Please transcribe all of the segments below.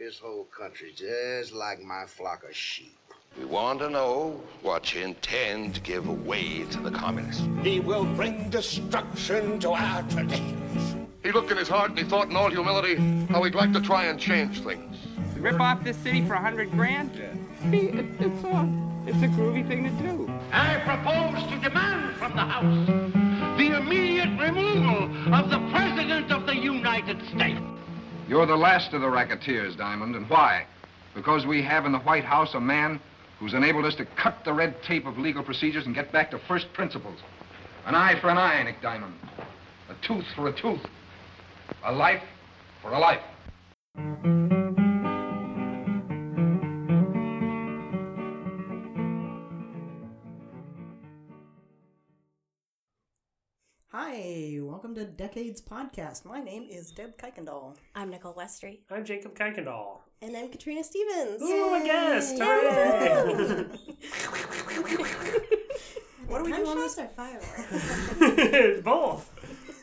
this whole country just like my flock of sheep. We want to know what you intend to give away to the communists. He will bring destruction to our traditions. He looked in his heart and he thought in all humility how he'd like to try and change things. Rip off this city for a hundred grand? See, it, it's a, it's a groovy thing to do. I propose to demand from the House the immediate removal of the President of the United States. You're the last of the racketeers, Diamond, and why? Because we have in the White House a man who's enabled us to cut the red tape of legal procedures and get back to first principles. An eye for an eye, Nick Diamond. A tooth for a tooth. A life for a life. To Decades Podcast. My name is Deb Kuykendall. I'm Nicole Westry. I'm Jacob Kuykendall. And I'm Katrina Stevens. Ooh, a guest! Yay! Hooray! What do we Time do on this? or fireworks? Both.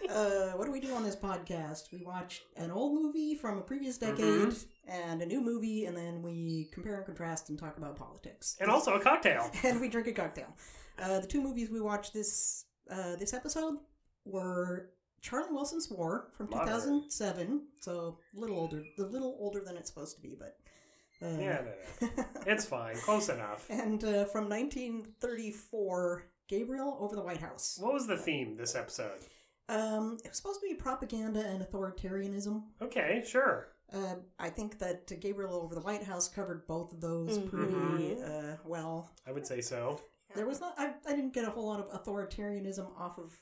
Uh, what do we do on this podcast? We watch an old movie from a previous decade Mm-hmm. and a new movie, and then we compare and contrast and talk about politics. And also a cocktail. and we drink a cocktail. Uh, the two movies we watched this uh, this episode were Charlie Wilson's War from Modern. 2007, so a little older, a little older than it's supposed to be, but uh, Yeah, no, no. It's fine. Close enough. and uh, from 1934, Gabriel over the White House. What was the theme this episode? Um, it was supposed to be propaganda and authoritarianism. Okay, sure. Uh, I think that Gabriel over the White House covered both of those Mm-hmm. pretty uh, well. I would say so. There was not. I, I didn't get a whole lot of authoritarianism off of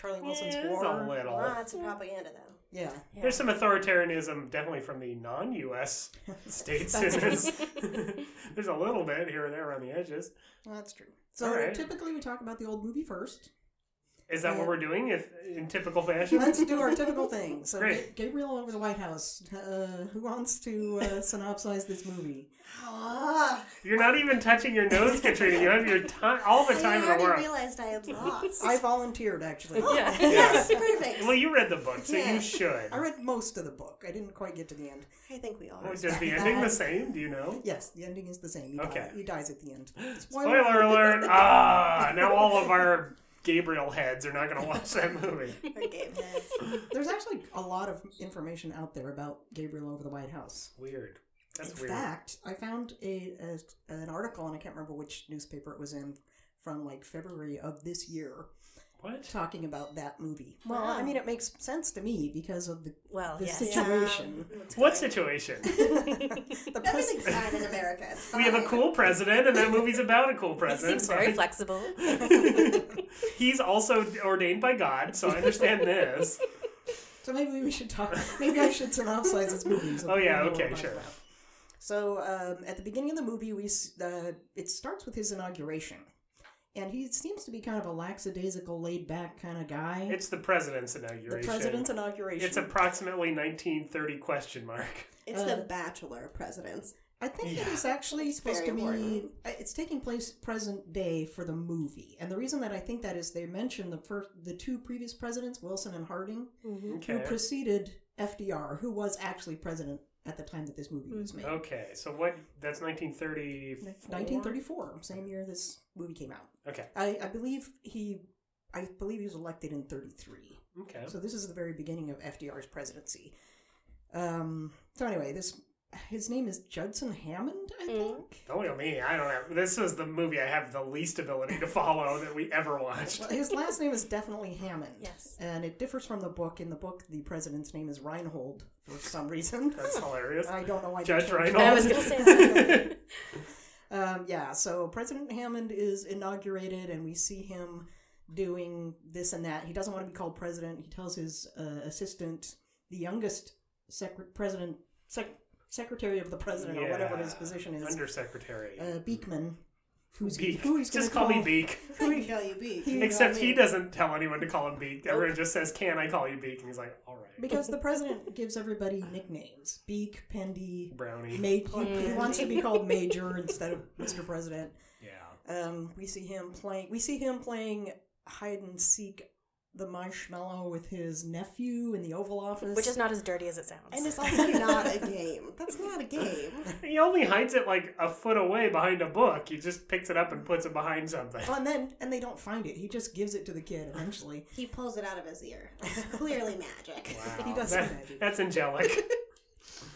Charlie Wilson's Yeah, War. a little. Lots of propaganda, though. Yeah, There's some authoritarianism definitely from the non-U.S. states in this. There's a little bit here and there around the edges. that's true. So All right. typically we talk about the old movie first. Is that Uh, what we're doing? If in typical fashion? Let's do our typical thing. So Great. Ga- Gabriel over the White House. Uh, who wants to uh, synopsize this movie? Ah, You're not even touching your nose, Katrina. You have your time, all the I time in the already world. realized I had lost. I volunteered actually. yeah. yes, perfect. Well, you read the book, so Yeah. you should. I read most of the book. I didn't quite get to the end. I think we all. Well, respect Is the ending the same? Do you know? Yes, the ending is the same. He, Okay. die- he dies at the end. Spoiler alert! Ah, now all of our Gabriel heads are not going to watch that movie. Or Gabe heads. There's actually a lot of information out there about Gabriel over the White House. Weird. That's in weird. fact, I found a, a an article, and I can't remember which newspaper it was in, from like February of this year, What? talking about that movie. Well, I mean, it makes sense to me because of the Well, the yes. situation. What situation? The pres- Everything's fine in America. It's We have a cool president, and that movie's about a cool He president. seems so very flexible. He's also ordained by God, so I understand this. So maybe we should talk. Maybe I should synopsize this movie. so Oh, yeah, people know what okay, I'm talking sure. about. So um, at the beginning of the movie, we uh, it starts with his inauguration, and he seems to be kind of a lackadaisical, laid-back kind of guy. It's the president's inauguration. the inauguration. president's inauguration. It's approximately 1930 question mark. It's Uh, the Bachelor presidents. I think Yeah. it is actually supposed to be. important. uh, It's taking place present day for the movie, and the reason that I think that is they mention the first, the two previous presidents, Wilson and Harding, who Okay. preceded FDR, who was actually president at the time that this movie was made. Okay, so what? That's 1934. 1934, same year this movie came out. Okay. I, I believe he, I believe he was elected in 33. Okay. So this is the very beginning of FDR's presidency. Um, so anyway, this his name is Judson Hammond, I think. Don't look at me. I don't have. This is the movie I have the least ability to follow that we ever watched. Well, his last name is definitely Hammond. Yes. And it differs from the book. In the book, the president's name is Reinhold for some reason. That's hilarious. I don't know why. Judge changed. Reinhold. I was gonna say that. Um, yeah, so President Hammond is inaugurated, and we see him doing this and that. He doesn't want to be called president. He tells his uh, assistant, the youngest sec- president, sec- secretary of the president, or whatever his position is, Undersecretary. uh, Beekman, who's Beak. who he's Just call me call- Beak. Who he, Call you Beak. he- Except he doesn't tell anyone to call him Beak. Everyone just says, "Can I call you Beak?" And he's like, "All right." because the president gives everybody nicknames: Beak, Pendy, Brownie. Major. He wants to be called Major instead of Mr. President. Yeah. Um, we see him playing. We see him playing hide and seek the marshmallow with his nephew in the Oval Office. Which is not as dirty as it sounds. And it's also not a game. That's not a game. He only hides it like a foot away behind a book. He just picks it up and puts it behind something. Well, and then and they don't find it. He just gives it to the kid eventually. He pulls it out of his ear. It's clearly magic. He does That- magic. that's angelic.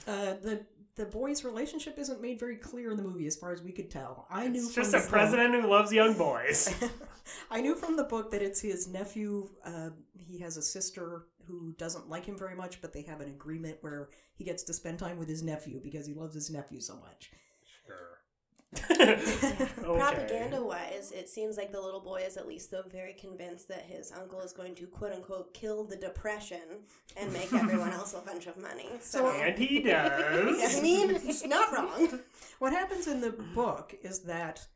Uh, the the boys' relationship isn't made very clear in the movie, as far as we could tell. I knew It's from just a book- president who loves young boys. I knew from the book that it's his nephew. Uh, he has a sister who doesn't like him very much, but they have an agreement where he gets to spend time with his nephew because he loves his nephew so much. okay. Propaganda wise, it seems like the little boy is at least though very convinced that his uncle is going to quote unquote kill the depression and make everyone else a bunch of money. So, And he does. I mean, it's not wrong. What happens in the book is that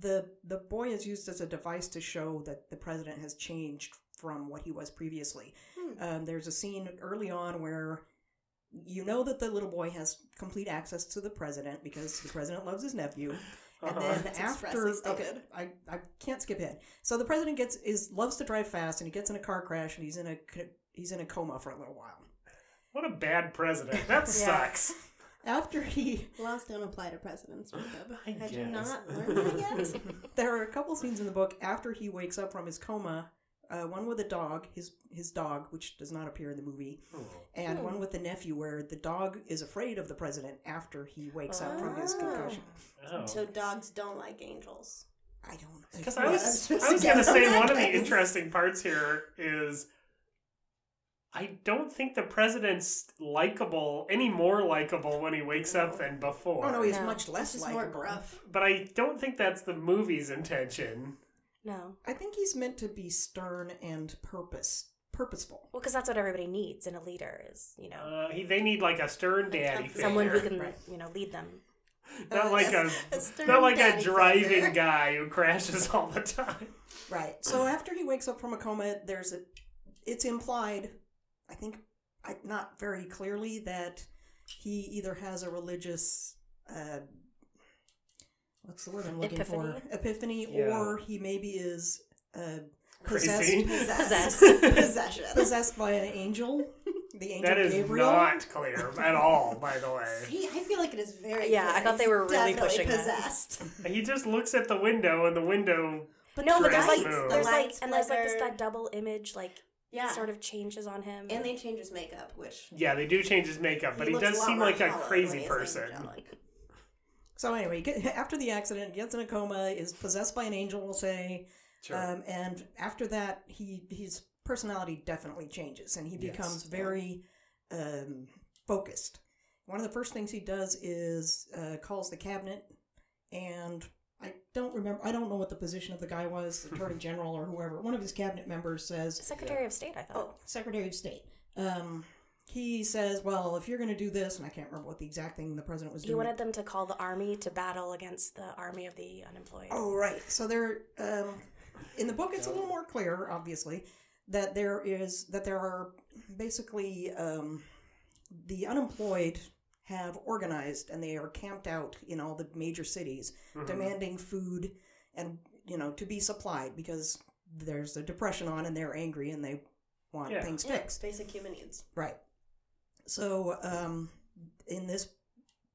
the the boy is used as a device to show that the president has changed from what he was previously. Um, there's a scene early on where you know that the little boy has complete access to the president because the president loves his nephew. And Uh-huh. then It's after, expressly okay, stated. I, I can't skip ahead. So the president gets is loves to drive fast, and he gets in a car crash, and he's in a he's in a coma for a little while. What a bad president. That sucks. After he Laws don't apply to presidents, Jacob. I Had you not learned that yet? there are a couple scenes in the book after he wakes up from his coma. Uh, one with a dog, his his dog, which does not appear in the movie, and one with the nephew, where the dog is afraid of the president after he wakes up from his concussion. Oh. So dogs don't like angels. I don't. Because I was, I was going to say one of the interesting parts here is I don't think the president's likable, any more likable when he wakes up than before. Oh no, he's No. much less This is more likable. gruff. But I don't think that's the movie's intention. No. I think he's meant to be stern and purpose purposeful. Well, because that's what everybody needs in a leader is, you know, Uh, he, they need like a stern daddy figure. someone who can, you know, lead them. not Uh, like yes, a, a not like a driving figure. guy who crashes all the time. Right. So after he wakes up from a coma, there's a. It's implied, I think, I, not very clearly, that he either has a religious. Uh, what's the word I'm looking for? Epiphany? Epiphany, Yeah. or he maybe is uh, Crazy. possessed, Possessed. Possession. possessed by an angel, the angel That is Gabriel. not clear at all, by the way. See, I feel like it is very. Yeah, I thought they He's were really definitely pushing that. possessed. He just looks at the window, and the window. But no, but there's like, Lights, the there's like, lights and there's like this that double image, like, Yeah. sort of changes on him. And they change his makeup, which Yeah, they do change his makeup, but he, looks does seem like a crazy when he's person. Angelic. So anyway, get, after the accident, gets in a coma, is possessed by an angel, we'll say, Sure. um, and after that, he his personality definitely changes, and he Yes. becomes very um, focused. One of the first things he does is uh, calls the cabinet, and I don't remember. I don't know what the position of the guy was, the attorney general or whoever. One of his cabinet members says, Secretary of State, I thought. "Oh, Secretary of State." Um, he says, "Well, if you're going to do this," and I can't remember what the exact thing the president was doing. He wanted them to call the army to battle against the army of the unemployed. Oh, right. So there, um, in the book, it's a little more clear, obviously, that there is that there are basically um, the unemployed have organized and they are camped out in all the major cities, demanding food and you know to be supplied because there's a depression on and they're angry and they want Yeah. things Yeah, fixed. basic human needs. Right. So, um, in this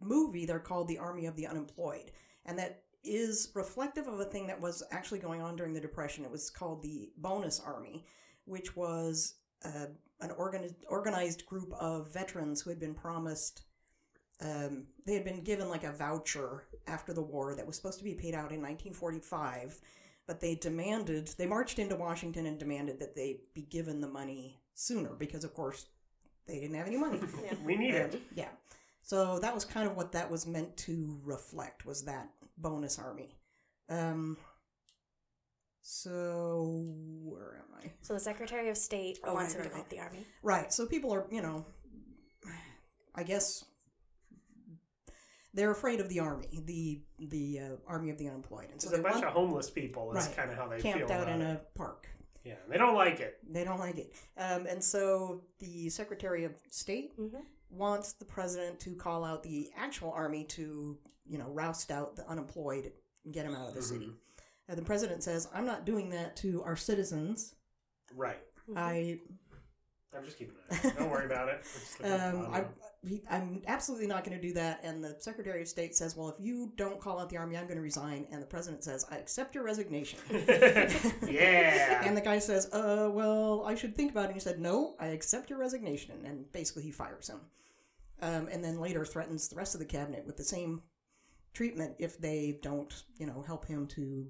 movie, they're called the Army of the Unemployed, and that is reflective of a thing that was actually going on during the Depression. It was called the Bonus Army, which was uh, an organ- organized group of veterans who had been promised. Um, they had been given like a voucher after the war that was supposed to be paid out in 1945, but they demanded, they marched into Washington and demanded that they be given the money sooner because, of course, they didn't have any money. We need And, it. yeah. So that was kind of what that was meant to reflect was that bonus army. Um so where am I? So the Secretary of State Oh, wants right, him to right, the army. Right. So people are, you know, I guess they're afraid of the army, the the uh, army of the unemployed, and so There's a bunch want of homeless people. Is Right. kind of how they camped feel out about in it. a park. Yeah, they don't like it. They don't like it, um, and so the Secretary of State Mhm. wants the president to call out the actual army to, you know, roust out the unemployed and get them out of the city. And the president says, "I'm not doing that to our citizens. Right. I I'm just keeping an eye. Don't worry about it. We're just looking at Um, I, audio. He, I'm absolutely not going to do that. And the Secretary of State says, "Well, if you don't call out the army, I'm going to resign." And the president says, "I accept your resignation." yeah. and the guy says, "Uh, well, I should think about it." And he said, "No, I accept your resignation." And basically, he fires him. Um, and then later threatens the rest of the cabinet with the same treatment if they don't, you know, help him to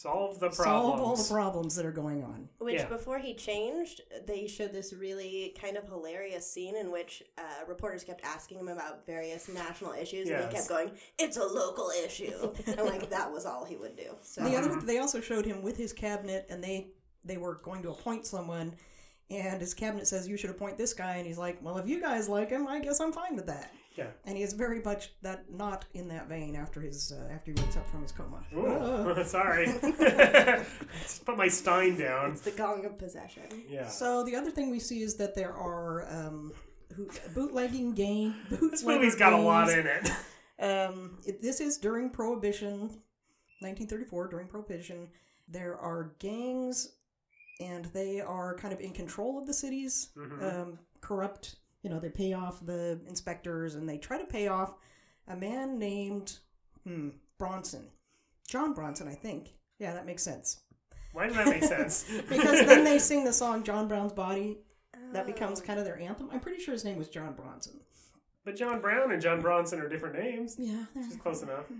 Solve the problems. solve all the problems that are going on. Which, Yeah. before he changed, they showed this really kind of hilarious scene in which uh, reporters kept asking him about various national issues, and he kept going, "It's a local issue," and like that was all he would do. So The other, they also showed him with his cabinet, and they they were going to appoint someone, and his cabinet says you should appoint this guy, and he's like, well, if you guys like him, I guess I'm fine with that. Yeah. And he is very much that not in that vein after his uh, after he wakes up from his coma. Ooh, sorry. Just put my Stein down. it's the gong of possession. Yeah. So the other thing we see is that there are um, who, bootlegging gang. this movie's got a lot in it. Um, it, this is during Prohibition, 1934. During Prohibition, there are gangs, and they are kind of in control of the cities. Um, corrupt. You know, they pay off the inspectors, and they try to pay off a man named hmm, Bronson, John Bronson, I think. Yeah, that makes sense. Why does that make sense? Because then they sing the song "John Brown's Body." That becomes kind of their anthem. I'm pretty sure his name was John Bronson. But John Brown and John Bronson are different names. Yeah, Which is close enough.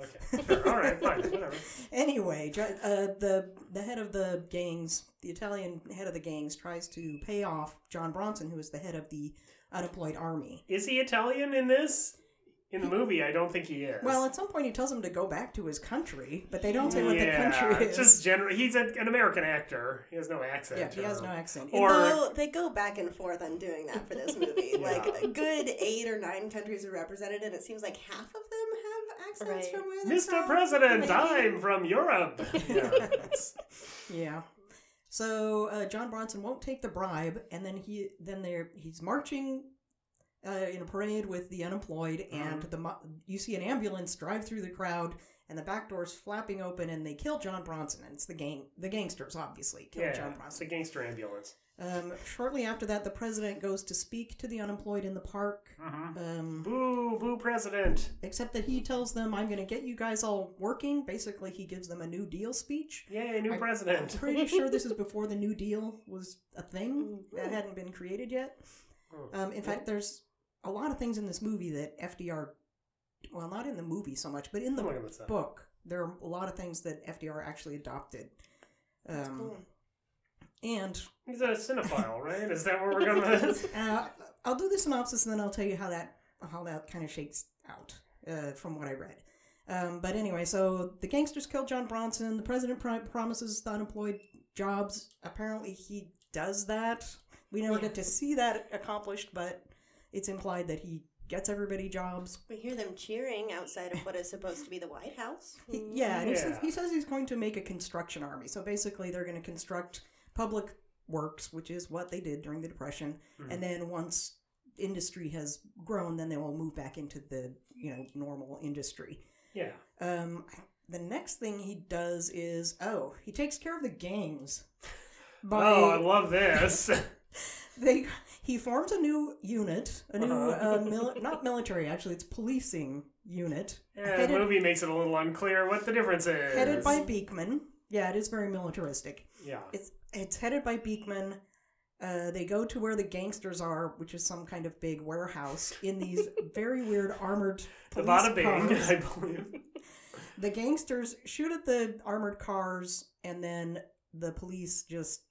Okay. Sure. All right. Fine. Whatever. Anyway, uh, the the head of the gangs, the Italian head of the gangs, tries to pay off John Bronson, who is the head of the unemployed army. Is he Italian in this? In the movie, I don't think he is. Well, at some point, he tells him to go back to his country, but they don't say what yeah, the country is. just general. He's a, an American actor. He has no accent. yeah, he has no accent. Or Though they go back and forth on doing that for this movie. Yeah. Like a good eight or nine countries are represented, and it seems like half of them have accents Right. from where they're Mr. from. President, Maybe. I'm from Europe. Yeah, Yeah. So uh, John Bronson won't take the bribe, and then he then they're he's marching uh, in a parade with the unemployed, and the mo- you see an ambulance drive through the crowd, and the back door's flapping open, and they kill John Bronson, and it's the gang the gangsters obviously kill yeah, John Bronson. it's a gangster ambulance. Um, shortly after that, the president goes to speak to the unemployed in the park. Um, Boo, boo, president. except that he tells them, "I'm going to get you guys all working." Basically, he gives them a New Deal speech. Yay, new I- president. I'm pretty sure this is before the New Deal was a thing that hadn't been created yet. Um, in fact, there's a lot of things in this movie that FDR, well, not in the movie so much, but in the I'm looking this up. book, there are a lot of things that FDR actually adopted. Um, cool. And He's a cinephile, right? Is that where we're going with this? uh, I'll do the synopsis and then I'll tell you how that how that kind of shakes out uh, from what I read. Um, but anyway, so the gangsters kill John Bronson. The president pro- promises the unemployed jobs. Apparently, he does that. We never get to see that accomplished, but it's implied that he gets everybody jobs. We hear them cheering outside of what is supposed to be the White House. He, yeah, and he says, he says he's going to make a construction army. So basically, they're going to construct public works, which is what they did during the Depression. And then once industry has grown, then they will move back into the you know normal industry. Yeah. Um, the next thing he does is oh, he takes care of the gangs. By, Oh, I love this. they he forms a new unit, a new Uh-huh. uh, not military actually, it's policing unit. Yeah, the headed- movie makes it a little unclear what the difference is. headed by Beekman. Yeah, it is very militaristic. Yeah. It's it's headed by Beekman. Uh, they go to where the gangsters are, which is some kind of big warehouse in these very weird armored The police Bada Bing, cars. I believe. The gangsters shoot at the armored cars, and then the police just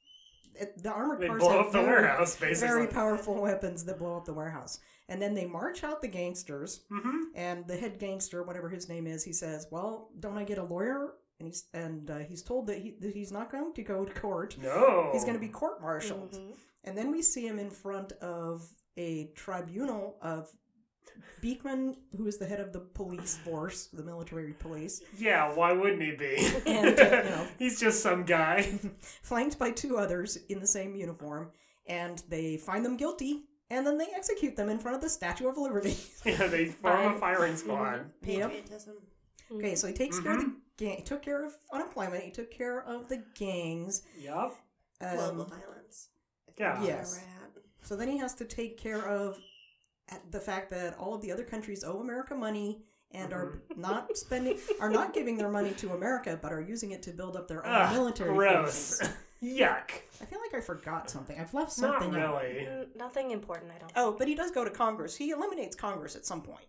the armored They cars blow have up the very, warehouse, basically. very powerful weapons that blow up the warehouse. And then they march out the gangsters, Mm-hmm. and the head gangster, whatever his name is, he says, "Well, don't I get a lawyer?" And he's and uh, he's told that, he, that he's not going to go to court. No. He's going to be court-martialed. And then we see him in front of a tribunal of Beekman, who is the head of the police force, the military police, Yeah, why wouldn't he be? And, uh, you know. He's just some guy. flanked by two others in the same uniform, and they find them guilty, and then they execute them in front of the Statue of Liberty. yeah, they form a firing squad. Yep. Okay, so he takes care of the gang. He took care of unemployment. He took care of the gangs. Yup. Global Um, violence. Yeah. Yes. Where we're at. So then he has to take care of at- the fact that all of the other countries owe America money and are Mm-hmm. not spending, are not giving their money to America, but are using it to build up their own Ugh, military gross. forces. Yuck. I feel like I forgot something. I've left Not something out. really. Nothing important, I don't. Oh, but he does go to Congress. He eliminates Congress at some point.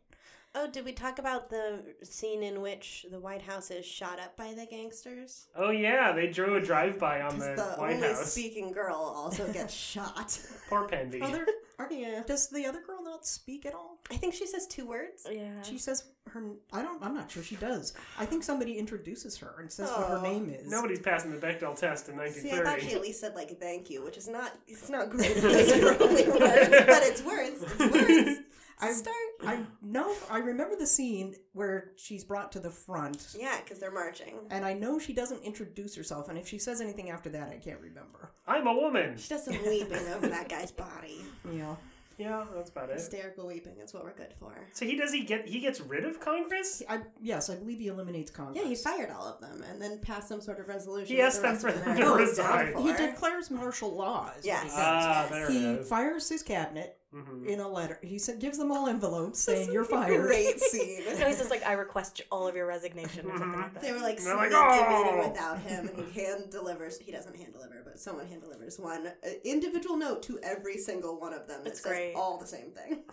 Oh, did we talk about the scene in which the White House is shot up by the gangsters? Oh yeah, they drew a drive-by on the, the White only House. speaking girl also gets shot. Poor Pendy. Are there, are, Yeah. Does the other girl not speak at all? I think she says two words. Yeah. She says her. I don't. I'm not sure she does. I think somebody introduces her and says what her Oh. name is. Nobody's passing the Bechdel test in 1930. See, I thought she at least said like thank you, which is not it's not great if those only words, but it's words. It's words. It's a I- start. I know. I remember the scene where she's brought to the front, Yeah, because they're marching. and I know she doesn't introduce herself. And if she says anything after that, I can't remember. I'm a woman. She does some weeping over that guy's body. Yeah. Yeah, that's about it. Hysterical weeping. That's what we're good for. So he does he get he gets rid of Congress? I yes, I believe he eliminates Congress. Yeah, he fired all of them and then passed some sort of resolution. He that asked the them rest for of them to resign. He declares martial law. is what Yes. he does. Ah, there he it is. fires his cabinet Mhm. in a letter. He said, gives them all envelopes saying you're fired. Great scene. No, he says like, "I request all of your resignation" or something like that. They were like They're like, "Oh!" meeting without him, and he hand delivers. He doesn't hand deliver, but someone hand delivers one uh, individual note to every single one of them. That It's says great. all the same thing.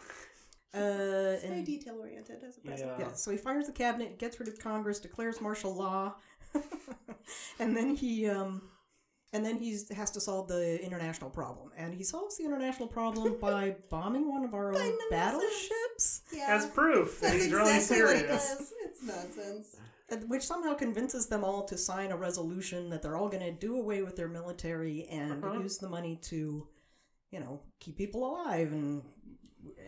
Uh, It's very detail oriented as a president. Yeah. yeah, so he fires the cabinet, gets rid of Congress, declares martial law, and then he um, and then he has to solve the international problem, and he solves the international problem by bombing one of our own battleships, Yeah, As proof that that's he's exactly really what serious. does. It's nonsense. which somehow convinces them all to sign a resolution that they're all going to do away with their military and Uh-huh. use the money to, you know, keep people alive and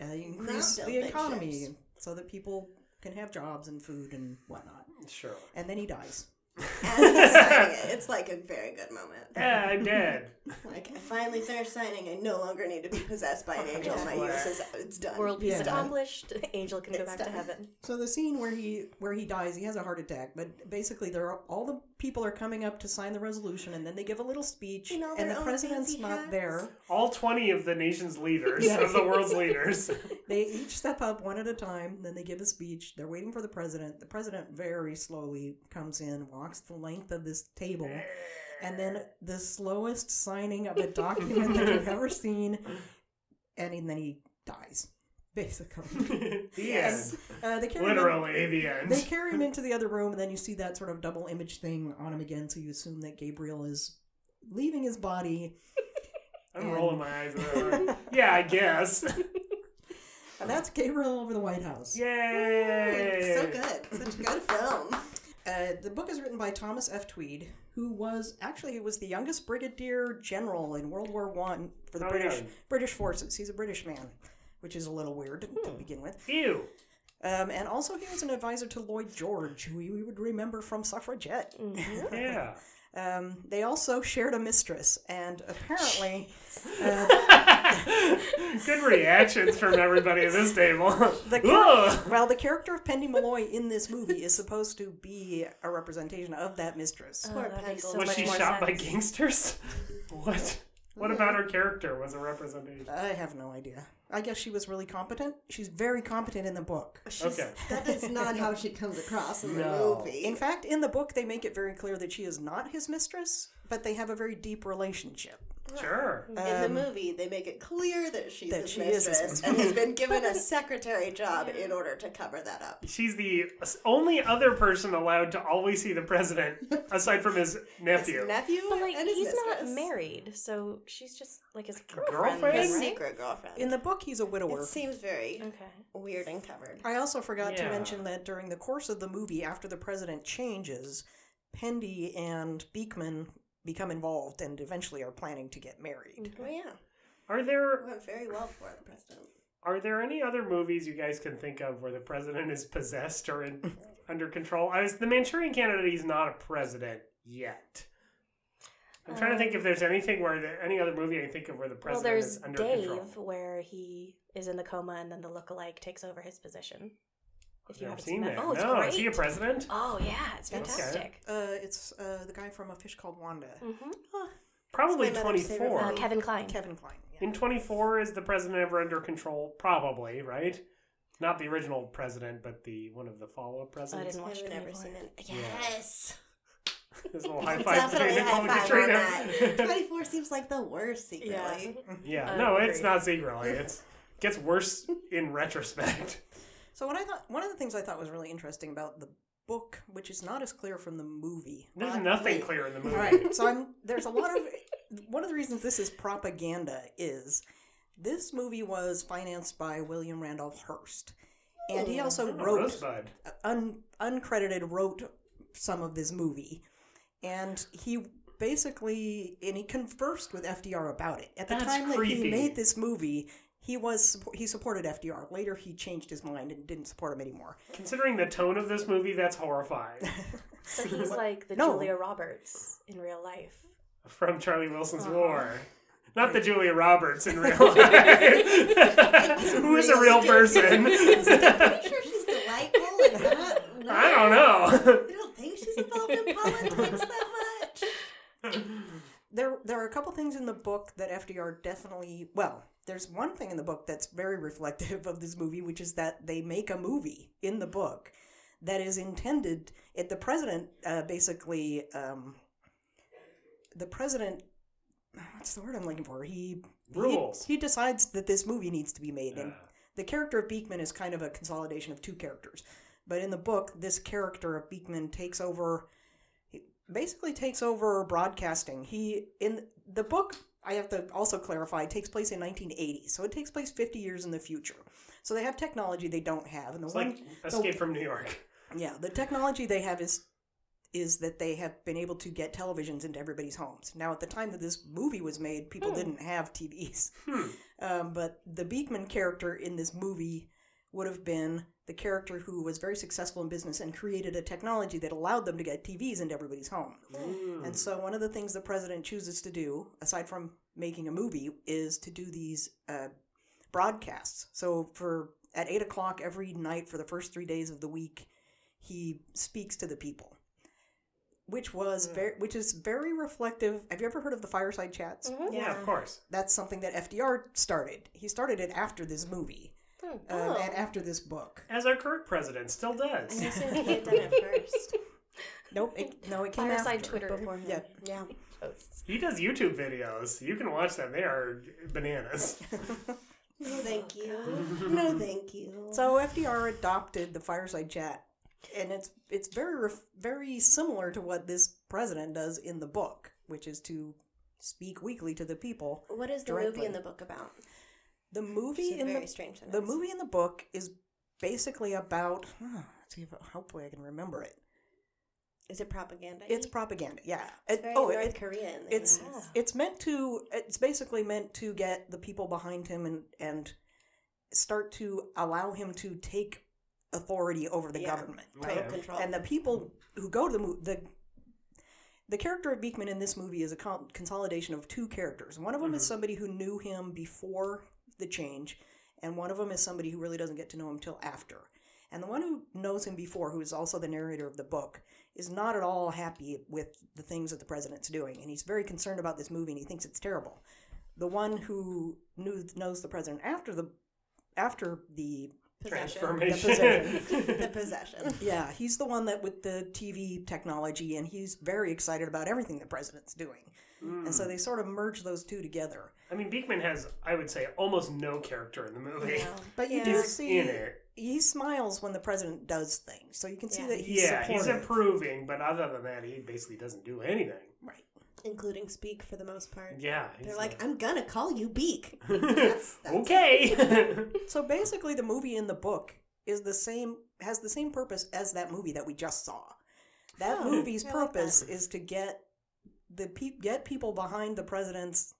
uh, increase build the economy ships. so that people can have jobs and food and whatnot. Sure. And then he dies. As he's signing it, it's like a very good moment. Yeah, I'm dead. Like I finally finished signing. I no longer need to be possessed by an angel. My use is it's done. World peace Yeah. accomplished. Angel can go It's back to done. heaven. So the scene where he where he dies, he has a heart attack. But basically, there are all the people are coming up to sign the resolution, and then they give a little speech, and the president's not hats. there. All 20 of the nation's leaders, Yeah. of the world's leaders. They each step up one at a time. Then they give a speech. They're waiting for the president. The president very slowly comes in, walks the length of this table, and then the slowest signing of a document that I've ever seen, and then he dies. Basically, the Yes. end. uh, they carry him Literally, the end. they carry him into the other room, and then you see that sort of double image thing on him again. So you assume that Gabriel is leaving his body, I'm rolling my eyes at that one. Yeah, I guess. and that's Gabriel over the White House. Yay! so good. Such a good film. Uh, the book is written by Thomas F. Tweed, who was actually he was the youngest brigadier general in World War One for the Oh, British yeah. British forces. He's a British man, which is a little weird to Hmm. begin with. Ew. Um, and also, he was an advisor to Lloyd George, who we would remember from Suffragette. Yeah. Um, they also shared a mistress, and apparently, Good reactions from everybody at this table. the char- well, the character of Pendy Molloy in this movie is supposed to be a representation of that mistress. Oh, that makes so Was she more shot by gangsters? What? What about her character was a representation? I have no idea. I guess she was really competent. She's very competent in the book. She's, Okay. That is not how she comes across in the No. movie. In fact, in the book, they make it very clear that she is not his mistress, but they have a very deep relationship. Sure. In the um, movie, they make it clear that she's that his she is his mistress mistress. and has been given a secretary job in order to cover that up. She's the only other person allowed to always see the president, aside from his nephew. His nephew But like, and his he's not married, so she's just like his girlfriend. Girlfriend? His right? secret girlfriend. In the book, he's a widower. it seems very Okay. weird and covered. I also forgot to mention that during the course of the movie, after the president changes, Pendy and Beekman become involved and eventually are planning to get married. Mm-hmm. Oh yeah, Are there went very well for the president. are there any other movies you guys can think of where the president is possessed or in, under control? I was the Manchurian Candidate. He's not a president yet. I'm trying to think if um, there's anything where the, any other movie I can think of where the Well, president there's is under Dave, control. where he is in the coma, and then the lookalike takes over his position. If you I've haven't seen seen that. that, oh, it's no, great. is he a president? Oh yeah, it's Okay. fantastic. Uh, it's uh, the guy from A Fish Called Wanda. hmm Probably That's my mother's favorite 24. Uh. Kevin Kline. Kevin Kline. Yeah. In 24, is the president ever under control? Probably, right? Not the original president, but the one of the follow-up I presidents. didn't watch I've never seen it. Yeah. Yes. His little high five Definitely between Nicole and Katrina. 24 seems like the worst secretly. yeah, I no, it's not secretly. It's gets worse in retrospect. So what I thought, one of the things I thought was really interesting about the book, which is not as clear from the movie. There's nothing wait. clear in the movie. Right. so I'm there's a lot of one of the reasons this is propaganda is this movie was financed by William Randolph Hearst, and he oh, also Oh, wrote un, uncredited wrote some of this movie, and he basically and he conversed with FDR about it at the That's time that creepy. he made this movie. He was he supported FDR. Later, he changed his mind and didn't support him anymore. Considering the tone of this movie, that's horrifying. So he's like the No. Julia Roberts in real life. From Charlie Wilson's Uh-huh. War. Not the Julia Roberts in real life. Who is a real person. I'm sure she's delightful and not. No, I don't know. I don't think she's involved in politics that much. there there are a couple things in the book that FDR definitely well there's one thing in the book that's very reflective of this movie which is that they make a movie in the book that is intended it the president uh, basically um, the president what's the word I'm looking for he Rules. he, he decides that this movie needs to be made and the character of Beekman is kind of a consolidation of two characters but in the book this character of Beekman takes over basically takes over broadcasting. He in the book I have to also clarify it takes place in 1980, so it takes place 50 years in the future. So they have technology they don't have, and the It's one like Escape from New York. yeah, the technology they have is is that they have been able to get televisions into everybody's homes. Now, at the time that this movie was made, people didn't have TVs. Um, but the Beekman character in this movie would have been the character who was very successful in business and created a technology that allowed them to get TVs into everybody's home. Mm. And so, one of the things the president chooses to do, aside from making a movie, is to do these uh, broadcasts. So, for at eight o'clock every night for the first three days of the week, he speaks to the people, which was mm. very, which is very reflective. Have you ever heard of the fireside chats? Mm-hmm. Yeah, of course. That's something that FDR started. He started it after this movie um, Oh. and after this book. As our current president still does. I assumed he had done it first. Nope, it, no, it came Fireside after. Twitter. Before him. Yeah. Yeah. He does YouTube videos. You can watch them. They are bananas. No, thank you. No, thank you. So FDR adopted the fireside chat, and it's it's very very similar to what this president does in the book, which is to speak weekly to the people. what is the directly. movie in the book about? The movie in very the the movie in the book is basically about. huh, let's see if hopefully I can remember it. Is it propaganda? It's propaganda. Yeah. It's It- oh, North it- Korean. it's Yeah. it's meant to it's basically meant to get the people behind him and and start to allow him to take authority over the Yeah, government total right control. and the people who go to the movie, the the character of Beekman in this movie is a con- consolidation of two characters. One of them is mm-hmm. somebody who knew him before the change, and one of them is somebody who really doesn't get to know him till after. And the one who knows him before, who is also the narrator of the book, is not at all happy with the things that the president's doing, and he's very concerned about this movie, and he thinks it's terrible. The one who knew knows the president after the after the Possession. Transformation. the possession. yeah, he's the one that with the TV technology, and he's very excited about everything the president's doing. And so hmm. they sort of merge those two together. I mean, Beekman has, I would say, almost no character in the movie. But you Yeah. do see in it. he smiles when the president does things, so you can see Yeah. that he's yeah, he's supportive. approving, but other than that, he basically doesn't do anything. Right. Including speak for the most part. Yeah. They're he's like, I'm gonna call you Beak. That's, that's okay. So basically, the movie in the book is the same has the same purpose as that movie that we just saw. That Oh, movie's I like purpose is to get the pe- get people behind the president's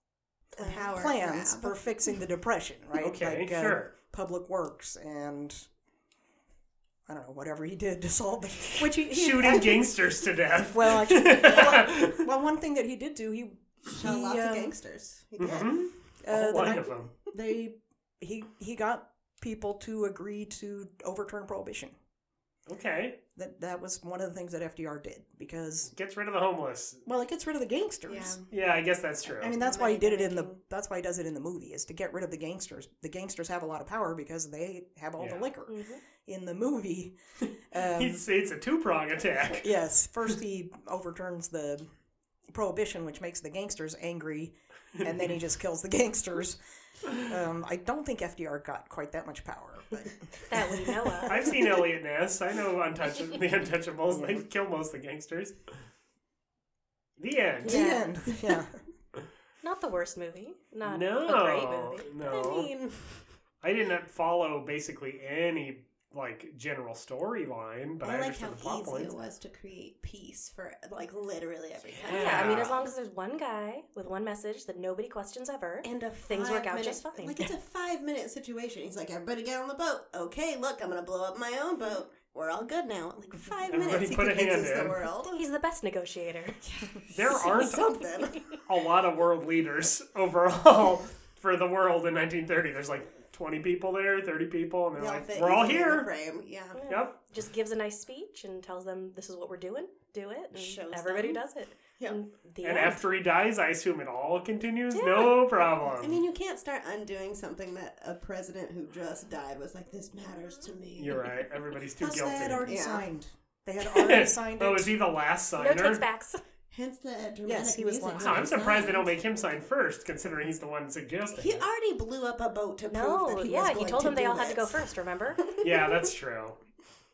a power plans grab. for fixing the depression, right? Okay, like, uh, sure. Public Works and I don't know whatever he did to solve the which he, he Shooting actually- gangsters to death. Well, actually, well, well, one thing that he did do, he Shot he, lots of um, gangsters. He did. Mhm. uh, A the lot night- of them. they he he got people to agree to overturn prohibition. Okay. That that was one of the things that FDR did because Gets rid of the homeless. well, it gets rid of the gangsters. Yeah, I guess that's true. I mean, that's why he did it in the. That's why he does it in the movie is to get rid of the gangsters. The gangsters have a lot of power because they have all Yeah. the liquor. In the movie, um, He's, it's a two prong attack. yes, first he overturns the prohibition, which makes the gangsters angry, and then he just kills the gangsters. Um, I don't think FDR got quite that much power, but That we know of. I've seen Eliot Ness. I know Untouchable, the Untouchables. They kill most of the gangsters. The end. the end. Yeah. Not the worst movie. Not No, a great movie. no. I mean, I did not follow basically any like general storyline, but I, I like how the plot easy points. it was to create peace for like literally every country. Yeah, I mean, as long as there's one guy with one message that nobody questions ever, And a things work out five-minute- just fine. Like it's a five minute situation. He's like, everybody get on the boat. Okay, look, I'm gonna blow up my own boat. We're all good now. Like five Everybody minutes, he put a convinces the world. He's the best negotiator. There aren't something. a lot of world leaders overall for the world in 1930. There's like 20 people there, 30 people, and they're They all like, fit "We're all easily in the here." Frame. Yeah. Yep. Just gives a nice speech and tells them this is what we're doing. Do it. And Shows everybody them. does it. Yep. And the And end. after he dies, I assume it all continues. No problem. I mean, you can't start undoing something that a president who just died was like, "This matters to me." You're right. Everybody's too Plus, guilty. they had already Yeah. signed. They had already signed oh, it. oh, is he the last no signer? takes backs. Hence the dramatic Yes, he was music. last. Wow, I'm when he surprised they don't make him sign first, considering he's the one suggesting. He it. already blew up a boat to prove No, that he yeah, was he going told to them they do all had to go first. Remember? Yeah, that's true.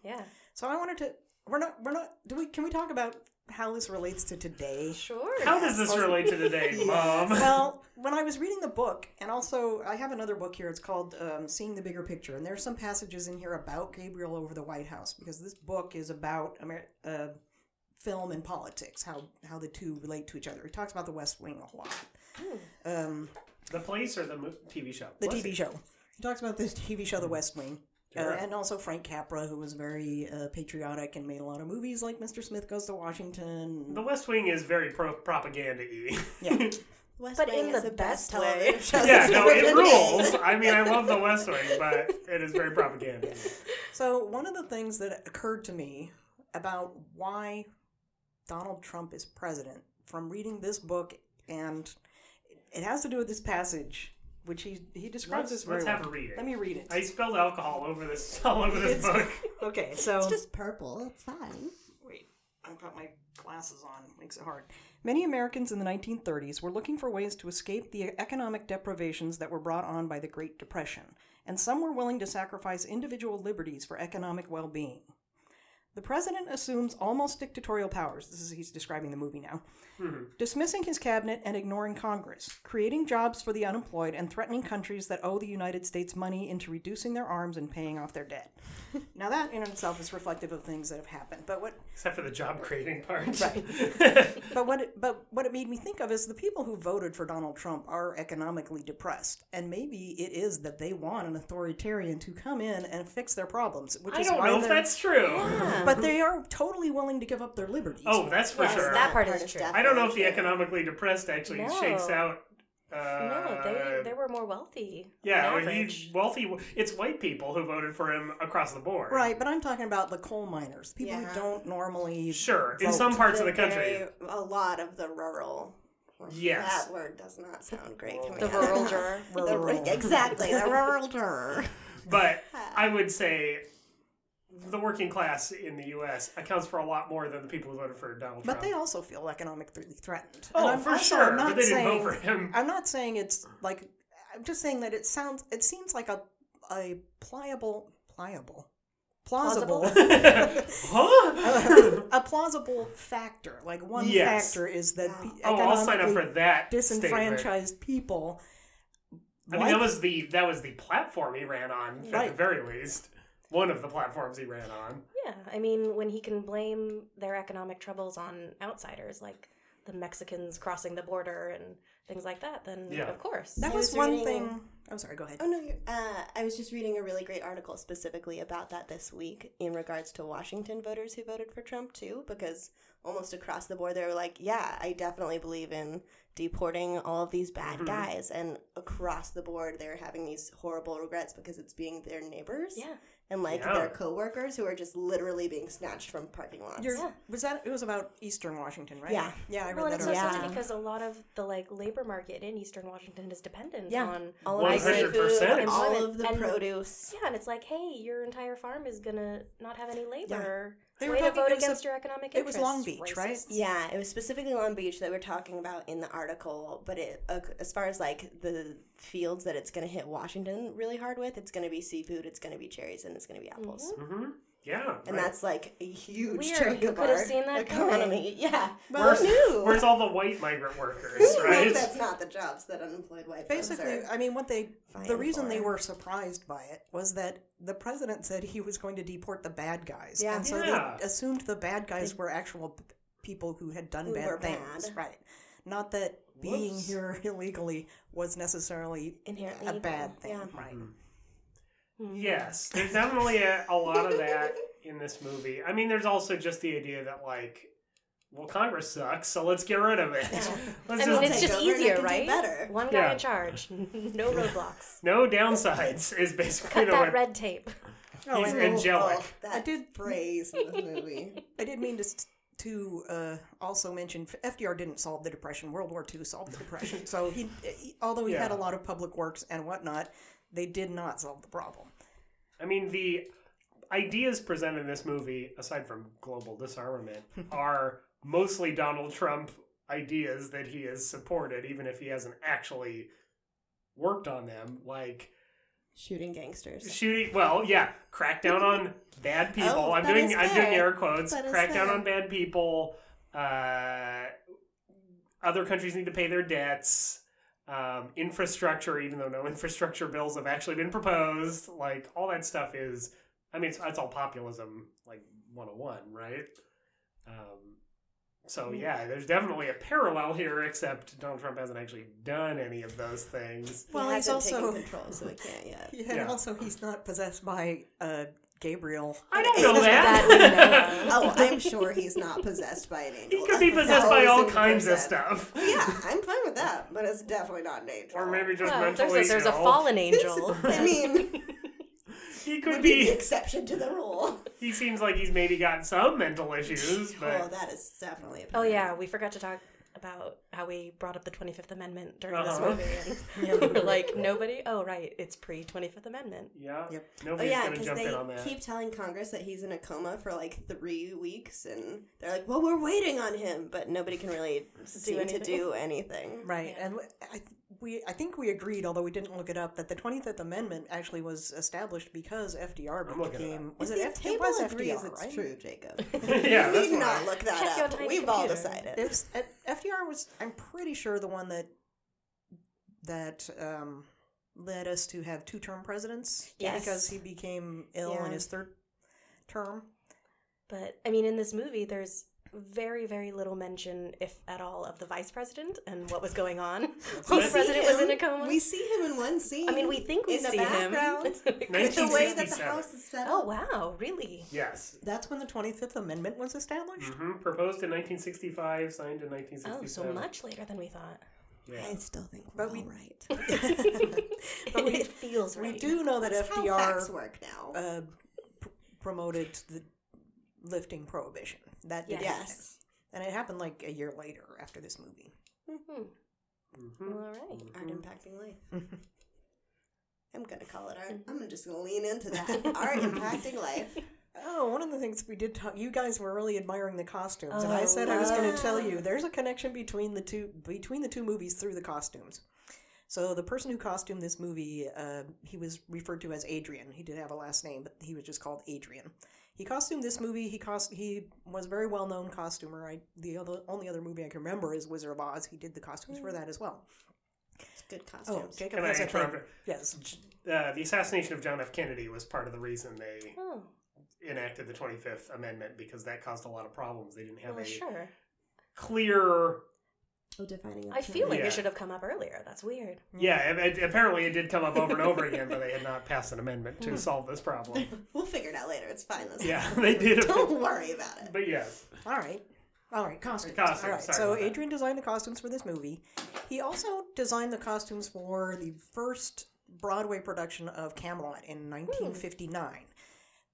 yeah. So I wanted to. We're not. We're not. Do we? Can we talk about how this relates to today? Sure. How does this relate to today, Mom? well, when I was reading the book, and also I have another book here. It's called um, "Seeing the Bigger Picture," and there's some passages in here about Gabriel over the White House because this book is about Amer- uh, film and politics, how how the two relate to each other. He talks about the West Wing a lot. Um, The place or the mo- TV show? the Bless TV you. show. He talks about this TV show, The West Wing. Uh, Sure. and also Frank Capra, who was very uh, patriotic and made a lot of movies like Mr. Smith Goes to Washington. The West Wing is very pro propaganda y. Yeah. West But Wing in is the the best best way. television show yeah, that's no, it rules. I mean, I love the West Wing, but it is very propaganda. So, one of the things that occurred to me about why Donald Trump is president from reading this book, and it has to do with this passage, which he he describes Let's, this very let's have a read it. Let me read it. I spilled alcohol over this all over this It's- book. Okay, so It's just purple. It's fine. Wait, I've got my glasses on. Makes it hard. Many Americans in the 1930s were looking for ways to escape the economic deprivations that were brought on by the Great Depression, and some were willing to sacrifice individual liberties for economic well being. The president assumes almost dictatorial powers. This is he's describing the movie now. Dismissing his cabinet and ignoring Congress, creating jobs for the unemployed, and threatening countries that owe the United States money into reducing their arms and paying off their debt. now, that in itself is reflective of things that have happened. But what Except for the job creating part. but what it, but what it made me think of is the people who voted for Donald Trump are economically depressed, and maybe it is that they want an authoritarian to come in and fix their problems. Which I is don't why know if they're- that's true. But they are totally willing to give up their liberties. Oh, that's for Yes, sure. that part is true. I don't know if the economically depressed actually No. shakes out. Uh, no, they they were more wealthy. yeah, on well, he's wealthy. It's white people who voted for him across the board. right. But I'm talking about the coal miners, people Yeah. who don't normally. Sure, in some parts of the The country. very- a lot of the rural. Yes. That word does not sound great to me. The rural juror. The- Rural. exactly, the rural juror. But I would say the working class in the U.S. accounts for a lot more than the people who voted for Donald But Trump. But they also feel economically threatened. Oh, And I'm for also sure, not but they didn't saying, vote for him. I'm not saying it's like. I'm just saying that it sounds. It seems like a a pliable, pliable, plausible, huh? a plausible factor. Like one Yes. factor is that pe- oh, I'll sign up for economically that. statement. disenfranchised people. I mean, like- that was the that was the platform he ran on, at the very least. One of the platforms he ran on. Yeah, I mean, when he can blame their economic troubles on outsiders, like the Mexicans crossing the border and things like that, then Yeah. of course. That was was one reading- thing. I'm sorry. Go ahead. Oh no, you're, uh, I was just reading a really great article specifically about that this week in regards to Washington voters who voted for Trump too, because almost across the board they were like, "Yeah, I definitely believe in deporting all of these bad guys," and across the board they're having these horrible regrets because it's being their neighbors. Yeah. And like Yeah. their coworkers who are just literally being snatched from parking lots. You're, Was that it was about Eastern Washington, right? Yeah. yeah. I read Well, and that. it's so article. silly Yeah. because a lot of the like labor market in Eastern Washington is dependent Yeah. on all of the hundred seafood, percent. and all of the And- produce. Yeah, and it's like, hey, your entire farm is gonna not have any labor. They were Way to talking- vote it was a- against your economic it was. Long Beach, right? Yeah, it was specifically Long Beach that we're talking about in the article. But it, uh, as far as like the fields that it's going to hit Washington really hard with, it's going to be seafood, it's going to be cherries, and it's going to be apples. Mm-hmm. Yeah. And right. that's like a huge Weird. chunk Who of could have seen that economy. Yeah, Where's, who knew? where's all the white migrant workers, Who right? that's not the jobs that unemployed white folks Basically, are. I mean, what they the vying reason they were surprised by it was that the president said he was going to deport the bad guys, Yeah. and so Yeah. they assumed the bad guys were actual p- people who had done Who bad were things, bad. right? Not that being here illegally was necessarily Inherently a evil, bad thing, yeah. right? Mm-hmm. Yes, there's definitely a, a lot of that in this movie. I mean, there's also just the idea that like, well, Congress sucks, so let's get rid of it. Let's I just mean, it's just over and I easier, right? better. One guy Yeah. in charge, no roadblocks. no downsides is basically Cut the that way. red tape. Oh, He's angelic. Oh, that I did- phrase in this movie. I did mean to s- to uh, also mention FDR didn't solve the depression. World War II solved the depression. So he, he- although he had a lot of public works and whatnot, they did not solve the problem. I mean, the ideas presented in this movie, aside from global disarmament, are mostly Donald Trump ideas that he has supported, even if he hasn't actually worked on them. Like Shooting gangsters. shooting, well, yeah, crack down on bad people. Oh, I'm doing, I'm doing air quotes. That is Crack down on bad people. Uh, other countries need to pay their debts. Um, infrastructure, even though no infrastructure bills have actually been proposed, like all that stuff is. I mean, it's, it's all populism, like 101, right? Um, so Hmm. yeah, there's definitely a parallel here, except Donald Trump hasn't actually done any of those things. Well, he he's also taken control, so he can't yet. yeah, and Yeah. also he's not possessed by uh, Gabriel. I don't know That that. know. Oh, I'm sure he's not possessed by an angel. he could be possessed by all thousand kinds of stuff. Yeah, I'm fine with that, but it's definitely not an angel. Or maybe just Well, mentally there's a, there's a fallen angel. I mean, He could would be the exception to the rule. He seems like he's maybe got some mental issues, Oh, that is definitely. A Oh yeah, we forgot to talk about how we brought up the 25th Amendment during Uh-huh. this movie. And we were like, nobody? Oh, right, it's pre 25th Amendment. yeah, Yep. Oh nobody's yeah, gonna because jump they in on that. keep telling Congress that he's in a coma for like three weeks, and they're like, "Well, we're waiting on him," but nobody can really seem to do anything. Right, and I, we I think we agreed, although we didn't look it up, that the Twenty Fifth Amendment actually was established because FDR I'm looking it became If was it F, it table was agrees FDR, it's right? true, Jacob. yeah, we that's need not fine. look that Check up. We've all decided. Was, FDR was I'm pretty sure the one that that um, led us to have two term presidents. Yes. because he became ill Yeah. in his third term. But, I mean, in this movie, there's very, very little mention, if at all, of the vice president and what was going on while the see president was in a coma. We see him in one scene. I mean, we think we in the see him. background, With with the way that the house is set up. Oh, wow, really? Yes. That's when the Twenty Fifth Amendment was established. hmm Proposed in 1965, signed in 1967. Oh, so much later than we thought. Yeah. I still think we're But we- right. But we- it feels right. We do know that That's how FDR facts work now. uh, pr- promoted the lifting prohibition. That did Yes. and it happened like a year later after this movie. Mhm. Mhm. All right. art impacting life. I'm gonna call it art. Mm-hmm. I'm just gonna lean into that. art impacting life. Oh, one of the things we did talk, you guys were really admiring the costumes, and I Oh, said I was going to tell you there's a connection between the two between the two movies through the costumes. So the person who costumed this movie, uh, he was referred to as Adrian. He did have a last name, but he was just called Adrian. He costumed this movie. He cost he was a very well known costumer. I the other only other movie I can remember is Wizard of Oz. He did the costumes for that as well. It's good Oh, costumes. Jacob Can I has a thing. interrupt? Yes. Uh, the assassination of John F. Kennedy was part of the reason they Oh, enacted the 25th Amendment because that caused a lot of problems. They didn't have well, a sure. clear. Oh, defining. I feel like Yeah. it should have come up earlier. That's weird. Yeah, it, it- apparently it did come up over and over again, but they had not passed an amendment to hmm. solve this problem. We'll figure it out later. It's fine. This Yeah, they did. Don't worry about it. But yes, All right. All right, costumes. Costumes, All right, sorry so. Adrian designed the costumes for this movie. He also designed the costumes for the first Broadway production of Camelot in hmm. 1959.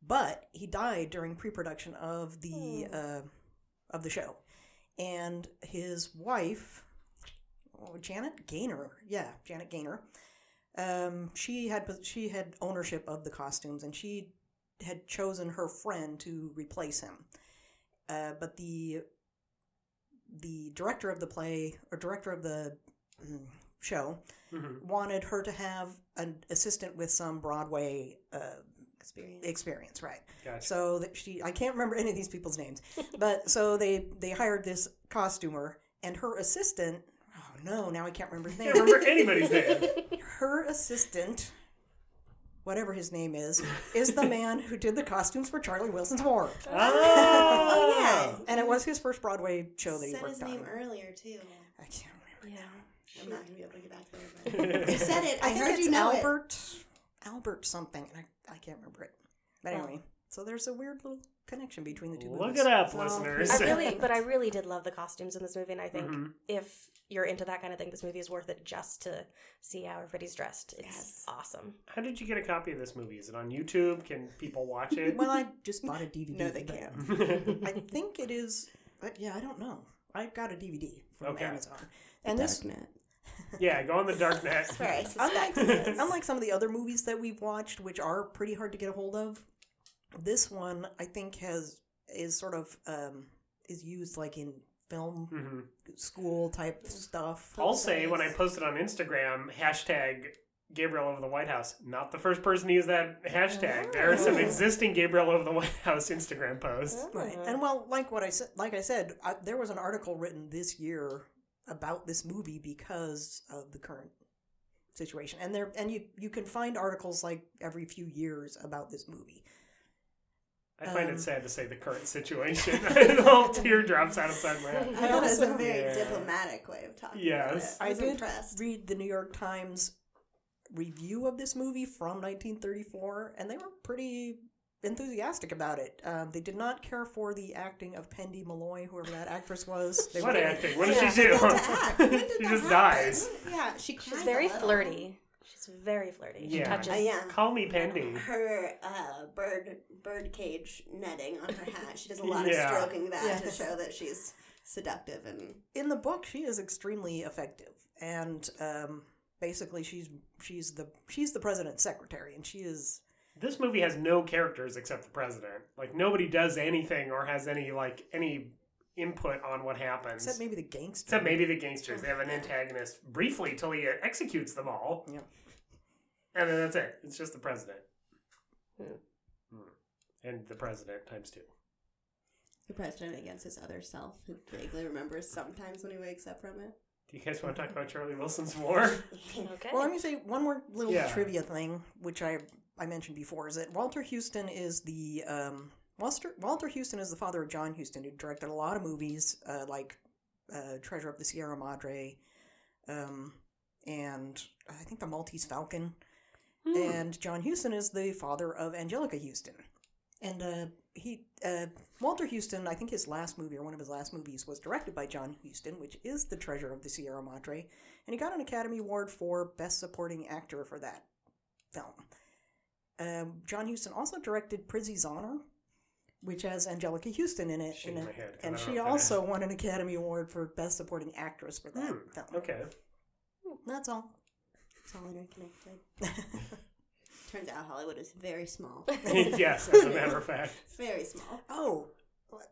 but he died during pre-production of the hmm. uh, of the show, and his wife, oh, Janet Gaynor, yeah, Janet Gaynor, um, she had she had ownership of the costumes, and she had chosen her friend to replace him. Uh, but the the director of the play or director of the mm, show Mhm. wanted her to have an assistant with some Broadway uh, Experience. experience, right? Gotcha. So that she, I can't remember any of these people's names, but so they they hired this costumer and her assistant. Oh no, now I can't remember his name. Can't remember anybody's name. Her assistant, whatever his name is, is the man who did the costumes for Charlie Wilson's War. Ah. Oh, yeah. And it was his first Broadway show that he said worked his on. name earlier too. I can't remember. Yeah. I'm not gonna be able to get back there. But you said it. I, I, heard it's you know it. Albert, Albert something, and I, I can't remember it. But anyway, so there's a weird little connection between the two. Look movies. it up, So- listeners. I really, but I really did love the costumes in this movie, and I think Mhm. if you're into that kind of thing, this movie is worth it just to see how everybody's dressed. It's Yes. awesome. How did you get a copy of this movie? Is it on YouTube? Can people watch it? Well, I just bought a DVD. No, they can't. I think it is, but yeah, I don't know. I got a DVD from Okay. Amazon, and this, Darknet. Yeah, go on the dark net. That's where I unlike, suspect it is. unlike some of the other movies that we've watched, which are pretty hard to get a hold of, this one I think has is sort of um, is used like in film Mhm. school type stuff. I'll say when I posted on Instagram hashtag Gabriel over the White House, not the first person to use that hashtag. There are some existing Gabriel over the White House Instagram posts. Right, and well, like what I said, like I said, I, there was an article written this year about this movie because of the current situation, and there, and you you can find articles like every few years about this movie. I find Um, it sad to say the current situation. It all teardrops out of my head. I know that's a very Yeah. diplomatic way of talking Yes. about it. I I was did impressed. read the New York Times review of this movie from 1934, and they were pretty enthusiastic about it. Um, they did not care for the acting of Pendy Molloy, whoever that actress was. They What were- acting? What does Yeah, she do? to act. When did she just happen? dies. Yeah, she cries She's very little. flirty. She's very flirty. She Yeah. touches. Uh, yeah. Call me Pendy. Her uh, bird bird cage netting on her hat. She does a lot Yeah. of stroking that to show that she's seductive and in the book she is extremely effective and um, basically she's she's the she's the president's secretary and she is This movie has no characters except the president. Like nobody does anything or has any like any input on what happens. except maybe the gangster Except maybe the gangsters. They have an antagonist briefly till he executes them all. Yeah. And then that's it. It's just the president. Hmm. Hmm. And the president times two. the president against his other self who vaguely remembers sometimes when he wakes up from it. Do you guys want to talk about Charlie Wilson's War? Okay. well let me say one more little Yeah. trivia thing which i i mentioned before is that walter huston is the um walter, walter huston is the father of john huston who directed a lot of movies uh, like uh, treasure of the sierra madre um, and i think the maltese falcon and John Huston is the father of Anjelica Huston. And uh, he, uh, Walter Huston, I think his last movie or one of his last movies was directed by John Huston, which is The Treasure of the Sierra Madre, and he got an Academy Award for Best Supporting Actor for that film. Um, John Huston also directed Prizzi's Honor, which has Anjelica Huston in it, Shaking in my it, head 'cause and I don't she know what that also won an Academy Award for Best Supporting Actress for that Hmm, film. Okay. That's all. It's all interconnected. Turns out Hollywood is very small. yes, as a matter of fact. very small. Oh,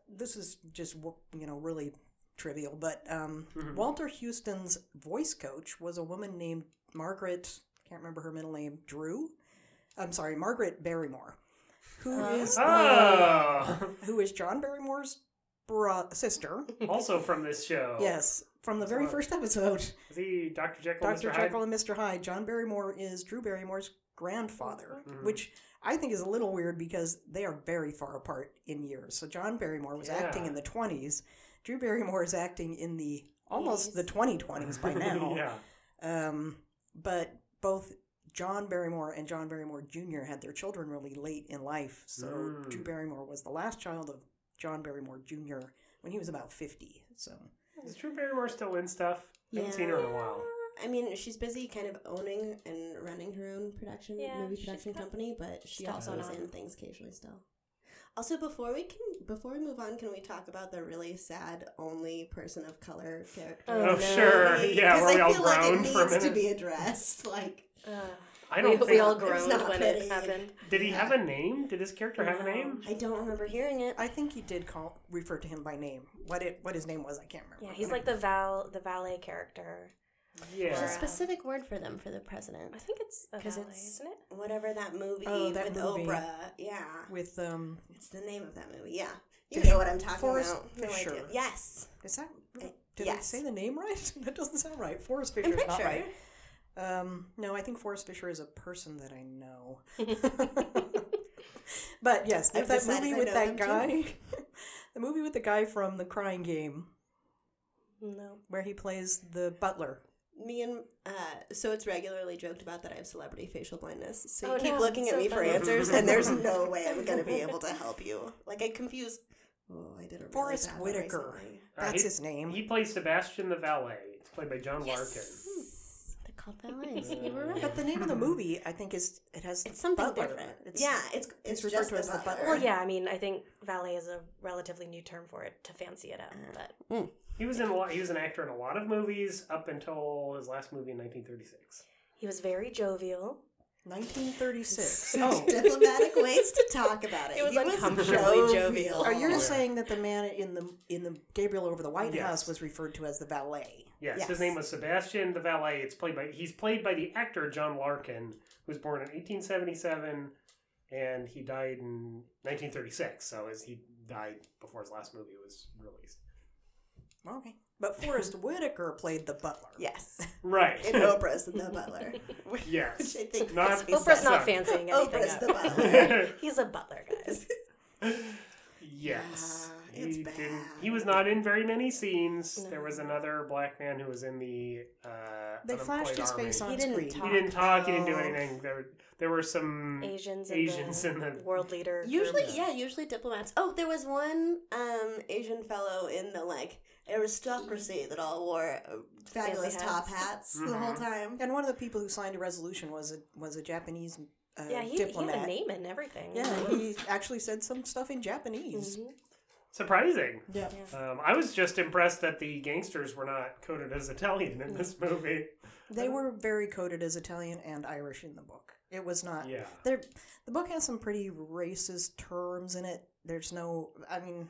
this is just you know really trivial, but um, Mhm. Walter Huston's voice coach was a woman named Margaret. Can't remember her middle name. Drew. I'm sorry, Margaret Barrymore, who is the, Oh! who is John Barrymore's bro- sister. also from this show. Yes, from the very Wow. first episode, Is he Dr. Jekyll and Dr. Mr. Hyde? Jekyll and Mr. Hyde. John Barrymore is Drew Barrymore's grandfather, Mhm. which I think is a little weird because they are very far apart in years. So John Barrymore was acting in the 20s. Drew Barrymore is acting in the almost the 2020s by now. yeah. Um, but both John Barrymore and John Barrymore Jr. had their children really late in life. So Mm. Drew Barrymore was the last child of John Barrymore Jr. when he was about 50. So Is Drew Barrymore still in stuff? I haven't seen her in a while. I mean, she's busy kind of owning and running her own production Yeah, movie production company, but she also going is in things occasionally still. Also, before we can before we move on, can we talk about the really sad only person of color character? Oh, Oh, no. sure. Yeah, 'Cause where we I all feel like it groaned for a needs to be addressed. Like, Uh, I don't we, think. we all groaned not when pretty. it happened. Did he have a name? Did his character have a name? I don't remember hearing it. I think he did call refer to him by name. What it what his name was, I can't remember. Yeah, he's like the val the valet character. Yeah. There's a specific word for them for the president. I think it's Because valet, it's isn't it? whatever that movie Oh, that with movie. Oprah. Yeah. with um It's the name of that movie. Yeah. You know what I'm talking Forrest about. No Fisher. idea. Yes. is that Uh, did I say the name right? that doesn't sound right. Forrest Fisher I'm is not sure. right. Um, no, I think Forrest Fisher is a person that I know. but yes, there's I've that movie I with that guy. the movie with the guy from The Crying Game, No. where he plays the butler. Me and uh, so it's regularly joked about that I have celebrity facial blindness. So you Oh, keep no, looking so at me for answers, and there's no way I'm gonna be able to help you. Like I confuse. Oh, I did a really Forest bad one Whitaker. recently. Uh, That's he- his name. He plays Sebastian the valet. It's played by John Larkin. They're called ballets. you were right. But the name of the um, movie, I think, is it has It's something butler. different. It's, yeah, it's it's, referred just to as the butler. butler. Well, yeah, I mean, I think valet is a relatively new term for it to fancy it up, uh, but hmm. He was in a lot, he was an actor in a lot of movies up until his last movie in 1936. he was very jovial. 1936. Oh, diplomatic ways to talk about it. It was He uncomfortably jovial. Are you yeah. saying that the man in the in the Gabriel over the White Yes. House was referred to as the valet? Yes, Yes. his name was Sebastian the valet. It's played by he's played by the actor John Larkin, who was born in 1877 and he died in 1936. So as he died before his last movie was released. Okay. But Forest Whitaker played the butler. Yes, Right. in Oprah's the butler. yes. Which I think Not- must be Oprah's said. not fancying anything Oprah's up. the butler. He's a butler, guys. Yes. Yeah, it's he bad. didn't. He was not in very many scenes. There was another black man who was in the. Uh, They flashed his army. face on He didn't screen. talk. He didn't talk. He didn't do anything. There, there were some Asians, in the in the. world leader. Usually, group. yeah, usually diplomats. Oh, there was one um Asian fellow in the like aristocracy that all wore uh, fabulous Fancy top hats. hats the whole time. And one of the people who signed a resolution was a was a Japanese uh, Yeah, he, he had diplomat. a name and everything. Yeah, he actually said some stuff in Japanese. Mhm. Surprising. Yeah. Um, I was just impressed that the gangsters were not coded as Italian in this movie. They were very coded as Italian and Irish in the book. It was not. Yeah. There, the book has some pretty racist terms in it. There's no. I mean,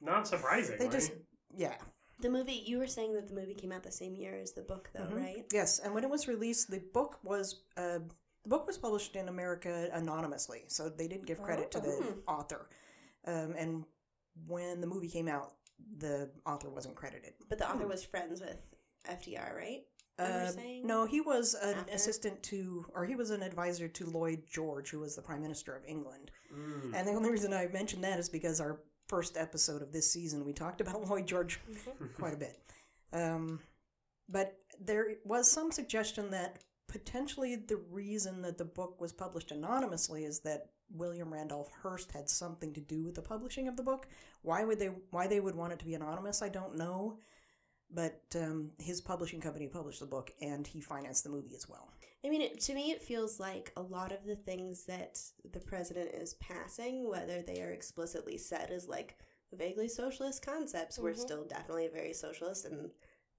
Not surprising. they just. Yeah. The movie you were saying that the movie came out the same year as the book, though, Mhm. right? Yes, and when it was released, the book was uh, the book was published in America anonymously, so they didn't give credit to the author. Um, and when the movie came out, the author wasn't credited. But the author was friends with FDR, right? Uh, saying? no, he was an After? assistant to, or he was an advisor to Lloyd George, who was the Prime Minister of England. Mm. And the only reason I mentioned that is because our first episode of this season, we talked about Lloyd George quite a bit. Um, but there was some suggestion that potentially the reason that the book was published anonymously is that William Randolph Hearst had something to do with the publishing of the book. Why would they? Why they would want it to be anonymous? I don't know. But um, his publishing company published the book, and he financed the movie as well. I mean, it, to me, it feels like a lot of the things that the president is passing, whether they are explicitly said as like vaguely socialist concepts, were Mhm. still definitely very socialist. And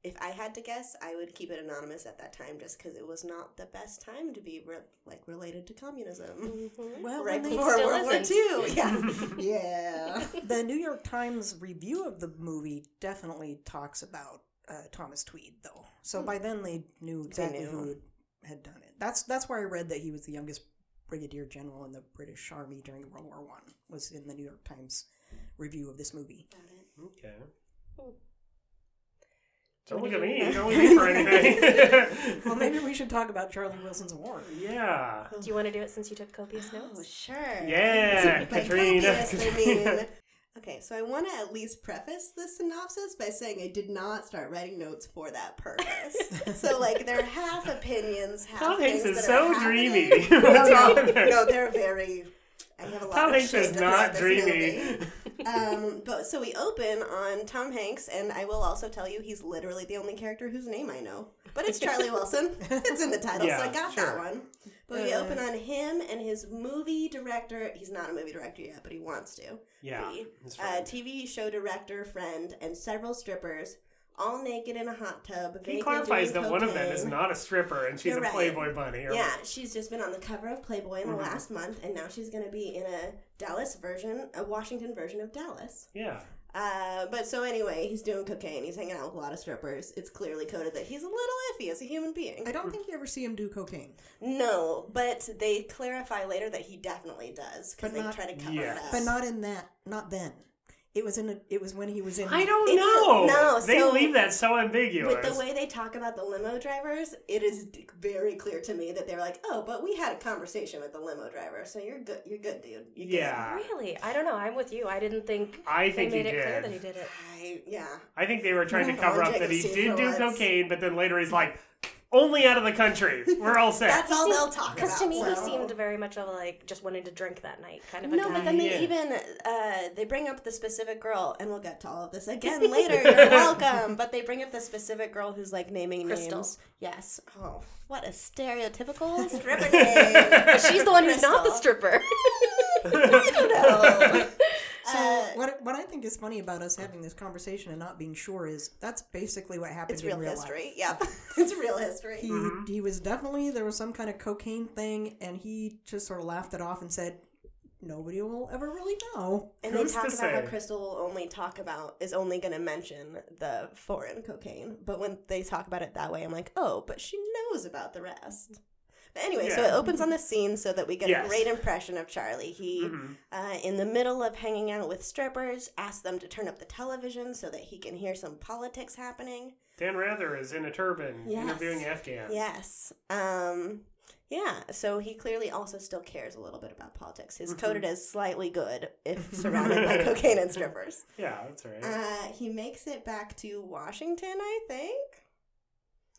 if I had to guess, I would keep it anonymous at that time, just because it was not the best time to be re- like related to communism. Mhm. Well, Right before World War isn't. II. Yeah. yeah. the New York Times review of the movie definitely talks about uh, Thomas Tweed, though. So by then they knew exactly knew. who had done it. That's that's where I read that he was the youngest brigadier general in the British Army during World War One. Was in the New York Times review of this movie. Okay. Hmm. Don't What look did at you- me. Don't look at me for anything. Well, maybe we should talk about Charlie Wilson's War. yeah. Do you want to do it since you took copious notes? Oh, notes? sure. Yeah, Katrina. copious, I mean. Okay, so I want to at least preface this synopsis by saying I did not start writing notes for that purpose. so, like, they're half opinions, half Tom Hanks is so dreamy. no, What's no, wrong no, they're very. I have a lot Tom of Hanks is not throw at this dreamy. Movie. um, but so we open on Tom Hanks, and I will also tell you he's literally the only character whose name I know. But it's Charlie Wilson. it's in the title, so I got sure. that one. But we Uh, open on him and his movie director. He's not a movie director yet, but he wants to. Yeah, be. his Uh, friend. TV show director, friend, and several strippers, all naked in a hot tub. He clarifies doing that one of them is not a stripper and she's You're a right. Playboy bunny. Or Yeah, she's just been on the cover of Playboy in the Mhm. last month, and now she's going to be in a Dallas version, a Washington version of Dallas. Yeah. Uh, but so anyway, he's doing cocaine. He's hanging out with a lot of strippers. It's clearly coded that he's a little iffy as a human being. I don't think you ever see him do cocaine, No, but they clarify later that he definitely does because they not- try to cover Yes. it up. but not in that. Not then. It was in. A, it was when he was in. I don't It's a- know. no, they so- leave that so ambiguous. With the way they talk about the limo drivers, it is very clear to me that they're like, "Oh, but we had a conversation with the limo driver, so you're good. You're good, dude. You're good." yeah. Really? I don't know. I'm with you. I didn't think I they think he made it clear did. that he did it. I, yeah. I think they were trying to cover up that he did do once. cocaine, but then later he's like, only out of the country. We're all set. That's all they'll talk about. Because to me, he seemed very much of like just wanting to drink that night, kind of a No, guy. but then they Yeah. even uh, they bring up the specific girl, and we'll get to all of this again later. You're welcome. But they bring up the specific girl who's like naming Crystal. names. Yes. Oh, what a stereotypical stripper name. But she's the one who's not the stripper. I don't No. So Uh, what what I think is funny about us having this conversation and not being sure is that's basically what happened it's in real real history. life. Yep. it's real history. He he was definitely there was some kind of cocaine thing, and he just sort of laughed it off and said, "Nobody will ever really know." And Who's they talk to about how? Crystal will only talk about is only going to mention the foreign cocaine, but when they talk about it that way, I'm like, oh, but she knows about the rest. But anyway, so it opens on the scene so that we get Yes. a great impression of Charlie. He, Mhm. uh, in the middle of hanging out with strippers, asks them to turn up the television so that he can hear some politics happening. Dan Rather is in a turban Yes. interviewing Afghans. Yes. Um, yeah, so he clearly also still cares a little bit about politics. He's Mhm. coded as slightly good if surrounded by cocaine and strippers. Yeah, that's right. Uh, he makes it back to Washington, I think.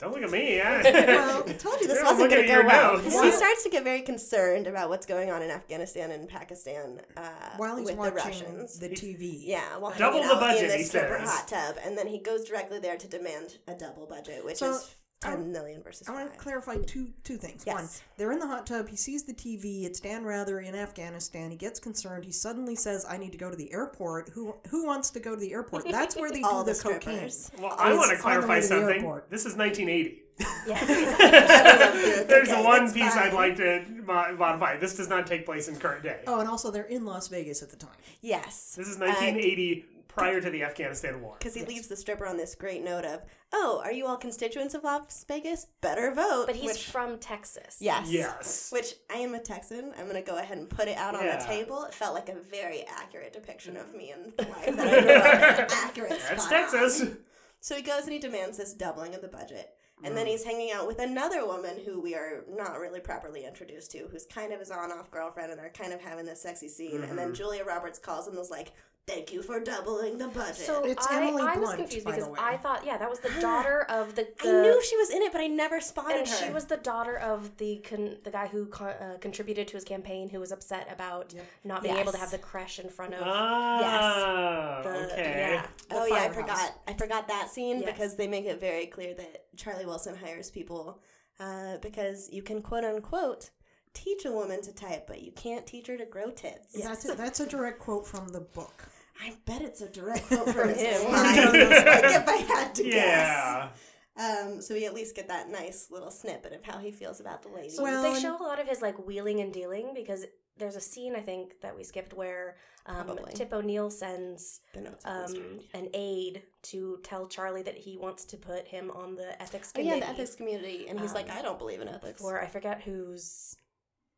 Don't look at me. I, Well, I told you this Yeah, I'm wasn't going to at go your well. notes. He starts to get very concerned about what's going on in Afghanistan and Pakistan uh, While he's with the Russians. the TV, Yeah, while Double the budget, in the he stripper says. hot tub, and then he goes directly there to demand a double budget, which So, is I- ten million versus I want to clarify two two things. One, they're in the hot tub. He sees the TV. It's Dan Rather in Afghanistan. He gets concerned. He suddenly says, "I need to go to the airport." Who who wants to go to the airport? That's where they All do the the, cocaine. strippers. well, I want to clarify to something. This is 1980. Yes. There's Okay, one piece fine. I'd like to modify. This does not take place in current day. Oh, and also they're in Las Vegas at the time. Yes. This is 1980, prior to the Afghanistan war. Because he leaves the stripper on this great note of, "Oh, are you all constituents of Las Vegas? Better vote." But he's Which- from Texas. yes, Yes. Which I am a Texan. I'm gonna go ahead and put it out on the table. It felt like a very accurate depiction of me and the life that I grew up in. Accurate. That's spot Texas. on. So he goes and he demands this doubling of the budget. And Mm. then he's hanging out with another woman who we are not really properly introduced to, who's kind of his on off girlfriend, and they're kind of having this sexy scene. And Mm-hmm. then Julia Roberts calls and was like, Thank you for doubling the budget. So It's I, Emily I was confused because. I thought, yeah, that was the daughter of the. I knew she was in it, but I never spotted and her. she was the daughter of the con- the guy who con- uh, contributed to his campaign, who was upset about not being able to have the creche in front of. Ah, The- okay. yeah. the oh yeah, I firehouse. forgot. I forgot that scene Yes. because they make it very clear that Charlie Wilson hires people uh, because you can quote unquote teach a woman to type, but you can't teach her to grow tits. That's a, that's a direct quote from the book. I bet it's a direct quote from From him. him. I don't know. Like if I had to guess. Yeah. Um, so we at least get that nice little snippet of how he feels about the lady. So Well, they show a lot of his like wheeling and dealing because there's a scene I think that we skipped where um, Tip O'Neill sends The notes on the um, an aide to tell Charlie that he wants to put him on the ethics Oh committee. yeah, the ethics community, and he's Um, like, I don't believe in ethics. Or I forget who's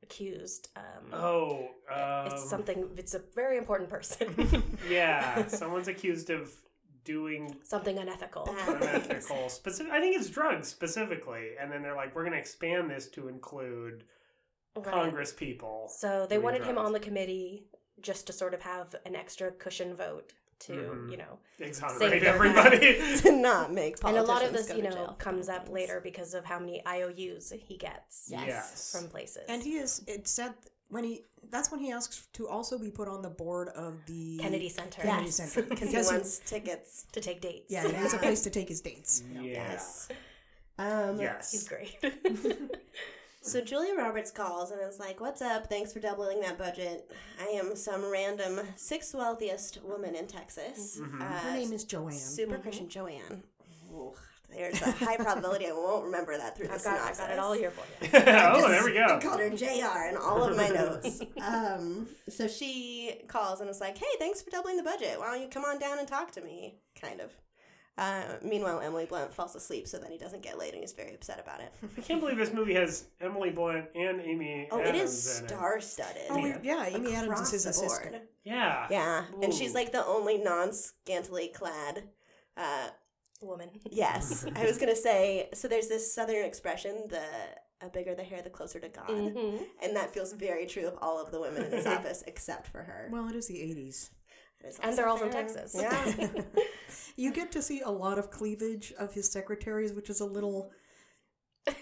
accused. Um, Oh, um, it's something. It's a very important person. yeah. Someone's accused of doing something unethical. Unethical. Specific. I think it's drugs specifically, and then they're like, we're going to expand this to include Right. Congress people. So they wanted him on the committee just to sort of have an extra cushion vote to Mhm. you know Exonerate Save everybody. to not make and a lot of this you know comes up things. later because of how many IOUs he gets Yes. yes. from places And he is. It said when he that's when he asks to also be put on the board of the Kennedy Center. Kennedy Yes, Center because he wants tickets. to take dates. yeah, he has a place to take his dates. Yeah. Yes. Um, Yes. He's great. So Julia Roberts calls and is like, "What's up? Thanks for doubling that budget. I am some random sixth wealthiest woman in Texas. Mm-hmm. Uh, Her name is Joanne. Super Christian Joanne. Ooh, there's a high probability I won't remember that through the I've got, I've got it all here for you. oh, there we I go. called her JR in all of my notes. um, so she calls and is like, "Hey, thanks for doubling the budget. Why don't you come on down and talk to me?" Kind of. Uh, meanwhile, Emily Blunt falls asleep, so then he doesn't get laid, and he's very upset about it. I can't believe this movie has Emily Blunt and Amy. Oh, it Adams is in star-studded. Oh, we- yeah, Amy Adams Across is his the board. assistant. Yeah. Yeah, and she's like the only non-scantily clad. Uh, Woman. yes, I was gonna say. So there's this Southern expression: the uh, bigger the hair, the closer to God, Mhm. and that feels very true of all of the women in this office except for her. Well, it is the 80s. That is And they're all from. Texas. Yeah. You get to see a lot of cleavage of his secretaries, which is a little.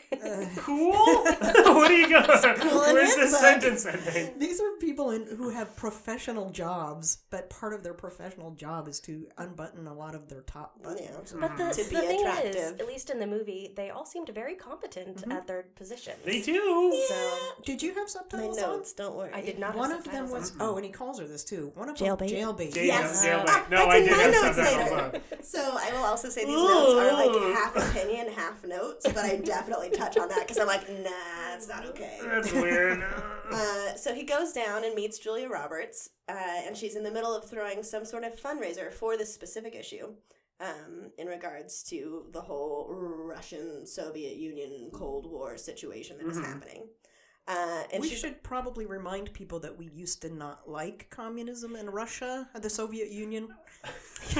Cool? what are you going? Cool Where's this book. sentence ending? these are people in, who have professional jobs, but part of their professional job is to unbutton a lot of their top buttons. But the, To the be thing is, attractive. at least in the movie, they all seemed very competent at their positions. They do. So Did you have My subtitles on? notes, don't worry. I did not. One have of them subtitles was oh, and he calls her this too. One of Jailbait? them jailbait. Jail- Yes. jailbait. Ah, no, that's I in did my have notes subtitles later. on. So I will also say these notes are like half opinion, half notes, but I definitely touch on that because I'm like, nah, it's not okay. That's weird. Uh, so he goes down and meets Julia Roberts, uh, and she's in the middle of throwing some sort of fundraiser for this specific issue um, in regards to the whole Russian Soviet Union Cold War situation that is happening. Uh, and we she's should probably remind people that we used to not like communism in Russia, the Soviet Union.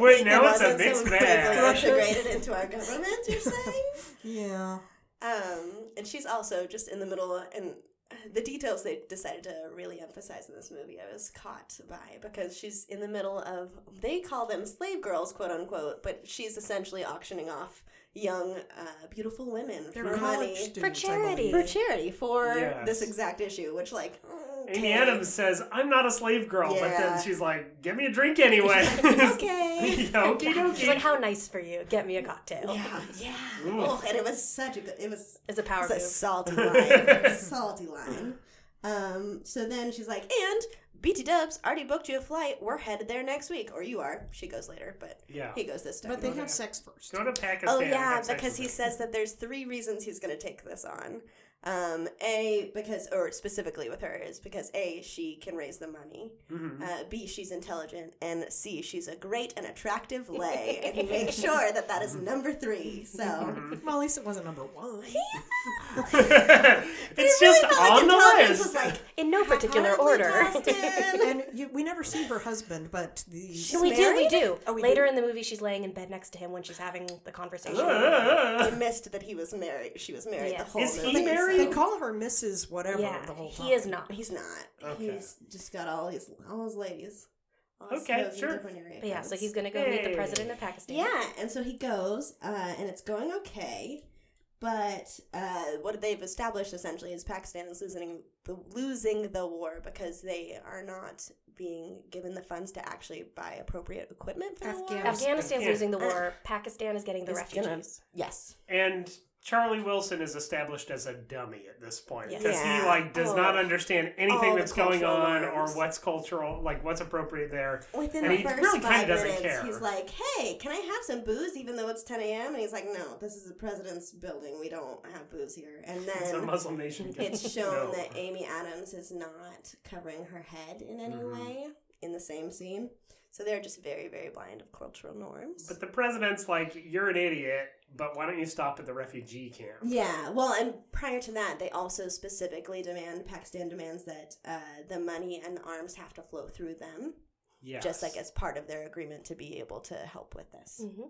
Wait, now it it's a mixed so bag. integrated into our government. You're saying? yeah. Um, and she's also just in the middle, and the details they decided to really emphasize in this movie, I was caught by because she's in the middle of, they call them slave girls, quote unquote, but she's essentially auctioning off young, uh, beautiful women They're for money. students, For charity. For charity, for Yes. this exact issue, which, like, Amy. Adams says, I'm not a slave girl, but then she's like, give me a drink anyway. okay. Okie dokie. she's like, "How nice for you. Get me a cocktail." Yeah, yeah. Ooh. Oh, and it was such a good. It was It's a power It's a move. salty line. salty line. Um, so then she's like, and BT Dubs already booked you a flight. We're headed there next week. Or you are. She goes later, but Yeah. he goes this time. But they have sex first. Go to Pakistan. Oh yeah, because he her. says that there's three reasons he's going to take this on. Um, a because or specifically with her is because a she can raise the money. Mm-hmm. Uh, B she's intelligent, and C she's a great and attractive lay, and he makes sure that that is number three. So Well, at least it wasn't number one. it's just felt like on the intelligence list. was like In no particular order. and you, we never see her husband, but the we do, we do. Oh, we Later do? in the movie, she's laying in bed next to him when she's having the conversation. I missed that he was married. She was married Yes. the whole Is he movie. Married? they call her Mrs. Whatever yeah, the whole time. he is not. He's not. Okay. He's just got all his all his ladies. All his Okay, hoes in sure. But yeah, so he's gonna go meet the president of Pakistan. Yeah, and so he goes, uh, and it's going okay. But uh, what they've established essentially is Pakistan is losing the losing the war because they are not being given the funds to actually buy appropriate equipment for the war. Afghanistan. Afghanistan's Yeah. losing the war. Pakistan is getting the refugees. gonna- Yes. And Charlie Wilson is established as a dummy at this point because Yeah. he like does not Oh. understand anything that's going on norms. or what's cultural, like what's appropriate there. Within And the he first really kinda five doesn't minutes, care. he's like, "Hey, can I have some booze even though it's 10 a.m.?" And he's like, "No, this is the president's building. We don't have booze here." And then It's a then Muslim nation. it's shown No. that Amy Adams is not covering her head in any Mhm. way in the same scene. So they're just very, very blind of cultural norms. But the president's like, "You're an idiot, but why don't you stop at the refugee camp?" yeah, well, and prior to that, they also specifically demand Pakistan demands that uh, the money and the arms have to flow through them, Yeah. just like as part of their agreement to be able to help with this. hmm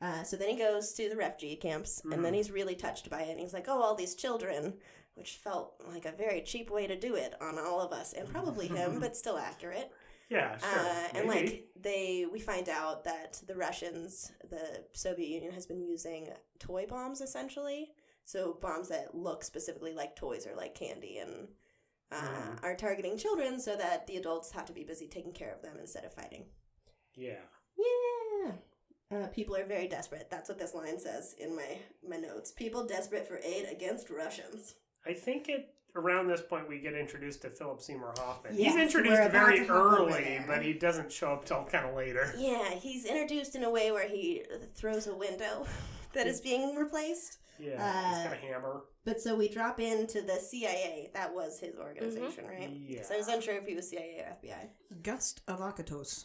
Uh, so then he goes to the refugee camps, and then Mhm. he's really touched by it. And he's like, "Oh, all these children," which felt like a very cheap way to do it on all of us, and probably him, but still accurate. Yeah, sure. Uh, and like they, we find out that the Russians, the Soviet Union, has been using toy bombs essentially. So bombs that look specifically like toys or like candy, and uh, Mhm. are targeting children so that the adults have to be busy taking care of them instead of fighting. Yeah. Yeah. Uh, people are very desperate. That's what this line says in my, my notes. People desperate for aid against Russians. I think it around this point we get introduced to Philip Seymour Hoffman. Yes, He's introduced very to hop over early, but he doesn't show up till kind of later. Yeah, he's introduced in a way where he throws a window that is being replaced. Yeah, he's Uh, got a hammer. But so we drop into the CIA. That was his organization, right? Yeah. So I was unsure if he was CIA or FBI. Gust Avocatos.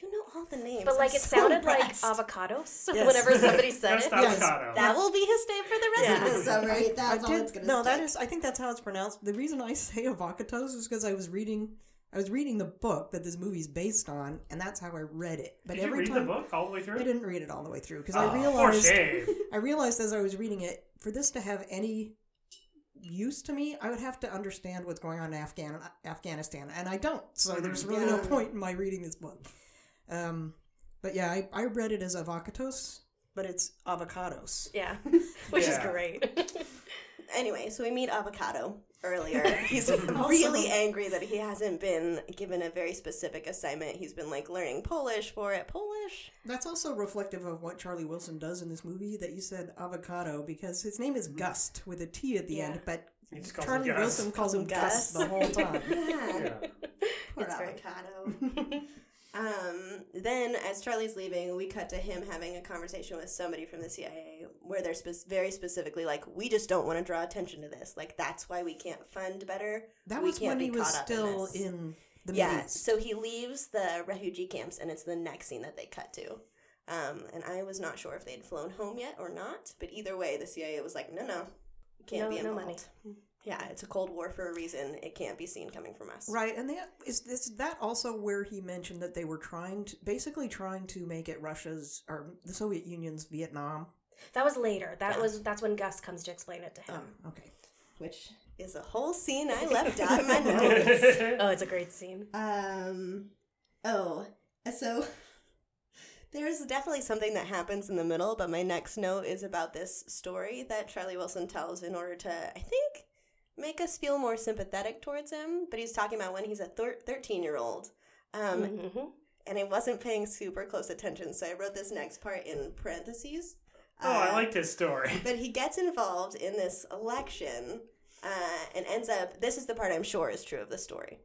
You know all the names. But like I'm it so sounded impressed. like avocados Yes. whenever somebody said Just it. avocado. That will be his name for the rest Yeah. of the summer. That's I all did- it's gonna no, stick. is. I think that's how it's pronounced. The reason I say avocatos is because I was reading. I was reading the book that this movie's based on, and that's how I read it. But Did you every read time the book all the way through? I didn't read it all the way through because Oh, I for realized shame. I realized as I was reading it, for this to have any use to me, I would have to understand what's going on in Afghan Afghanistan, and I don't. So mm-hmm. there's really no point in my reading this book. Um, but yeah, I, I read it as avocados, but it's avocados. Yeah, which is Yeah. great. Anyway, so we meet Avocado earlier. He's really angry that he hasn't been given a very specific assignment. He's been like learning Polish for it. Polish? That's also reflective of what Charlie Wilson does in this movie that you said avocado because his name is Gust with a T at the Yeah. end, but He just calls Charlie Gus. Wilson calls him Gus. Gus the whole time. Yeah. Yeah. Poor It's great. avocado. Um, then, as Charlie's leaving, we cut to him having a conversation with somebody from the CIA where they're spe- very specifically like, "We just don't want to draw attention to this. Like, that's why we can't fund better. That We was can't when be he was caught up in still in the yeah." East. So he leaves the refugee camps, and it's the next scene that they cut to. Um, and I was not sure if they'd flown home yet or not, but either way, the CIA was like, "No, no, you can't No- be no money. Yeah, it's a Cold War for a reason. It can't be seen coming from us. Right, and that is this that also where he mentioned that they were trying to basically trying to make it Russia's or the Soviet Union's Vietnam. that was later. That was that's when Gus comes to explain it to him. Okay. which is a whole scene I left out of my notes. oh, it's a great scene. Um, oh, so there's definitely something that happens in the middle, but my next note is about this story that Charlie Wilson tells in order to, I think, make us feel more sympathetic towards him. But he's talking about when he's a 13 year old. Um, Mhm. and I wasn't paying super close attention, so I wrote this next part in parentheses. Oh, I Uh, like this story. but he gets involved in this election uh, and ends up this is the part i'm sure is true of the story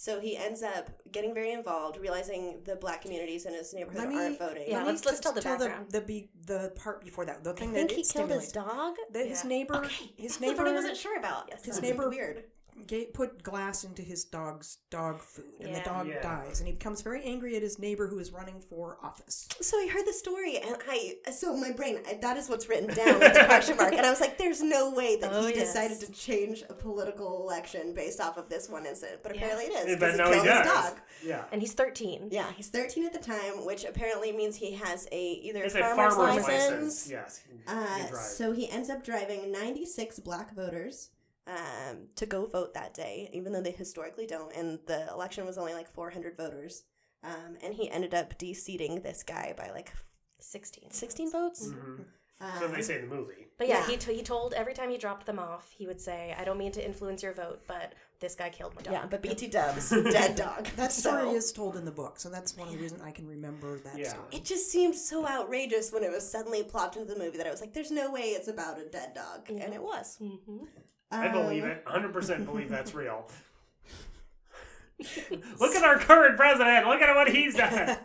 so he ends up getting very involved realizing the black communities in his neighborhood Let me- aren't voting Yeah, let let's, let's tell the background. The, be the part before that. The i thing think that he it killed his stimulates. dog That his Yeah. neighbor, okay his that's the neighbor, part i wasn't sure about yes his neighbor- weird ga- put glass into his dog's dog food, and the dog Yeah. dies, and he becomes very angry at his neighbor who is running for office. so i heard the story and i so my brain I, that is what's written down with the question mark and i was like there's no way that Oh, he yes. decided to change a political election based off of this one incident but Yeah. apparently it is because he now he killed his dog Yeah. And he's 13. Yeah, he's 13 at the time, which apparently means he has a either a farmer's, farmer's license. license. Yes. he- he Uh, drive. so he ends up driving 96 black voters um, to go vote that day, even though they historically don't. And the election was only like 400 voters. Um, and he ended up de-seating this guy by like 16. 16 votes. Mhm. Um, So they say in the movie. But yeah, Yeah. he, t- he told every time he dropped them off, he would say, I don't mean to influence your vote, but this guy killed my dog. yeah, but BT Dubs, dead dog. That story So- is told in the book, so that's one of the reasons I can remember that Yeah. story. It just seemed so outrageous when it was suddenly plopped into the movie that I was like, "There's no way it's about a dead dog," and it was. hmm I believe Um, it. 100% believe that's real. Look at our current president. Look at what he's done.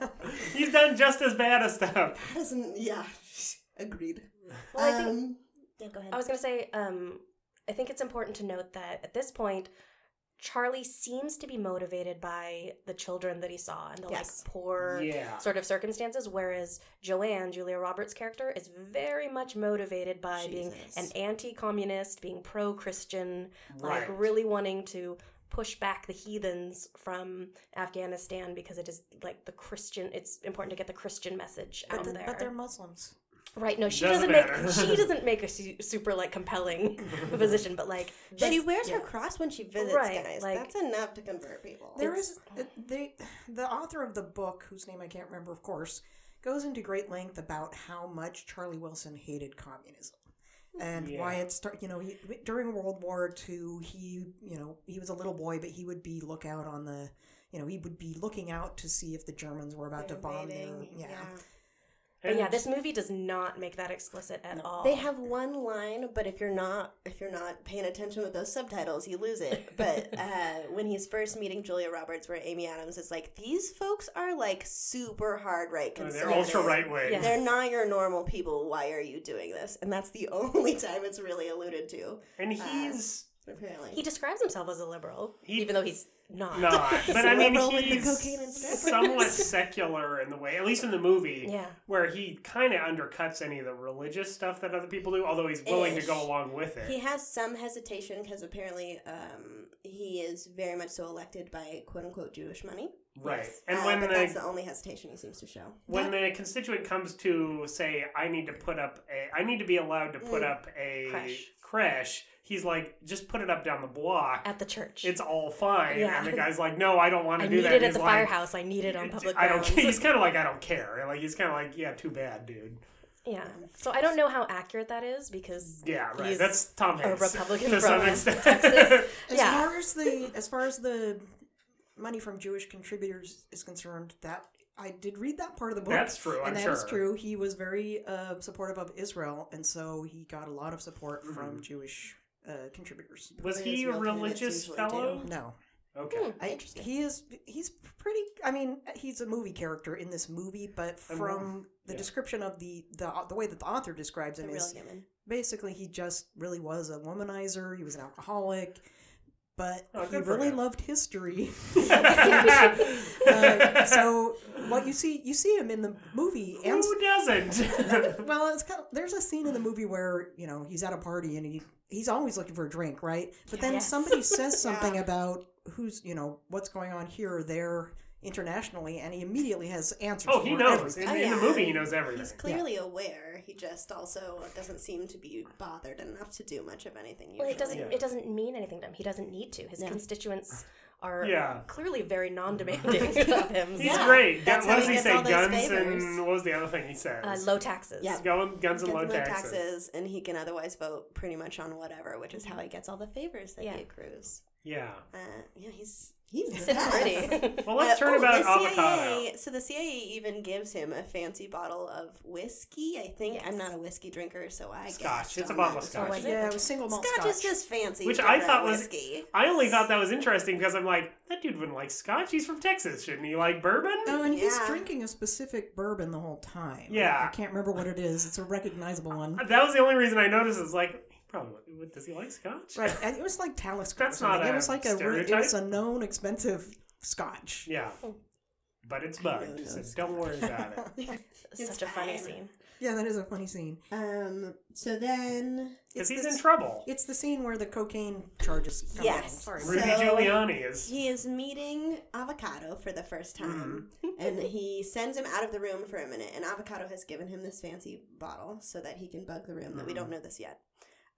He's done just as bad as stuff. That doesn't. Yeah, agreed. Well, I think um, yeah, go ahead. I was going to say, um, I think it's important to note that at this point, Charlie seems to be motivated by the children that he saw and the Yes. like poor Yeah. sort of circumstances, whereas Joanne, Julia Roberts' character, is very much motivated by being an anti-communist, being pro-Christian, Right. like really wanting to push back the heathens from Afghanistan because it is like the Christian. It's important to get the Christian message But, out the- there. but they're Muslims. Right? No, she Doesn't doesn't, make she doesn't make a su- super like compelling position, but like she wears yeah. her cross when she visits, Right, guys. like- That's enough to convert people. There It's- is uh, they the author of the book, whose name I can't remember, of course, goes into great length about how much Charlie Wilson hated communism. and Yeah. why it start. You know, he, during World War II, he you know he was a little boy, but he would be lookout on the. You know, he would be looking out to see if the Germans were about to bomb their. Invading, Yeah. But yeah, this movie does not make that explicit at all. They have one line, but if you're not if you're not paying attention with those subtitles, you lose it. But uh, when he's first meeting Julia Roberts, where Amy Adams is like, these folks are like super hard right Oh, they're ultra right wing. Yes. They're not your normal people. Why are you doing this? And that's the only time it's really alluded to. And he's Apparently, he describes himself as a liberal, He- even though he's not. not, but I mean liberal with the he's cocaine and strippers. somewhat secular in the way, at least in the movie, Yeah. where he kind of undercuts any of the religious stuff that other people do, although he's willing to go along with it. He has some hesitation because apparently um, he is very much so elected by quote unquote Jewish money. right, Yes. and Uh, when but the that's the only hesitation he seems to show. when the constituent comes to say i need to put up a i need to be allowed to put Mm. up a Creche. Creche he's like just put it up down the block At the church. it's all fine Yeah. and the guy's like no i don't want I to do need that it And at he's the like, firehouse. I need it on public i don't grounds. care he's kind of like i don't care like he's kind of like yeah too bad dude yeah. So I don't know how accurate that is because yeah right he's that's tom Hanks, a Republican to from Texas. As yeah. far as the as far as the money from Jewish contributors is concerned, that I did read that part of the book. That's true, I'm and that is sure. true. He was very uh, supportive of Israel, and so he got a lot of support Mm-hmm. from Jewish uh, contributors. was Probably he a religious fellow do. No, okay I, he is. He's pretty. I mean, he's a movie character in this movie, but I'm- from the yeah. description of the, the the way that the author describes The him real is human. basically he just really was a womanizer. He was an alcoholic, but Oh, he really him. loved history. uh, so what you see, you see him in the movie, and who doesn't well, it's kind of there's a scene in the movie where you know he's at a party and he he's always looking for a drink, right? But then Yes. somebody says something about who's you know what's going on here or there internationally, and he immediately has answers. oh he knows everything. in, Oh, in the movie he knows everything He's clearly aware. He just also doesn't seem to be bothered enough to do much of anything. Usually. Well, it doesn't. Yeah. It doesn't mean anything to him. He doesn't need to. His Yeah. constituents are Yeah. clearly very non-demanding of him. He's Yeah, great. that's what does he he say? Guns favors. and what was the other thing he says? Uh, low taxes. Yeah. Go, guns and low and low taxes. taxes, and he can otherwise vote pretty much on whatever, which is how he gets all the favors that Yeah. he accrues. Yeah. Uh, yeah, he's he's the Sitting pretty. Well, let's Uh, turn oh, about the avocado. CIA, so the CIA even gives him a fancy bottle of whiskey. I think I'm not a whiskey drinker, so I guess. Scotch. guessed It's a on bottle that. of scotch. was it? Yeah, it was single malt Scotch, scotch. is just fancy, Which I thought was- whiskey. I only thought that was interesting because I'm like, that dude wouldn't like scotch. He's from Texas. Shouldn't he like bourbon? Oh, and he's drinking a specific bourbon the whole time. Yeah. I can't remember what it is. It's a recognizable one. That was the only reason I noticed. Is like, he probably would- does he like scotch? Right, and it was like Talisker. or That's not something. It was like a re- it was a known expensive Scotch. Yeah. But it's bugged, so don't worry about it. It's Such a funny scene. Yeah, that is a funny scene. Um. So then, Because It's he's this- in trouble. It's the scene where the cocaine charges come Yes. in. Sorry. Rudy So- Giuliani is. he is meeting Avocado for the first time, and he sends him out of the room for a minute. And Avocado has given him this fancy bottle so that he can bug the room. That we don't know this yet.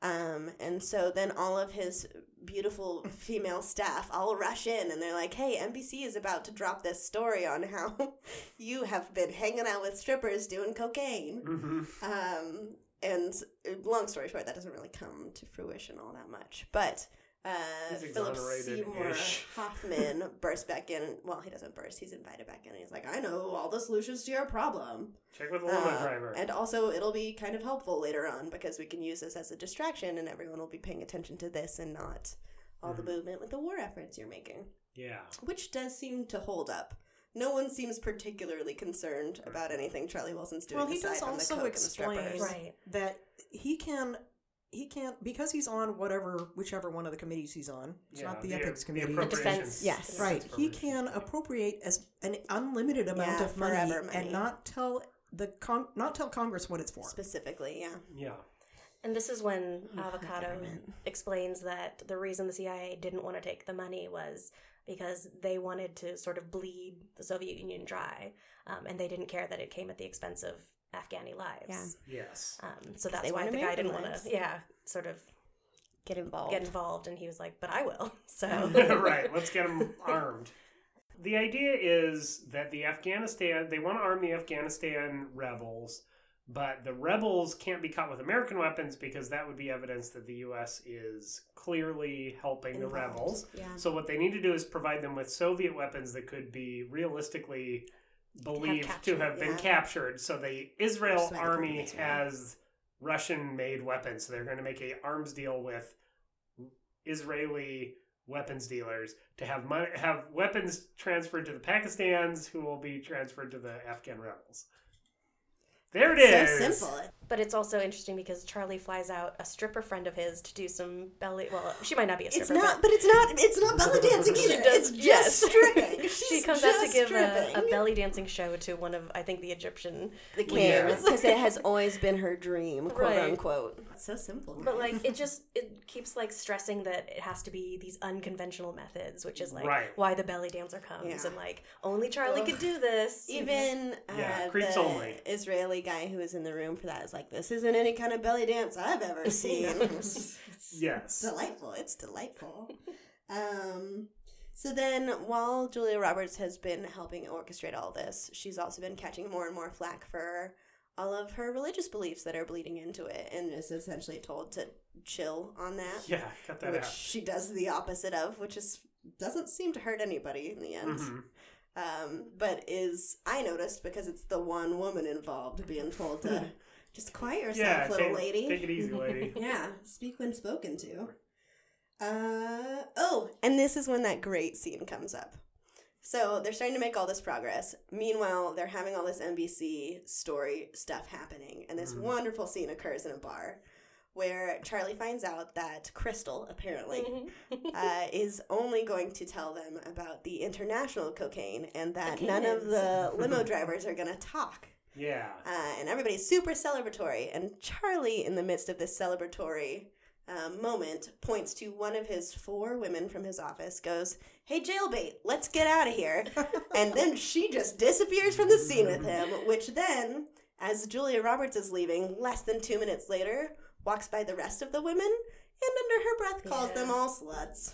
Um, and so then all of his beautiful female staff all rush in and they're like, hey, NBC is about to drop this story on how you have been hanging out with strippers doing cocaine. hmm Um, and long story short, that doesn't really come to fruition all that much. But uh, Philip. Seymour Hoffman bursts back in. Well, he doesn't burst. He's invited back in. And he's like, I know all the solutions to your problem. Check with the limo Uh, driver. And also, it'll be kind of helpful later on because we can use this as a distraction and everyone will be paying attention to this and not all Mm-hmm. the movement with the war efforts you're making. yeah. Which does seem to hold up. No one seems particularly concerned about anything Charlie Wilson's doing. Well, he aside does from the also coke and the strippers. explain Right. that he can he can't because he's on whatever whichever one of the committees he's on. It's yeah. not the, the ethics the committee. appropriations- defense- Yes. Right. He can appropriate as an unlimited amount Yeah, of money, money. and not tell the con- not tell Congress what it's for. Specifically, yeah. Yeah. And this is when Avocado explains that the reason the CIA didn't want to take the money was because they wanted to sort of bleed the Soviet Union dry, um, and they didn't care that it came at the expense of Afghani lives. Yes. Um, so they that's why the guy didn't want to, yeah, sort of Get involved. get involved, and he was like, "But I will." So right. Let's get them armed. The idea is that the Afghanistan they want to arm the Afghanistan rebels but the rebels can't be caught with American weapons because that would be evidence that the U.S. is clearly helping the rebels. yeah. So what they need to do is provide them with Soviet weapons that could be realistically believed to have been yeah. captured. So the Israel Just like the army has Russian-made weapons. So they're going to make a arms deal with Israeli weapons dealers to have money, have weapons transferred to the Pakistans, who will be transferred to the Afghan rebels. There it is. So simple. But it's also interesting because Charlie flies out a stripper friend of his to do some belly. Well, she might not be a stripper. It's not, but it's not. It's not belly dancing either. does- it's just yes. stripping. she comes out to give a, a belly dancing show to one of I think the Egyptian the leaders. king because it has always been her dream, quote Right. unquote. It's so simple. But like it just it keeps like stressing that it has to be these unconventional methods, which is like Right. why the belly dancer comes Yeah. and like only Charlie Ugh. could do this. Even Yeah, uh, creeps the only. Israeli guy who was in the room for that is like, "This isn't any kind of belly dance I've ever seen." it's Yes. delightful. It's delightful. um, so then, while Julia Roberts has been helping orchestrate all this, she's also been catching more and more flack for all of her religious beliefs that are bleeding into it, and is essentially told to chill on that. Yeah, cut that which out. she does the opposite of, which is doesn't seem to hurt anybody in the end. Mhm. Um, but is I noticed because it's the one woman involved being told to just quiet yourself, Yeah, little take, lady. take it easy, lady. yeah, speak when spoken to. Uh oh, and this is when that great scene comes up. So they're starting to make all this progress. Meanwhile, they're having all this NBC story stuff happening, and this Mhm. wonderful scene occurs in a bar where Charlie finds out that Crystal, apparently, uh, is only going to tell them about the international cocaine and that none of the limo drivers are going to talk. Yeah. Uh, and everybody's super celebratory. And Charlie, in the midst of this celebratory um, moment, points to one of his four women from his office, goes, Hey, jailbait, let's get out of here. and then she just disappears from the scene with him, which then, as Julia Roberts is leaving, less than two minutes later, walks by the rest of the women and under her breath calls them all sluts.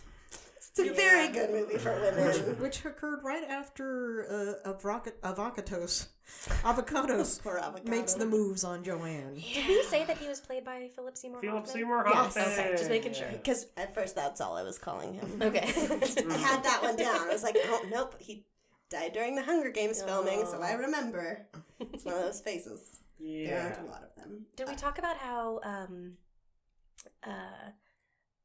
It's a very good movie for women. which occurred right after uh, Avoc- Avocados, Avocados Poor avocado. makes the moves on Joanne. Did we say that he was played by Philip Seymour Philip Hoffman? Seymour Yes. Hoffman. Okay, just making sure. Because at first that's all I was calling him. Okay. I had that one down. I was like, oh, nope, he died during the Hunger Games filming, so I remember. It's one of those faces. There aren't a lot of them. Did we talk about how um, uh,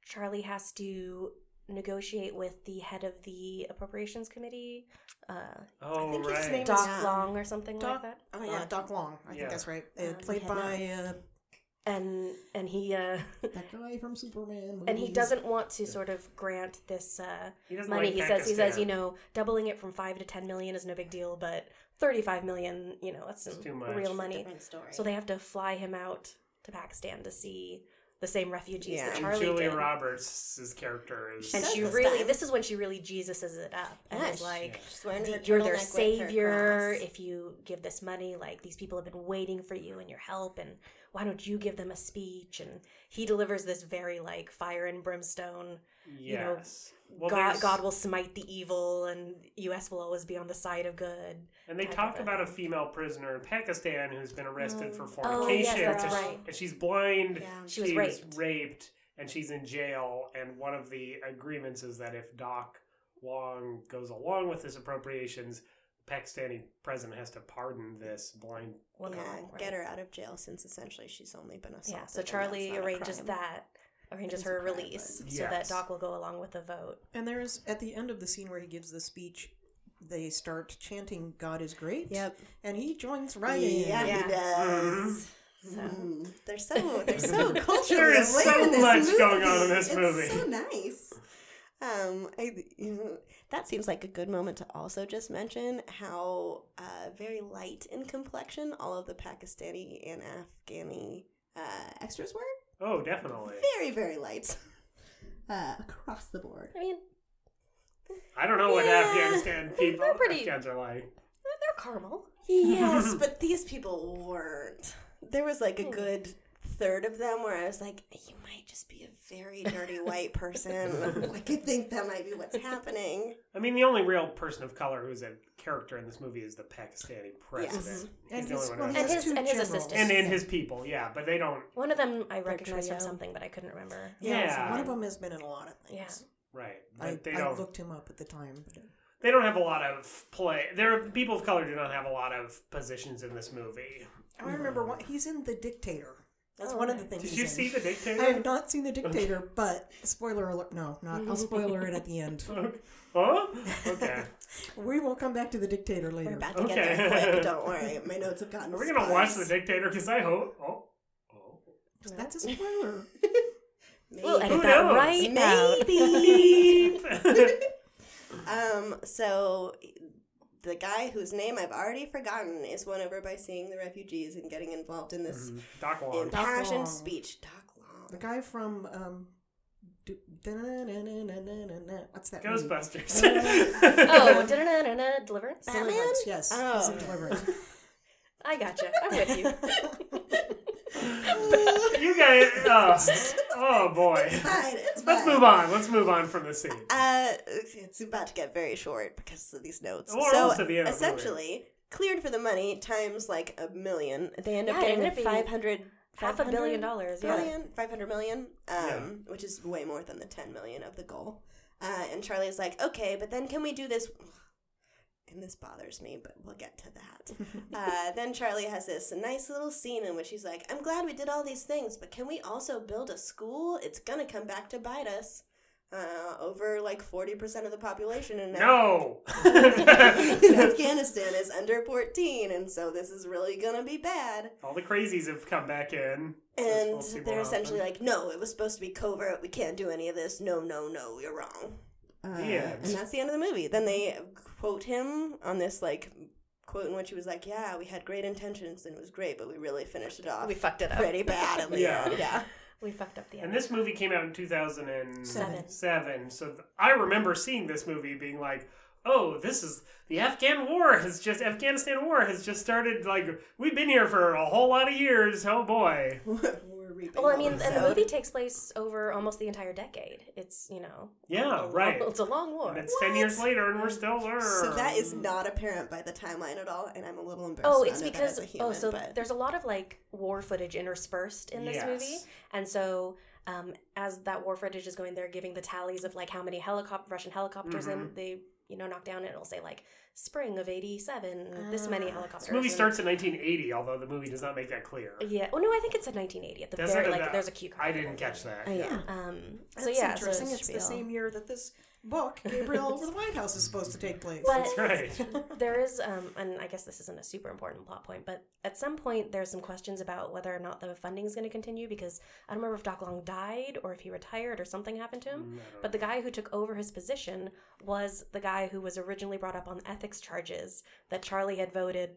Charlie has to negotiate with the head of the appropriations committee, uh, Oh, think his right. name is- Doc Yeah. Long or something Doc, like that? oh yeah, Doc Long. I Yeah. think that's right. Uh, Um, played by uh, And and he uh, that guy from Superman. and he doesn't want to sort of grant this uh, He money. like he says he says you know doubling it from five to ten million is no big deal, but thirty five million, you know, that's some too much. real It's a money. Different story. So they have to fly him out to Pakistan to see the same refugees Yeah. that And Charlie Julia did. Roberts' character is. and she really time. this is when she really jesuses it up and Yeah, is like She's you're their turtleneck her savior if you give this money like these people have been waiting for you and your help and why don't you give them a speech and he delivers this very like fire and brimstone you know Yes. Well, god, god will smite the evil and us will always be on the side of good And they talk about a female prisoner in Pakistan who's been arrested for mm. Oh, fornication. yes, that's and right. And she's blind. Yeah. She was raped. raped, and she's in jail. And one of the agreements is that if Doc Long goes along with his appropriations, the Pakistani president has to pardon this blind. woman yeah, right? get her out of jail since essentially she's only been assaulted. yeah so charlie that's not a arranges crime. that arranges is a her release but- so that doc will go along with the vote And there's at the end of the scene where he gives the speech, they start chanting "God is great." Yep. And he joins right in. Yeah, Yeah. he does. So- Mm. They're so they're so culturally There is aware so this much movie. going on in this movie. it's movie. So nice. Um, I, you know, that seems like a good moment to also just mention how uh, very light in complexion all of the Pakistani and Afghani uh, extras were. Oh, definitely. Very very light. Uh, across the board. i mean I don't know what Yeah. Afghanistan people They're pretty- Afghans are like. they're caramel Yes, but these people weren't. There was like a good third of them where I was like, you might just be a very dirty white person. I could think that might be what's happening. I mean, the only real person of color who's a character in this movie is the Pakistani president. Yes. He's And the only his- one well, who And has- has his and his assistant. and in his people, yeah, but they don't. One of them I recognize from something, but I couldn't remember. Yeah, so Yeah. one of them has been in a lot of things. Yeah. Right, I, they I don't. looked him up at the time. But They don't have a lot of play. There, people of color do not have a lot of positions in this movie. I remember one, he's in The Dictator. That's Oh, one of the things. Did you in. see the dictator? I have not seen The Dictator, but spoiler alert. No, not. I'll spoiler it at the end. Huh? Okay. We will come back to The Dictator later. We're about to get Okay. there quick. Don't worry. My notes have gotten Are we gonna watch the dictator? Because I hope. Oh. Oh. That's a spoiler. We'll edit Who that knows? right. Maybe. Um, so the guy whose name I've already forgotten is won over by seeing the refugees and getting involved in this Doc Long. impassioned Long. speech. Doc Long. The guy from um, do- what's that? movie? Ghostbusters. Oh, Deliverance? Batman? Deliverance. Yes, he's in Oh. Deliverance. I gotcha. I'm with you. you guys. Oh, oh boy. Fine, it's Let's fine. move on. Let's move on from the scene. Uh, it's about to get very short because of these notes. We're so almost at the end of the essentially, cleared for the money times like a million. They end up Yeah, it getting ended up being 500 half a billion dollars, yeah. billion, 500 million, um, Yeah. which is way more than the 10 million of the goal. Uh, and Charlie's like, okay, but then can we do this? And this bothers me, but we'll get to that. uh, then Charlie has this nice little scene in which he's like, I'm glad we did all these things, but can we also build a school? It's gonna come back to bite us. Uh, over like 40% of the population and now No. Afghanistan is under 14, and so this is really gonna be bad. All the crazies have come back in. And they're essentially often. like, no, it was supposed to be covert. We can't do any of this. No, no, no, you're wrong. Uh, end. And that's the end of the movie. Then they quote him on this like quote in which he was like, "Yeah, we had great intentions and it was great, but we really finished it off We fucked it up. pretty bad." Yeah. yeah. We fucked up the end. And this movie came out in 2007. Seven. So th- I remember seeing this movie being like, oh, this is the Afghan war has just, Afghanistan war has just started. Like, we've been here for a whole lot of years. Oh boy. We're reaping Well, I mean, and the movie takes place over almost the entire decade. It's, you know. Yeah, a- right. It's a long war. And it's 10 years later and we're still there. So that is not apparent by the timeline at all, and I'm a little embarrassed. Oh, it's know that because as a human, oh, so but there's a lot of like war footage interspersed in this Yes. movie, and so um, as that war footage is going, they're giving the tallies of like how many helicopter Russian helicopters Mm-hmm. in they you know knocked down, and it'll say like spring of '87, this many helicopters. This movie starts in 1980, although the movie does not make that clear. Yeah. Oh no, I think it's in 1980 at the Does very like That- there's a cue card. I didn't catch that. Oh, yeah. Um. So That's yeah, so interesting. it's the same year that this book, Gabriel over the White House, is supposed to take place. But That's right. there is, um, and I guess this isn't a super important plot point, but at some point there's some questions about whether or not the funding is going to continue because I don't remember if Doc Long died or if he retired or something happened to Mm, him. But the guy who took over his position was the guy who was originally brought up on ethics charges that Charlie had voted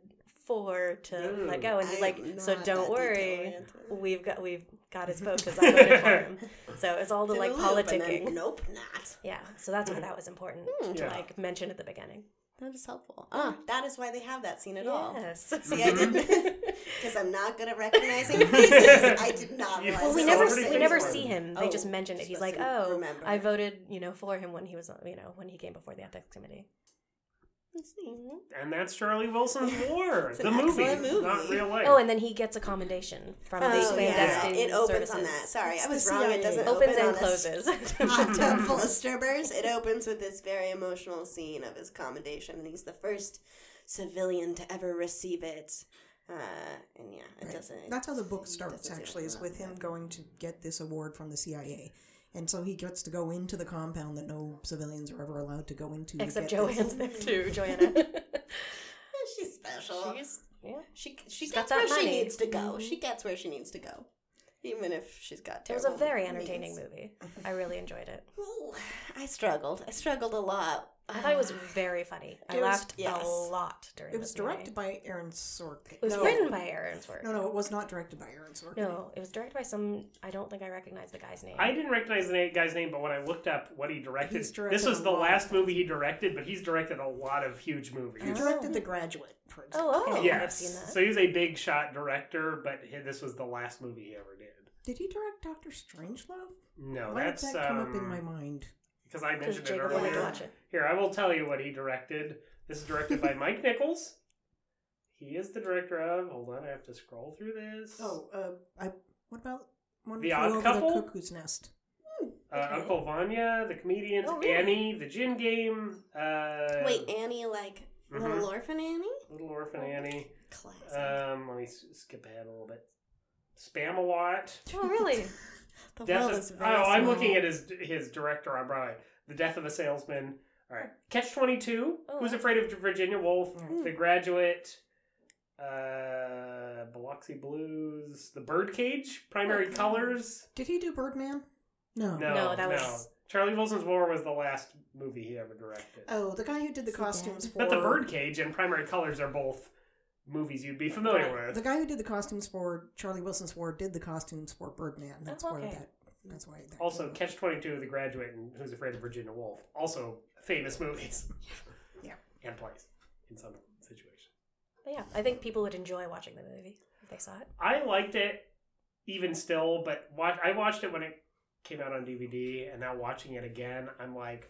for to Ooh. let go, and he's I'm like, "So don't worry, we've got we've got his vote because I voted for him." So it's all the In like a loop, and then, politicking. nope, not. Yeah, so that's why that was important to Yeah. like mention at the beginning. That is helpful. Ah, that is why they have that scene at all. Yes. See, I didn't because I'm not good at recognizing faces. I did not Yeah. realize. Well, we never see, we never for see him. They just Oh, mention it. He's like, "Oh, remember. I voted, you know, for him when he was, you know, when he came before the ethics committee." And that's Charlie Wilson's War, the an movie, not real life. Oh, and then he gets a commendation from Oh, the yeah. clandestine It opens services. on that. Sorry, It's I was the wrong. It doesn't Opens open and on a closes. hot tub full of strippers. It opens with this very emotional scene of his commendation, and he's the first civilian to ever receive it. Uh, and yeah, it doesn't. That's how the book starts. Actually, to is with him yet. going to get this award from the CIA, and so he gets to go into the compound that no civilians are ever allowed to go into. to Except get this. Joanne's there too. Joanna. She's special. She's yeah. she she she's gets where that she needs to go. Mm-hmm. She gets where she needs to go, even if she's got. It was a terrible very means. entertaining movie. I really enjoyed it. Ooh, I struggled. I struggled a lot. I thought it was very funny. I It was- laughed yes. a lot during. It was this movie. directed by Aaron Sorkin. It was no, written by Aaron Sorkin. No, no, it was not directed by Aaron Sorkin. No, it was directed by some. I don't think I recognize the guy's name. I didn't recognize the guy's name, but when I looked up what he directed, directed this was the lot. last movie he directed, but he's directed a lot of huge movies. He directed The Graduate, for example. oh, okay. yes. I've seen that. So he's a big shot director, but this was the last movie he ever did. Did he direct Doctor Strangelove? No, Why that's did that come up in um, my mind? Because I Because mentioned it Jacob wanted to earlier. watch it. Here, I will tell you what he directed. This is directed by Mike Nichols. He is the director of. Hold on, I have to scroll through this. Oh, uh, I. What about one The Flew Odd over Couple? the Cuckoo's Nest? uh, okay. Uncle Vanya, the comedians, Oh, really? Annie, the Gin Game. Uh, Wait, Annie, like Mhm. Little Orphan Annie? Little Orphan Annie. Classic. Um, let me s- skip ahead a little bit. Spamalot. Oh, really? the Death world of, is very oh, I'm looking at his his director on Broadway. The Death of a Salesman. All right, Catch Twenty Two. Oh, Who's. Afraid of Virginia Woolf? Mm. The Graduate. Uh, Biloxi Blues. The Birdcage. Primary Okay. Colors. Did he do Birdman? No. No, No, no. that was- Charlie Wilson's War was the last movie he ever directed. Oh, the guy who did the Is he costumes dead? for. But The Birdcage and Primary Colors are both movies you'd be familiar with. The guy who did the costumes for Charlie Wilson's War did the costumes for Birdman. That's Oh, why okay. that. That's why. That Also, came. Catch Twenty Two, The Graduate, and Who's Afraid of Virginia Woolf. Also famous movies. Yeah. And plays in some situations. But yeah, I think people would enjoy watching the movie if they saw it. I liked it, even still, but watch, I watched it when it came out on DVD, and now watching it again, I'm like,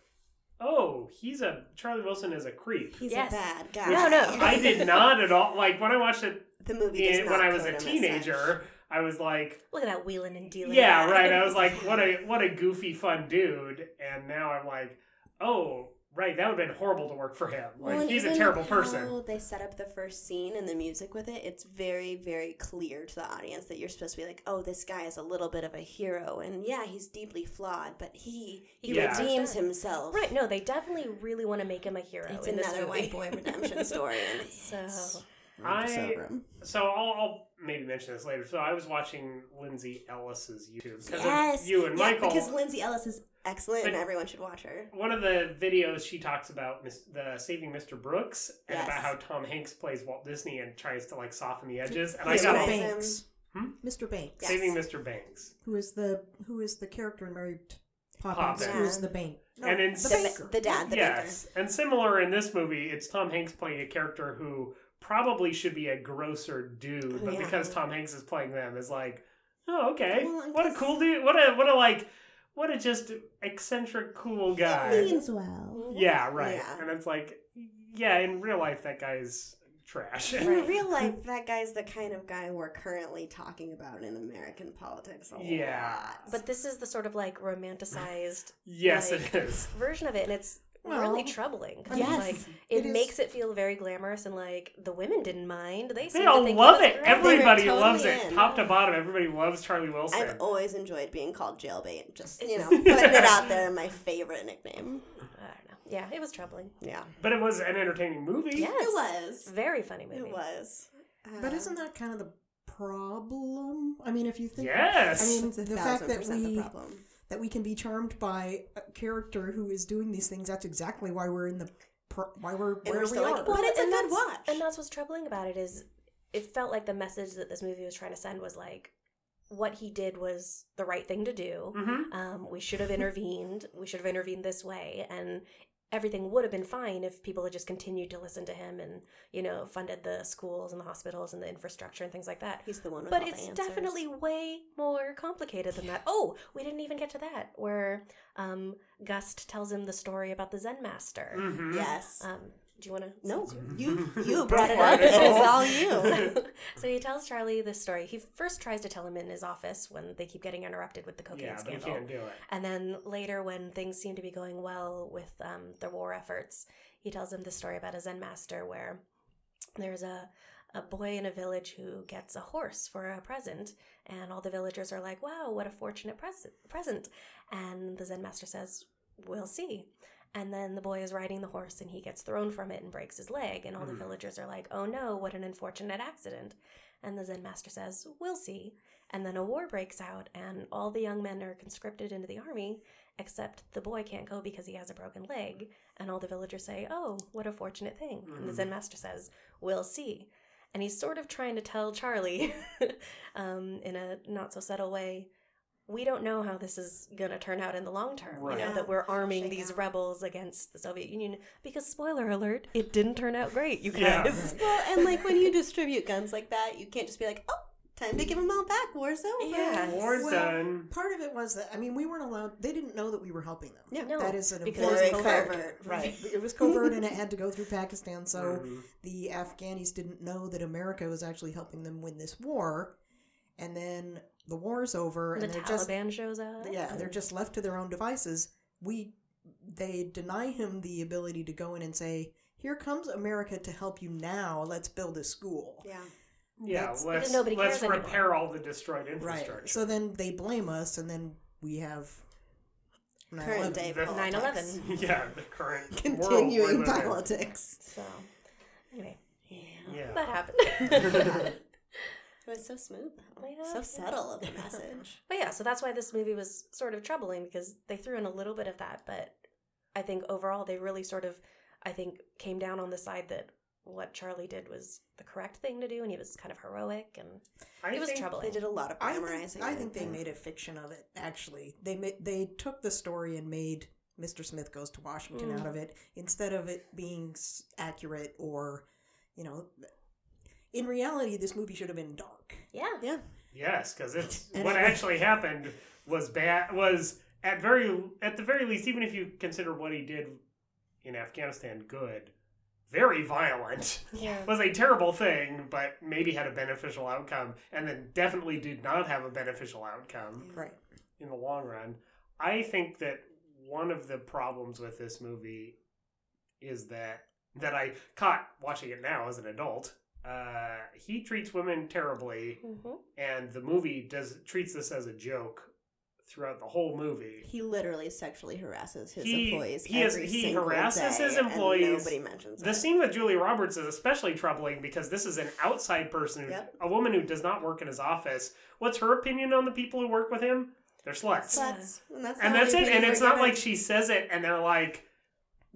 oh, he's a Charlie Wilson is a creep. He's Yes. a bad guy. No, no. I did not at all like when I watched it The movie in, when I was a teenager. I was like, Look at that wheeling and dealing. yeah, right. I was like, what a what a goofy fun dude, and now I'm like, oh, right, that would have been horrible to work for him. Like Well, and he's a even terrible how person. They set up the first scene and the music with it. It's very, very clear to the audience that you're supposed to be like, "Oh, this guy is a little bit of a hero, and yeah, he's deeply flawed, but he he Yeah. redeems himself." Right, no, they definitely really want to make him a hero. It's in another movie. white boy redemption story, So I- so grim. So I'll, I'll maybe mention this later. So I was watching Lindsay Ellis's YouTube because Yes, of you and yeah, Michael. because Lindsay Ellis is excellent, and everyone should watch her. one of the videos she talks about mis- the saving Mr. Brooks and Yes. about how Tom Hanks plays Walt Disney and tries to like soften the edges. And I He's got nice. a, Him. Banks. Hmm? Mr. Banks, Yes. saving Mr. Banks. who is the who is the character in Mary Poppins, Poppins. who is the bank. No, And in the The The, banker. the dad, the yes, and similar in this movie, it's Tom Hanks playing a character who probably should be a grosser dude, but Yeah. because Tom Hanks is playing them, is like, oh okay, Well, what a cool dude, what a what a like, what a just eccentric cool guy. baker. Means well. Yeah, right. Yeah. And it's like, yeah, in real life, that guy's trash. In real life, that guy's the kind of guy we're currently talking about in American politics a Yeah. lot. but this is the sort of like romanticized yes, Like- it is. version of it, and it's Well, really troubling. 'cause yes. like it, It is- makes it feel very glamorous, and like the women didn't mind. They They all to think love it. it. great. Everybody They were loves totally it. Top to bottom, everybody loves Charlie Wilson. I've always enjoyed being called jailbait. Just you know, putting it out there. My favorite nickname. I don't know. Yeah, it was troubling. Yeah, but it was an entertaining movie. Yes, it was. very funny movie. It was. But Uh, isn't that kind of the problem? I mean, if you think, Yes. I mean, it's a the fact thousand that percent we the problem. That we can be charmed by a character who is doing these things. That's exactly why we're in the pro- why we're where we're we still like, are. But it's a good that's, watch. And that's what's troubling about it is it felt like the message that this movie was trying to send was like what he did was the right thing to do. Mm-hmm. Um, we should have intervened. We should have intervened this way, and everything would have been fine if people had just continued to listen to him and you know funded the schools and the hospitals and the infrastructure and things like that. He's the one with But all the it's answers. definitely way more complicated than that. Oh, we didn't even get to that where um, Gust tells him the story about the Zen master. Mm-hmm. yes. Um, do you want to? no, you you brought it up. it. It was all you. so, so he tells Charlie this story. He first tries to tell him in his office when they keep getting interrupted with the cocaine Yeah, but you scandal. can't do it. And then later, when things seem to be going well with um, the war efforts, he tells him the story about a Zen master where there's a, a boy in a village who gets a horse for a present, and all the villagers are like, wow, what a fortunate pres- present. And the Zen master says, we'll see. And then the boy is riding the horse and he gets thrown from it and breaks his leg. And all the Mm. villagers are like, oh no, what an unfortunate accident. And the Zen master says, we'll see. And then a war breaks out, and all the young men are conscripted into the army, except the boy can't go because he has a broken leg. And all the villagers say, Oh, what a fortunate thing. And the Mhm. Zen master says, We'll see. And he's sort of trying to tell Charlie, um, in a not so subtle way, we don't know how this is going to turn out in the long term. You know, Right. that we're arming Shake these out. rebels against the Soviet Union. Because, spoiler alert, it didn't turn out great, you Yeah. guys. Well, and like when you distribute guns like that, you can't just be like, oh, time to give them all back. War's over. Yeah. War's Well, done. Part of it was that I mean we weren't allowed. They didn't know that we were helping them. Yeah. No, that is an because important it was fact. covert. Right, it was covert and it had to go through Pakistan. So Mhm. the Afghanis didn't know that America was actually helping them win this war. And then the war's over, the and they're just Taliban shows up. yeah, they're just left to their own devices. We they deny him the ability to go in and say, "Here comes America to help you now. Let's build a school." Yeah. Yeah, That's- let's Because nobody let's cares repair all the destroyed Right. infrastructure. So then they blame us, and then we have Current 9/11. day The- 9/11. yeah, the current Continuing we're living in. politics. So, anyway, Yeah. Yeah. that happened. It was so smooth, though. Yeah. So subtle of the message. But yeah, so that's why this movie was sort of troubling because they threw in a little bit of that, but I think overall they really sort of, I think, came down on the side that what Charlie did was the correct thing to do, and he was kind of heroic, and I it was think troubling. They did a lot of I think, I think they made a fiction of it. Actually, they made they took the story and made Mr. Smith goes to Washington Mm. out of it instead of it being s- accurate or, you know, in reality, this movie should have been dark. yeah, Yeah. Yes, because it's And what it was- actually happened was bad. Was at very at the very least, even if you consider what he did in Afghanistan good, very violent. yeah. was a terrible thing, but maybe had a beneficial outcome, and then definitely did not have a beneficial outcome mm. Right. in the long run. I think that one of the problems with this movie is that that I caught watching it now as an adult. Uh, he treats women terribly, hmm and the movie does treats this as a joke throughout the whole movie. He literally sexually harasses his He- employees. he is- he harasses his employees. nobody mentions The it. scene with Julia Roberts is especially troubling because this is an outside person, Yep. a woman who does not work in his office. What's her opinion on the people who work with him? They're sluts. Sluts. And that's, and that's it. And it's not like she says it and they're like,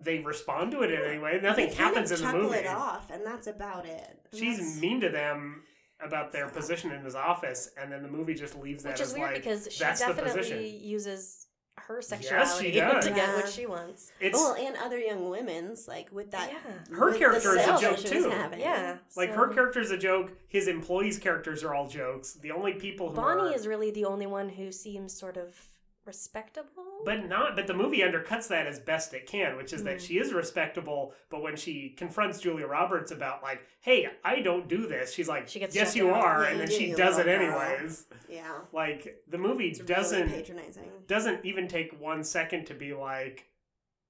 they respond to it in any way. Nothing They kind happens of in the chuckle movie. it off, and that's about it. And She's that's- mean to them about their position in his office, and then the movie just leaves that which is as weird like, because she that's definitely uses her she sexuality does. to get what she wants. It's well, and other young women's like with that. Yeah. Her with character is a joke, that she was too. having. Yeah, like so- her is a joke. His employees' characters are all jokes. The only people who Bonnie are, is really the only one who seems sort of respectable. But not. But the movie undercuts that as best it can, which is that Mm. she is respectable. But when she confronts Julia Roberts about like, "Hey, I don't do this," she's like, She gets "Yes, you down. are," Yeah, and then she does it anyways. Yeah. Like the movie It's doesn't patronizing. doesn't even take one second to be like,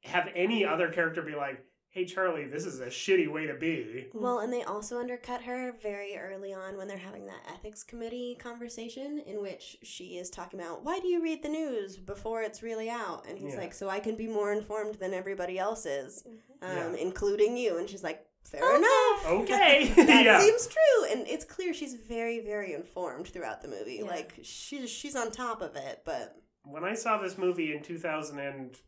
have any other character be like, "Hey, Charlie, this is a shitty way to be." Well, and they also undercut her very early on when they're having that ethics committee conversation in which she is talking about why do you read the news before it's really out? And he's Yeah. like, so I can be more informed than everybody else is, um, Yeah. including you. And she's like, fair enough. Okay, That yeah. seems true, and it's clear she's very, very informed throughout the movie. Yeah. Like she's she's on top of it, but when I saw this movie in 2008,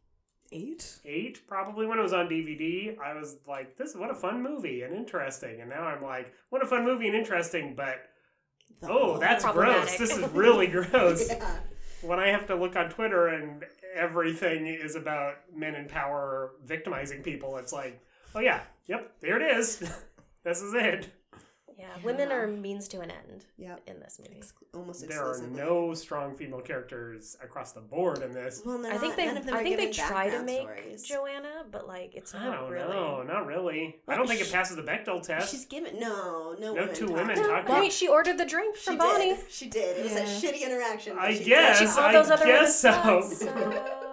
Eight. probably when it was on DVD, I was like, "This is what a fun movie and interesting." And now I'm like, "What a fun movie and interesting," but the oh, that's gross. This is really gross. yeah. When I have to look on Twitter and everything is about men in power victimizing people, it's like, "Oh yeah, yep, there it is. this is it." Yeah, women are uh, means to an end Yep. in this movie. Ex- almost There are no strong female characters across the board in this. Well, they're I think not- they, none of them I think they try to make stories. Joanna, but like it's not I not don't really. know, not really. I don't think it passes the Bechdel test. She's given no, no, No women two talk. women No, talk I mean, she ordered the drink She from Bonnie. did. She did. It was a shitty interaction. but I she did. guess. She I those other women guess so. sluts, so-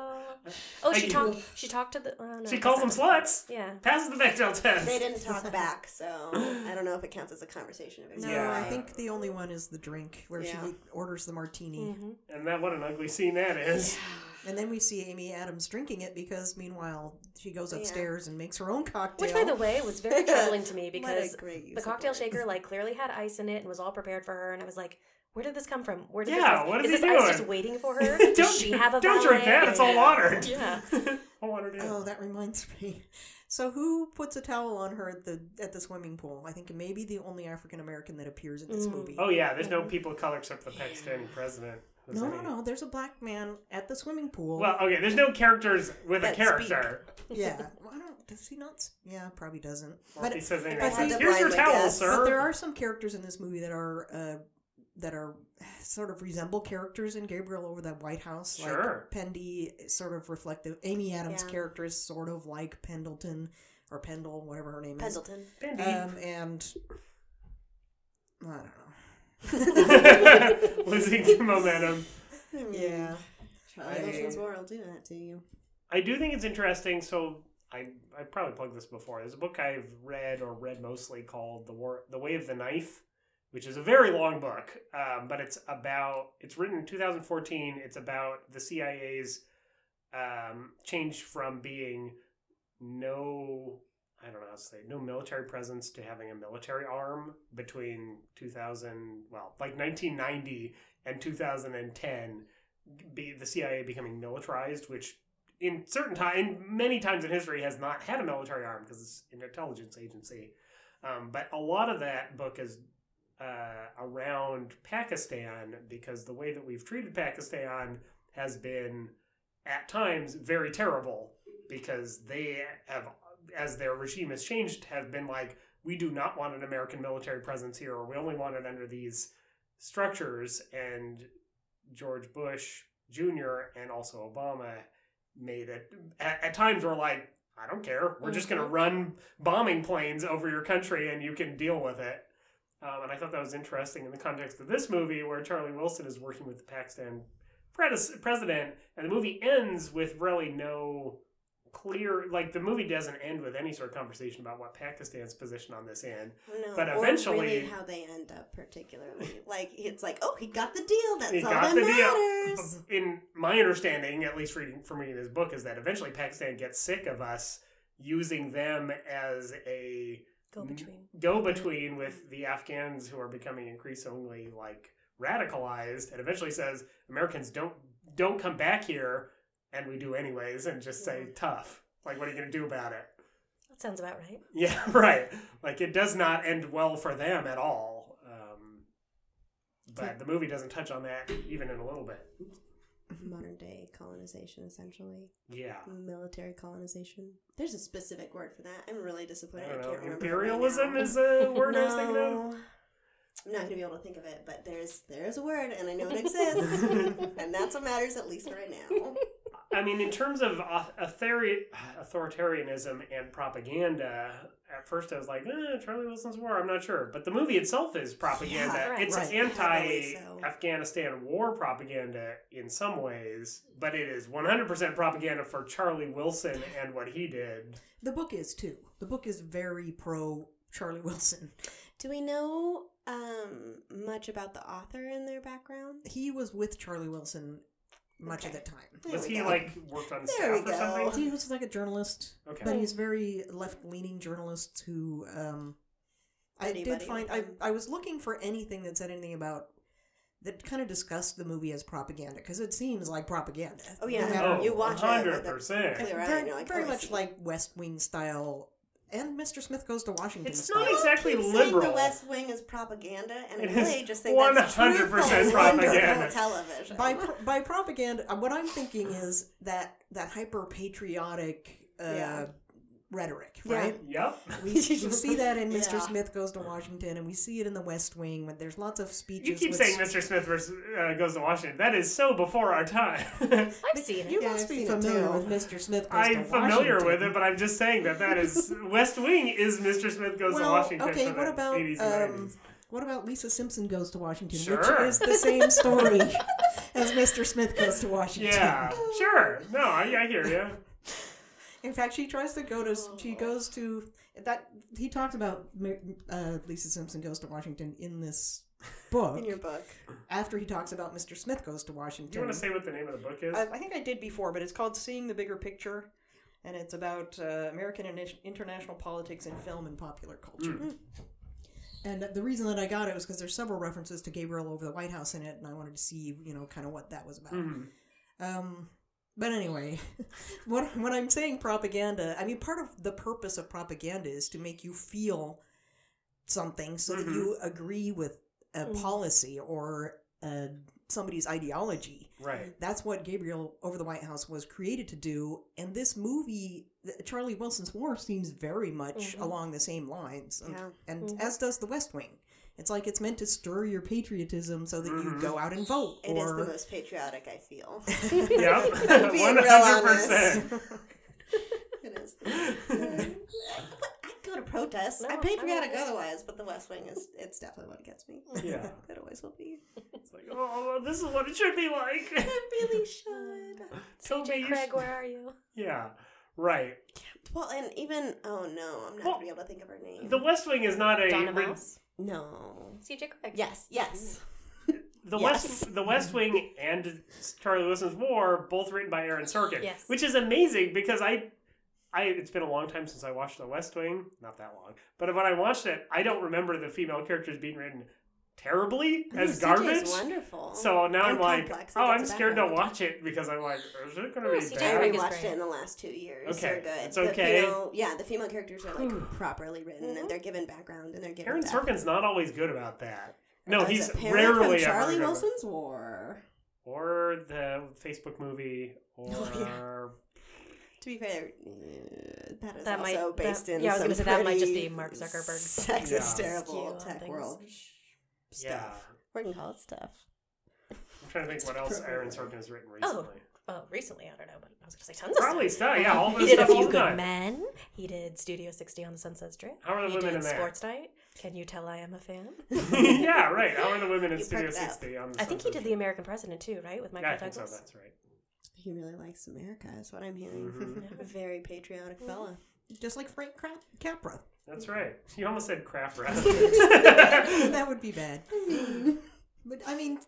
Oh, she talked. She talked to the. Oh, no, she calls them sluts. Yeah. Passes the Bechdel test. They didn't talk back, so I don't know if it counts as a conversation of No, Yeah. I think the only one is the drink where Yeah. she orders the martini, hmm And that what an ugly scene that is. and then we see Amy Adams drinking it because meanwhile she goes Yeah. upstairs and makes her own cocktail. Which, by the way, was very troubling to me because the cocktail shaker like clearly had ice in it and was all prepared for her, and I was like, Where did this come from? Where did Yeah, this what is is he this ice just waiting for her? Does Don't- she have a don't valet? drink that, it's all water. Yeah. all wanted to. Oh, that reminds me. So who puts a towel on her at the at the swimming pool? I think maybe the only African American that appears in this movie. Oh yeah, there's no people of color except for the Pakistani president. Who's No, any- no, no. There's a black man at the swimming pool. Well, okay, there's no characters with That a character. yeah. Well, I don't. Does he not? Yeah, probably doesn't. Well, if he says anything, but like, "Here's your towel, sir." But there are some characters in this movie that are uh, that are sort of resemble characters in Gabriel over the White House. Sure. Like Pendy sort of reflective. Amy Adams' Yeah. character is sort of like Pendleton or Pendle, whatever her name is. Pendleton. Um, and I don't know. Losing momentum. Yeah. Charlie I- Wilson's War will do that to you. I do think it's interesting. So I I probably plugged this before. There's a book I've read or read mostly called the War the Way of the Knife, which is a very long book, um, but it's about it's written in 2014. It's about the CIA's um, change from being no I don't know how to say no military presence to having a military arm between 2000 well like 1990 and 2010 be the CIA becoming militarized which in certain time many times in history has not had a military arm because it's an intelligence agency um, but a lot of that book is uh, around Pakistan because the way that we've treated Pakistan has been at times very terrible because they have as their regime has changed have been like we do not want an American military presence here or we only want it under these structures. And George Bush Jr. and also Obama made it at, at times were like I don't care. We're just going to run bombing planes over your country and you can deal with it um, and I thought that was interesting in the context of this movie where Charlie Wilson is working with the Pakistan pres- president and the movie ends with really no clear like the movie doesn't end with any sort of conversation about what Pakistan's position on this end No, but eventually really how they end up particularly. like it's like, oh, he got the deal. That's he all got that the matters. deal. In my understanding, at least reading from reading this book, is that eventually Pakistan gets sick of us using them as a Go between. go between with the Afghans who are becoming increasingly like radicalized, and eventually says Americans don't don't come back here, and we do anyways, and just say tough. Like, what are you going to do about it? That sounds about right. Yeah, right. Like it does not end well for them at all. Um, but the movie doesn't touch on that even in a little bit. Modern day colonization, essentially. Yeah. Military colonization. There's a specific word for that. I'm really disappointed. I I, don't know. can't remember. Imperialism right is a word I was thinking of. No. I'm not gonna be able to think of it, but there's there's a word, and I know it exists, and that's what matters at least right now. I mean, in terms of authoritarianism and propaganda, at first I was like, eh, Charlie Wilson's War, I'm not sure. But the movie itself is propaganda. Yeah, right. it's Right. anti Afghanistan war propaganda in some ways, but it is 100% propaganda for Charlie Wilson and what he did. The book is too. The book is very pro Charlie Wilson. Do we know um, much about the author and their background? He was with Charlie Wilson much of the time. There Was he go. like worked on There we staff or something? He was like a journalist, Okay. but he's very left-leaning journalist who. Um, I did find I. I was looking for anything that said anything about that kind of discussed the movie as propaganda because it seems like propaganda. Oh yeah, No Oh, you watch it with a 100%. very, and you're like, very oh, much like West Wing style, and Mr. Smith Goes to Washington. It's style. not exactly Keep saying liberal. The West Wing is propaganda, and It I really is just think that's 100% truthful, propaganda. wonderful television. by pro- by propaganda, uh, what I'm thinking is that that hyper patriotic uh, Yeah. Rhetoric, Yeah. right? Yep. We, we see that in Mr. Yeah. Smith Goes to Washington, and we see it in The West Wing. When there's lots of speeches. You keep saying Mr. Smith versus, uh, goes to Washington. That is so before our time. I've seen it. You Yeah, must I've be familiar with Mr. Smith Goes I'm to familiar Washington. with it, but I'm just saying that that is West Wing is Mr. Smith goes well, to Washington. okay. What about 80s and um, what about Lisa Simpson Goes to Washington, Sure. which is the same story as Mr. Smith Goes to Washington. Yeah, sure. No, I, I hear you. In fact, she tries to go to. She goes to that. He talks about uh, Lisa Simpson goes to Washington in this book. in your book. after he talks about Mr. Smith goes to Washington. Do you want to say what the name of the book is? I, I think I did before, but it's called Seeing the Bigger Picture, and it's about uh, American and international politics in film and popular culture. And the reason that I got it was because there's several references to Gabriel over the White House in it, and I wanted to see, you know, kind of what that was about. Mhm. Um, but anyway, when, when I'm saying propaganda, I mean, part of the purpose of propaganda is to make you feel something so that you mm-hmm. agree with a mm. policy or uh, somebody's ideology. Right. That's what Gabriel Over the White House was created to do. And this movie, Charlie Wilson's War, seems very much mm-hmm. along the same lines. And, Yeah. and mm-hmm. as does The West Wing. It's like it's meant to stir your patriotism so that you go mm-hmm. out and vote. It is or the most patriotic I feel. Yep. I'm being real hundred honest. percent. It is. Uh, I'd go to protests. No, I'm I'm patriotic otherwise, but the West Wing is it's definitely what gets me. Yeah. it always will be. It's like, oh, this is what it should be like. It really should. Toby, CJ you Cregg, should- where are you? Yeah. Right. Well, and even oh no, I'm not Well, gonna be able to think of her name. The West Wing is not a Donna re- Mouse? No. CJ Cregg. Yes. Yes. Mm-hmm. the Yes. West the West Wing and Charlie Wilson's War both written by Aaron Sorkin, Yes. which is amazing because I. I, it's been a long time since I watched The West Wing. Not that long. But when I watched it, I don't remember the female characters being written terribly as CJ is garbage. wonderful. So now I'm like, complex. Oh, I'm scared to watch it because I'm like, is it going to Oh, be CJ I bad? Cregg is rewatched it in the last two years. Okay, They're good. it's The okay. female- yeah, the female characters are like properly written and they're given background and they're given. Aaron back- Sorkin's not always good about that. No, As he's a rarely from ever Charlie good about- Wilson's War. or the Facebook movie, or Oh, To be fair, uh, that is That might- also that- in yeah, I was gonna say that might just be Mark Zuckerberg's sexist, Yeah. terrible on tech things. world yeah. stuff. Working it stuff. I'm trying to think what else Aaron Sorkin has written recently. Oh, recently, I don't know, but I was going to say tons of stuff. Probably stuff. stuff. Yeah, all He did a stuff all few the good time. men. He did Studio 60 on the Sunset Strip. How are the he women did in that? Sports Night. Can you tell I am a fan? yeah, right. How are the women in You Studio perked up. 60 on the I think he Sunset did The American President too, right? With Michael Yeah, I think so. Douglas. That's right. He really likes America, is what I'm hearing. Mm-hmm. A very patriotic fella. Just like Frank Cra- Capra. That's right. You almost said crap rat. that would be bad. But I mean,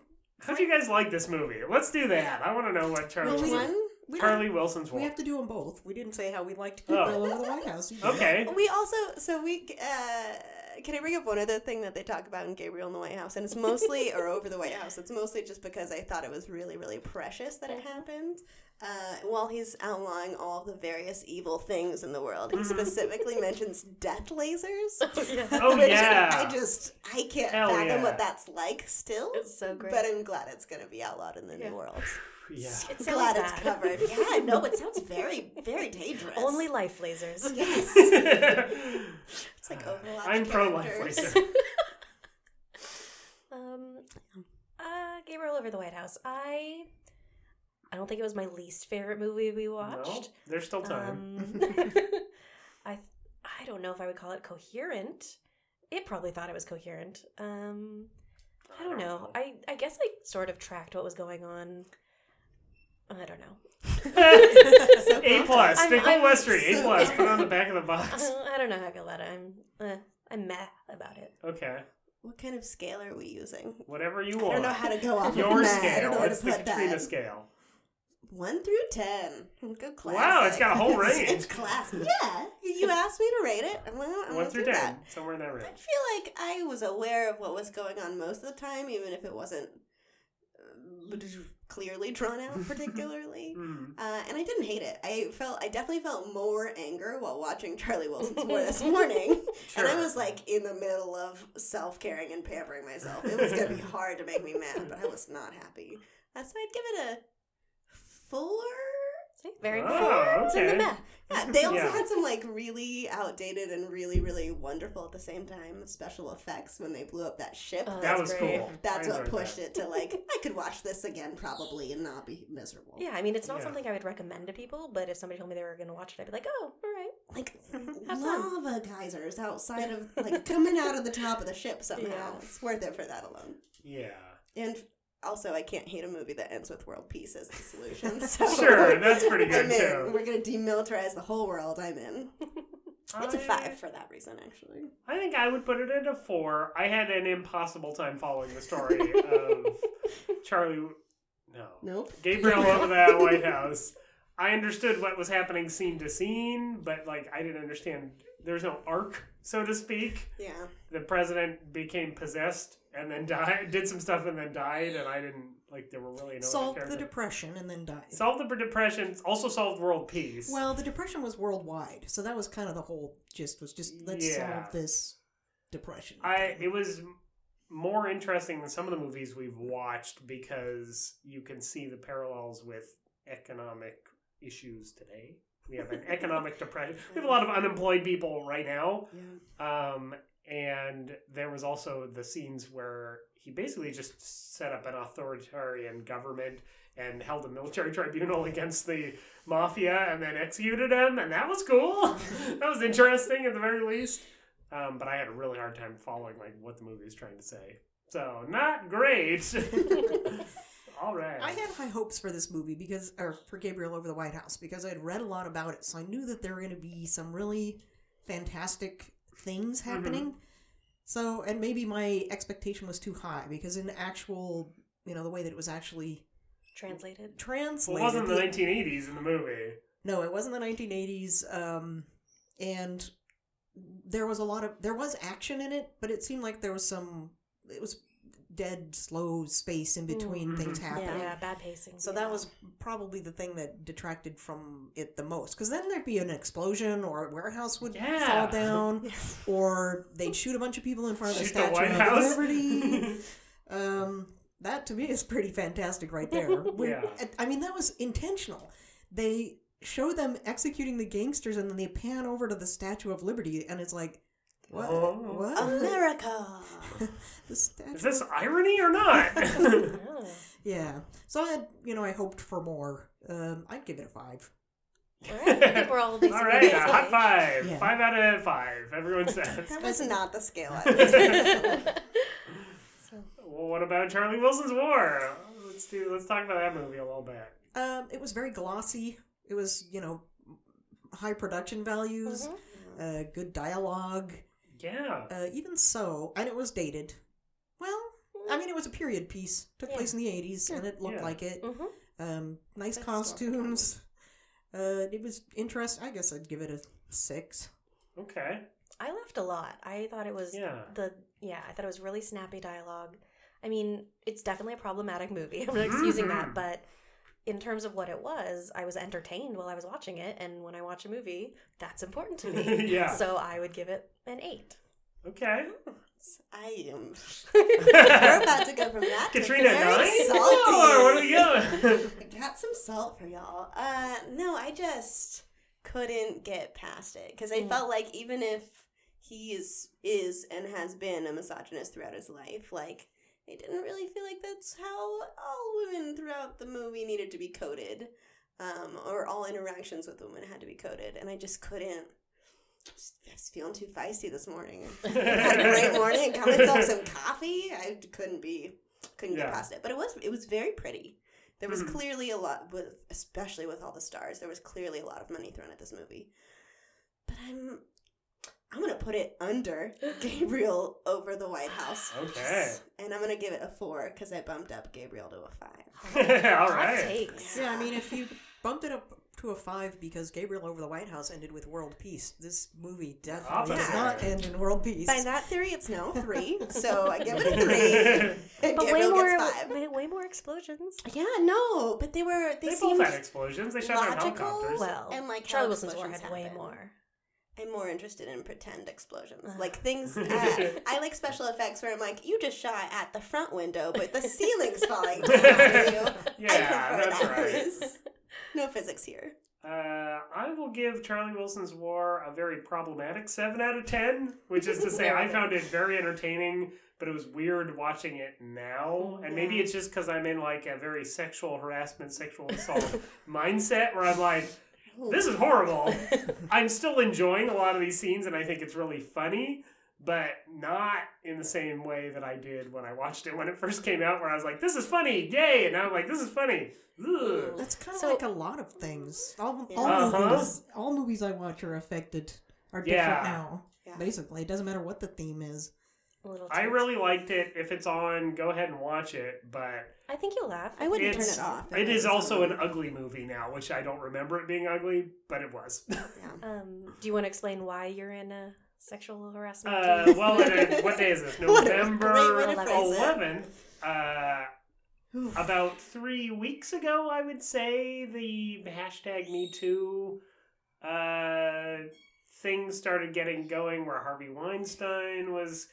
how do you guys like this movie? Let's do that. I want to know what Charlie Well, we- One? we, Charlie Wilson's we have to do them both. We didn't say how we liked Oh. Gabriel over the White House. either. Okay. We also, so we, uh, can I bring up one other thing that they talk about in Gabriel in the White House? And it's mostly, or over the White House, it's mostly just because I thought it was really, really precious that it happened. Uh, while he's outlawing all the various evil things in the world, he specifically mentions death lasers. Oh which yeah. I just, I can't Hell fathom yeah. what that's like still. It's so great. But I'm glad it's going to be outlawed in the new world. Yeah. It sounds glad it's covered. Yeah, no, it sounds very, very dangerous. Only life lasers. Yes. It's like Overwatch. I'm pro life characters. racer. Um, uh, Gabriel over the White House. I, I don't think it was my least favorite movie we No, watched. there's still time. Um, I, I don't know if I would call it coherent. It probably thought it was coherent. Um, I don't know. I, I guess I sort of tracked what was going on. I don't know. A plus. I'm- Stick I'm with West A so- plus. Put it on the back of the box. Uh, I don't know how I feel about it. I'm, uh, I'm meh about it. Okay. What kind of scale are we using? Whatever you want. I don't know how to go off Your of that. I scale. don't know how to It's the put Katrina that. scale. One through ten. Good class. Wow, it's got a whole range. It's class. Yeah. You asked me to rate it. I'm gonna, I'm One through ten. that. Somewhere in that I feel like I was aware of what was going on most of the time, even if it wasn't uh, clearly drawn out particularly. Mm. Uh, and I didn't hate it. I felt I definitely felt more anger while watching Charlie Wilson's War this morning, and I was like in the middle of self caring and pampering myself. It was gonna be hard to make me mad, but I was not happy. Uh, so I'd give it a four. See? Very Oh, important. It's in the okay. meh. Yeah, they also Yeah. had some like really outdated and really really wonderful at the same time special effects when they blew up that ship. Oh, That That's was great. cool. That's I what pushed that. it to like I could watch this again probably and not be miserable. Yeah, I mean, it's not Yeah. something I would recommend to people, but if somebody told me they were going to watch it, I'd be like, oh, all right. like Have fun. lava geysers outside of like coming out of the top of the ship somehow. Yeah. It's worth it for that alone. Yeah. And also, I can't hate a movie that ends with world peace as the solution. So Sure, that's pretty good I'm in. too. We're gonna demilitarize the whole world. I'm in. It's a I- five for that reason, actually. I think I would put it at a four. I had an impossible time following the story of Charlie. No. Nope. Gabriel over the White House. I understood what was happening scene to scene, but like I didn't understand. There's no arc so to speak. Yeah. The president became possessed and then died, did some stuff and then died, and I didn't like. There were really no Solved the depression and then died. solved the depression. Also solved world peace. Well, the depression was worldwide, so that was kind of the whole gist. Was just let's Yeah. solve this depression. I it was more interesting than some of the movies we've watched because you can see the parallels with economic issues today. We have an economic depression. We have a lot of unemployed people right now. Um, and there was also the scenes where he basically just set up an authoritarian government and held a military tribunal against the mafia and then executed him, and that was cool. that was interesting at the very least. Um, but I had a really hard time following like what the movie is trying to say. So not great. All right. I had high hopes for this movie because, or for Gabriel over the White House, because I had read a lot about it, so I knew that there were going to be some really fantastic things Mm-hmm. happening. So, and maybe my expectation was too high because in actual, you know, the way that it was actually Translated. well, translated, it wasn't the the- 1980s in the movie. No, it wasn't the 1980s. Um, and there was a lot of there was action in it, but it seemed like there was some. It was dead, slow space in between things happening. Mm-hmm. Yeah, bad pacing. So that was probably the thing that detracted from it the most. Because then there'd be an explosion, or a warehouse would Yeah. fall down, or they'd shoot a bunch of people in front of the Shoot the Statue White of House. Liberty. um, that to me is pretty fantastic right there. When- Yeah. I mean, that was intentional. They show them executing the gangsters, and then they pan over to the Statue of Liberty, and it's like, what? Oh. What? America. the Statue Is this irony or not? Yeah. So I had, you know, I hoped for more. Um, I'd give it a five. All right, I think we're all basically All on a same five. Yeah. Five out of five. Everyone says. That was not the scale I well, what about Charlie Wilson's War? Let's do. Let's talk about that movie a little bit. Um, it was very glossy. It was, you know, high production values, uh, good dialogue. Yeah. Uh, even so, and it was dated. Well, I mean, it was a period piece. Took Yeah. place in the '80s, and it looked Yeah. like it. Mhm. Um, nice Good costumes. Uh, it was interesting. I guess I'd give it a six. Okay. I laughed a lot. I thought it was Yeah. the yeah. I thought it was really snappy dialogue. I mean, it's definitely a problematic movie. I'm not excusing Mhm. that, but in terms of what it was, I was entertained while I was watching it, and when I watch a movie, that's important to me. Yeah. So I would give it an eight. Okay. I am. We're about to go from that Katrina to very nine. salty. Oh, what are we going? I got some salt for y'all. Uh, no, I just couldn't get past it because I felt like even if he is is and has been a misogynist throughout his life, like I didn't really feel like that's how all women throughout the movie needed to be coded, um, or all interactions with women had to be coded, and I just couldn't. Just, I was feeling too feisty this morning. had a great morning. Got myself some coffee. I couldn't be couldn't Yeah. get past it. But it was it was very pretty. There was Mhm. clearly a lot with especially with all the stars. There was clearly a lot of money thrown at this movie. But I'm I'm gonna put it under Gabriel over the White House. Okay. And I'm gonna give it a four because I bumped up Gabriel to a five. All right. Takes. Yeah, I mean, if you bumped it up to a five because Gabriel over the White House ended with world peace, this movie definitely does Opposite. not end in world peace. By that theory, it's now three. So I give it a three. and But way Gabriel more, gets five. way, way more explosions. Yeah, no, but they were they, They seemed both had explosions. They shot down logical. helicopters. Well, And, like, how Charlie Wilson's War explosions had way happen. more. I'm more interested in pretend explosions, like things. Uh, I like special effects where I'm like, you just shot at the front window, but the ceiling's falling down on you. I Yeah, that's that, right. please. No physics here. Uh, I will give Charlie Wilson's War a very problematic 7 out of 10, which is to say, I found it very entertaining, but it was weird watching it now. And maybe it's just because I'm in like a very sexual harassment, sexual assault mindset where I'm like, this is horrible. I'm still enjoying a lot of these scenes, and I think it's really funny. But not in the same way that I did when I watched it when it first came out, where I was like, "This is funny, yay!" And now I'm like, "This is funny." Ugh. That's kind of So- like a lot of things. All, all Uh-huh. movies, all movies I watch are affected, are different Yeah. now. Yeah. Basically, it doesn't matter what the theme is. A little I really liked it. If it's on, go ahead and watch it. But I think you'll laugh. I wouldn't it's, turn it off. if It is was also on. an ugly movie now, which I don't remember it being ugly, but it was. Yeah. Um, do you want to explain why you're in a Sexual harassment. Uh, well, it, uh, what day is this? What a great November way to phrase it. 11th. Uh, about three weeks ago, I would say, the hashtag MeToo uh, thing started getting going where Harvey Weinstein was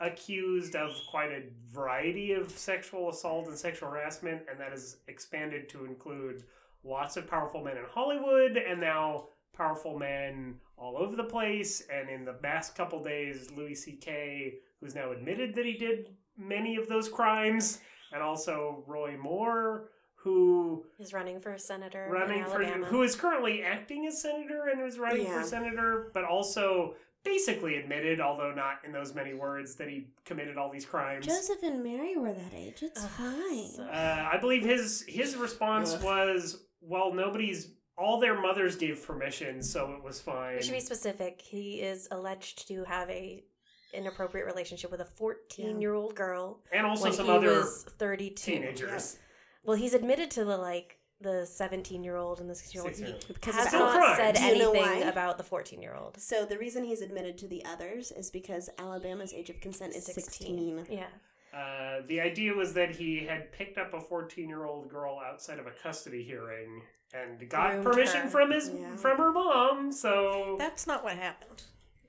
accused of quite a variety of sexual assault and sexual harassment, and that has expanded to include lots of powerful men in Hollywood and now powerful men all over the place. And in the past couple days, Louis C.K., who's now admitted that he did many of those crimes, and also Roy Moore, who is running for senator running in for who is currently acting as senator and is running Yeah. for senator, but also basically admitted, although not in those many words, that he committed all these crimes. Joseph and Mary were that age. It's fine. Uh, I believe his his response Ugh. was, "Well, nobody's all their mothers gave permission, so it was fine." We should be specific. He is alleged to have a inappropriate relationship with a 14 year old girl, And also when some he other was 32. teenagers. Well, he's admitted to the like the 17 year old and the 16 year old. He Because has not crimes. said Do you know anything about the 14 year old. So the reason he's admitted to the others is because Alabama's age of consent is 16. Yeah. Uh, the idea was that he had picked up a 14 year old girl outside of a custody hearing and got Groomed permission her. from his Yeah. from her mom. So That's not what happened.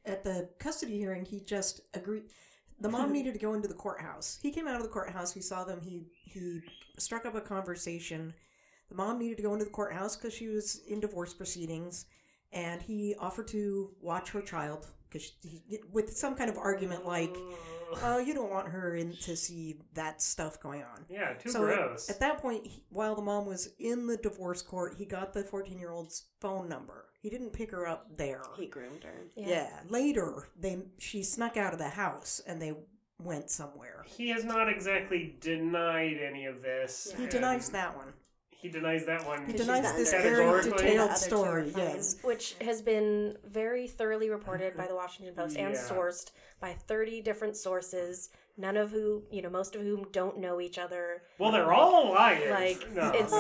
At the custody hearing, he just agreed. The mom needed to go into the courthouse. He came out of the courthouse. He saw them. He he struck up a conversation. The mom needed to go into the courthouse because she was in divorce proceedings, and he offered to watch her child because with some kind of argument like, "Oh, you don't want her in to see that stuff going on." yeah, too so gross. at that point, he, while the mom was in the divorce court, he got the 14 year old's phone number. He didn't pick her up there. He groomed her. yeah. Later, they she snuck out of the house and they went somewhere. he has not exactly denied any of this. He denies that one. He denies that one. He denies this very detailed other two are story. fine. Yes. Which has been very thoroughly reported by the Washington Post and sourced by 30 different sources, none of who, you know, most of whom don't know each other. Well, they're all liars. Like, no, it's-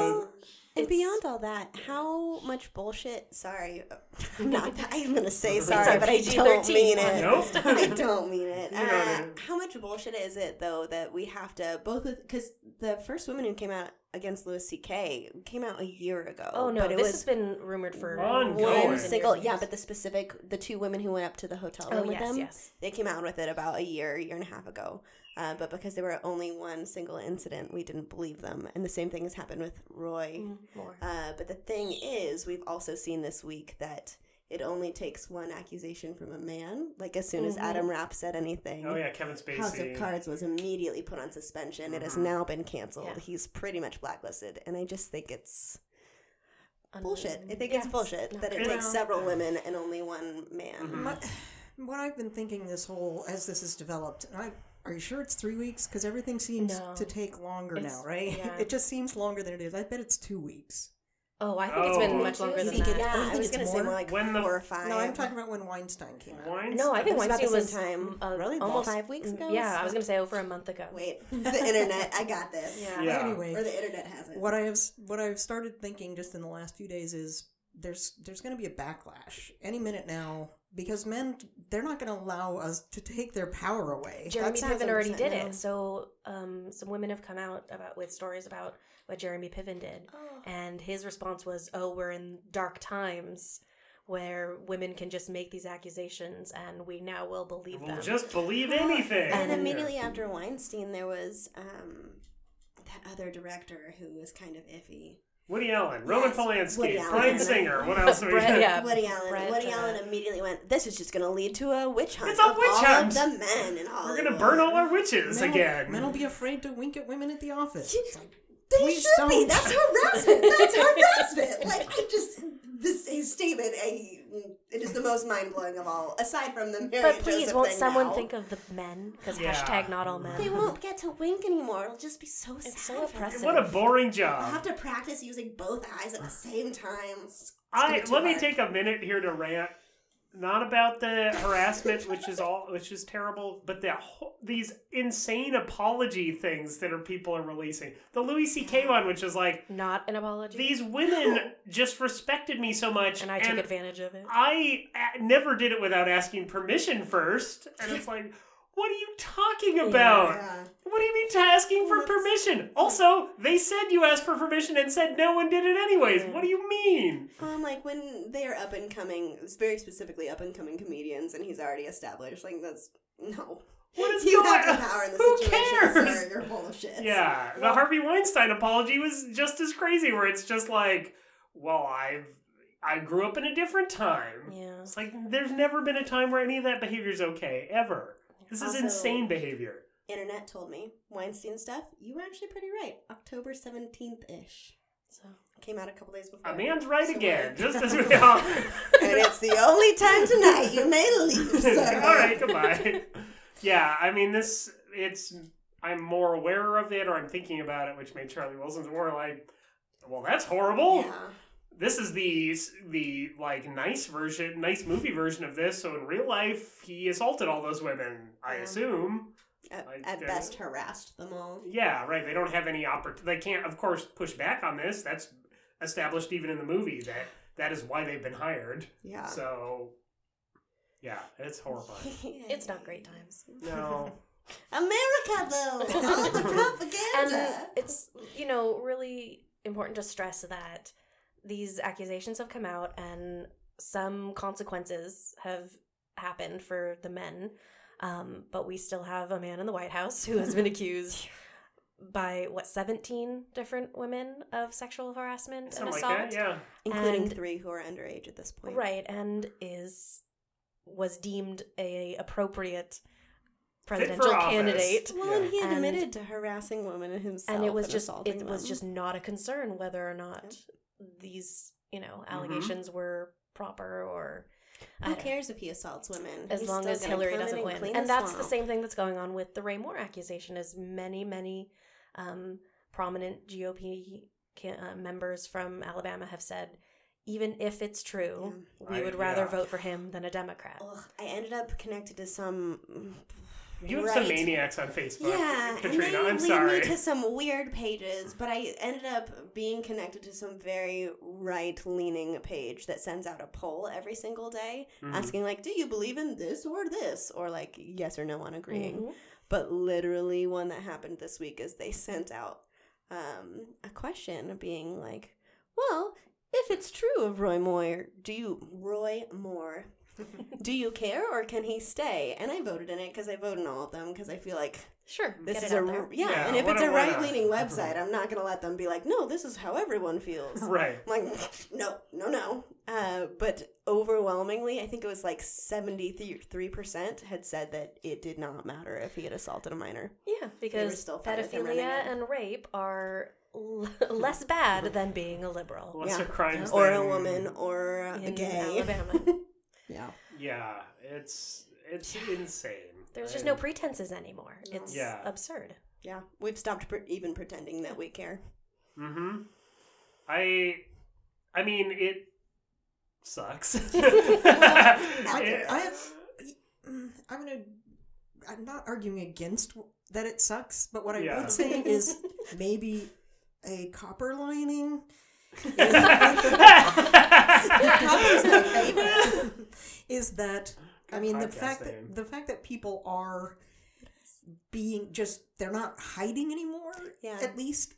And It's- beyond all that, how much bullshit? Sorry, I'm not. I'm gonna say sorry, but I don't mean it. Nope. I don't mean it. Uh, what I mean. how much bullshit is it though that we have to both because the first woman who came out against Louis C.K. came out a year ago. Oh, no, but it this was has been rumored for Ongoing. one single. years. Yeah, but the specific the two women who went up to the hotel room Oh, with yes, them. yes. They came out with it about a year, year and a half ago. Uh, but because they were only one single incident, we didn't believe them. And the same thing has happened with Roy. Moore. Uh, but the thing is, we've also seen this week that it only takes one accusation from a man. Like as soon as Mhm. Adam Rapp said anything, oh yeah, Kevin Spacey. House of Cards was immediately put on suspension. It has now been canceled. Yeah. He's pretty much blacklisted, and I just think it's Un- bullshit. I think Yes. it's bullshit that it Well- takes several women and only one man. Mhm. My, what I've been thinking this whole as this has developed, and I are you sure it's three weeks? Because everything seems No. to take longer It's- now, right? yeah. It just seems longer than it is. I bet it's two weeks. Oh, I think it's been Oh. much longer than think it- that. yeah, Oh, you I was gonna say more? more like When the- four or five. No, I'm talking about when Weinstein came out. Weinstein- No, I think It was Weinstein was time. uh, Really? Almost five weeks ago? Yeah, I was gonna say over a month ago. Wait, the internet. I got this. Yeah. Yeah. Anyway, Or the internet has it. what I have what I've started thinking just in the last few days is there's there's going to be a backlash any minute now because men they're not going to allow us to take their power away. Jeremy That's Piven already 100% did no. it. So um, some women have come out about with stories about what Jeremy Piven did, and his response was, "Oh, we're in dark times." Where women can just make these accusations and we now will believe We'll them. just believe anything. And immediately after Weinstein, there was um, that other director who was kind of iffy. Woody Allen, Roman Yes, Polanski, Woody Allen. Brian Singer. What else? Are we Brett- yeah. Woody Allen. Brett, Woody uh, Allen immediately went, "This is just going to lead to a witch hunt It's a of witch all hunt. of the men in We're gonna burn all our witches Men will- again. Men will be afraid to wink at women at the office. You- It's like, They Please should be. don't. That's harassment. That's harassment. Like I just this his statement. I, it is the most mind blowing of all. Aside from the Mary But please, Joseph won't someone now. think of the men? Because Yeah. hashtag not all men. They won't get to wink anymore. It'll just be so sad. It's so oppressive. What a boring job. I'll have to practice using both eyes at the same time. It's- it's I gonna be too let me take a minute here to rant. Not about the harassment, which is all, which is terrible, but the these insane apology things that are people are releasing. The Louis C.K. one, which is like not an apology. These women just respected me so much, and I took advantage of it. I uh, never did it without asking permission first, and it's like. What are you talking about? Yeah. What do you mean to asking for permission? Also, they said you asked for permission and said no one did it anyways. What do you mean? Um, like when they are up and coming, very specifically up and coming comedians, and he's already established. Like that's no. What is you going have the power in the Who situation, cares? sir. You're full of shit. Yeah, the Harvey Weinstein apology was just as crazy, where it's just like, well, I've I grew up in a different time. Yeah. It's like there's never been a time where any of that behavior is okay ever. This is insane behavior. Internet told me Weinstein stuff. You were actually pretty right. October seventeenth ish. So came out a couple days before. A man's right So again, just as we all. and it's the only time tonight you may leave, sir. all right, goodbye. yeah, I mean this. It's I'm more aware of it, or I'm thinking about it, which made Charlie Wilson's more like, well, that's horrible. Yeah. This is the the like nice version, nice movie version of this. So in real life, he assaulted all those women. I Yeah. assume. At, Like, at best, harassed them all. Yeah, right. They don't have any opportunity. They can't, of course, push back on this. That's established even in the movie that that is why they've been hired. Yeah. So, yeah, it's horrifying. It's not great times. No. America, though, all the propaganda. And it's, you know, really important to stress that these accusations have come out and some consequences have happened for the men. Um, but we still have a man in the White House who has been accused by what 17 different women of sexual harassment and Something like assault that, yeah. including And- three who are underage at this point. right and is was deemed a appropriate presidential office. candidate Well, and he had And- admitted to harassing women himself, and it was just assaulting it was just not a concern whether or not these you know allegations were proper or Who don't- cares if he assaults women? as He's long as Hillary doesn't win. clean And the that's the same thing that's going on with the Ray Moore accusation. Is many many um, prominent GOP ca- uh, members from Alabama have said, even if it's true, we I- would rather yeah. vote for him than a Democrat. Ugh, I ended up connected to some. You have some maniacs on Facebook, Yeah, Katrina. and they I'm lead sorry. me to some weird pages, but I ended up being connected to some very right-leaning page that sends out a poll every single day, Mhm. asking like, "Do you believe in this or this?" or like yes or no on agreeing. Mhm. But literally, one that happened this week is they sent out um, a question being like, "Well, if it's true of Roy Moore, do you Roy Moore?" Do you care or can he stay? And I voted in it because I vote in all of them because I feel like Sure, this get is it a there. yeah, Yeah, and if it's a not- right leaning website, I'm not gonna let them be like, no, this is how everyone feels. Right. I'm like, no, no, no. Uh, but overwhelmingly, I think it was like 73% had said that it did not matter if he had assaulted a minor. Yeah, because still fine with him pedophilia and rape are l- less bad than being a liberal. Lesser crimes Or than- a woman or a gay. Alabama. Yeah. Yeah, it's it's insane. There's just no pretenses anymore. It's Yeah. absurd. Yeah. We've stopped pre- even pretending that we care. Mm-hmm. I, I mean, it sucks. I, I have. mm, I'm gonna. I'm not arguing against that it sucks, but what I Yeah. would say is maybe a copper lining. Copper's my favorite. is that I mean the fact name. that the fact that people are being just they're not hiding anymore. Yeah. At least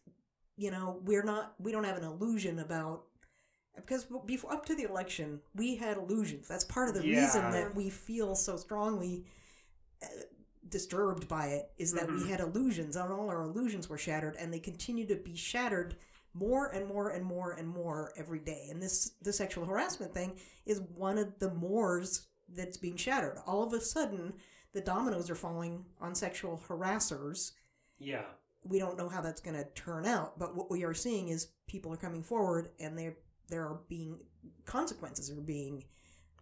you know we're not we don't have an illusion about because before up to the election we had illusions. That's part of the reason that we feel so strongly uh, disturbed by it is that we Mhm. had illusions and all our illusions were shattered and they continue to be shattered more and more and more and more every day and this the sexual harassment thing is one of the mores that's being shattered all of a sudden the dominoes are falling on sexual harassers yeah. we don't know how that's going to turn out but what we are seeing is people are coming forward and they there are being consequences are being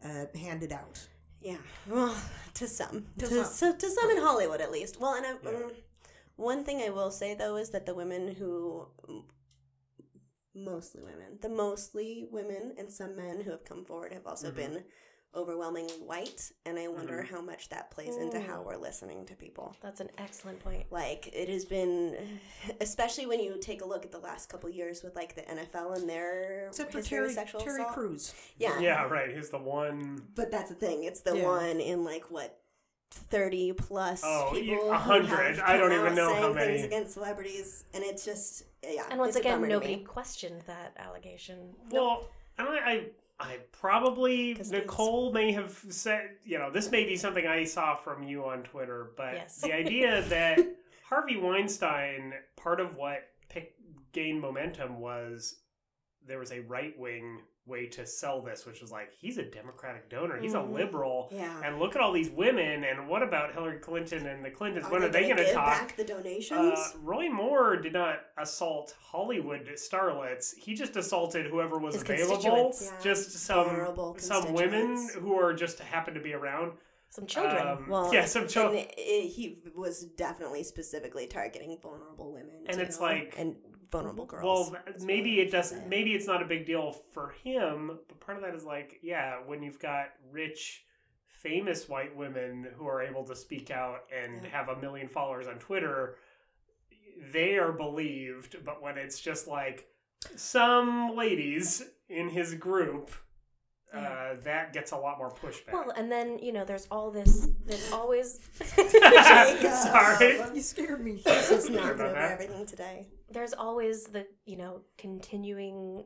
uh, handed out Yeah, well, to some, To to, some. so, to some in Hollywood at least. Well, and I, Yeah. um, one thing I will say though is that the women who, mostly women, the mostly women and some men who have come forward have also Mhm. been overwhelmingly white, and I wonder Mm-hmm. how much that plays into how we're listening to people. That's an excellent point. Like it has been, especially when you take a look at the last couple years with like the NFL and their Except for Terry, of sexual Terry assault. Crews. Yeah, Yeah, right. he's the one? But that's the thing; it's the Yeah. one in like what. 30 plus Oh, people who a hundred. have I don't come even out know how saying many. things against celebrities and it's just yeah And once again, nobody questioned that allegation. Well, and I, I, I probably 'Cause it was- Nicole may have said, you know, this may be something I saw from you on Twitter, but Yes. the idea that Harvey Weinstein, part of what pick, gained momentum was there was a right wing way to sell this, which was like he's a Democratic donor, he's Mhm. a liberal, Yeah. and look at all these women, and what about Hillary Clinton and the Clintons? Are when are they going to talk? back the donations? Uh, Roy Moore did not assault Hollywood starlets. He just assaulted whoever was His available. Yeah. Just some some women who are just happen to be around. Some children. Um, well, yeah, some children. he was definitely specifically targeting vulnerable women, And too, it's like- and vulnerable girls. Well, as maybe well, it doesn't. Maybe it's not a big deal for him. But part of that is like, yeah, when you've got rich, famous white women who are able to speak out and Yeah. have a million followers on Twitter, they are believed. But when it's just like some ladies in his group, uh, that gets a lot more pushback. Well, and then you know, there's all this. There's always. Sorry. You scared me. This is Sorry not about going over that. everything today. There's always the you know continuing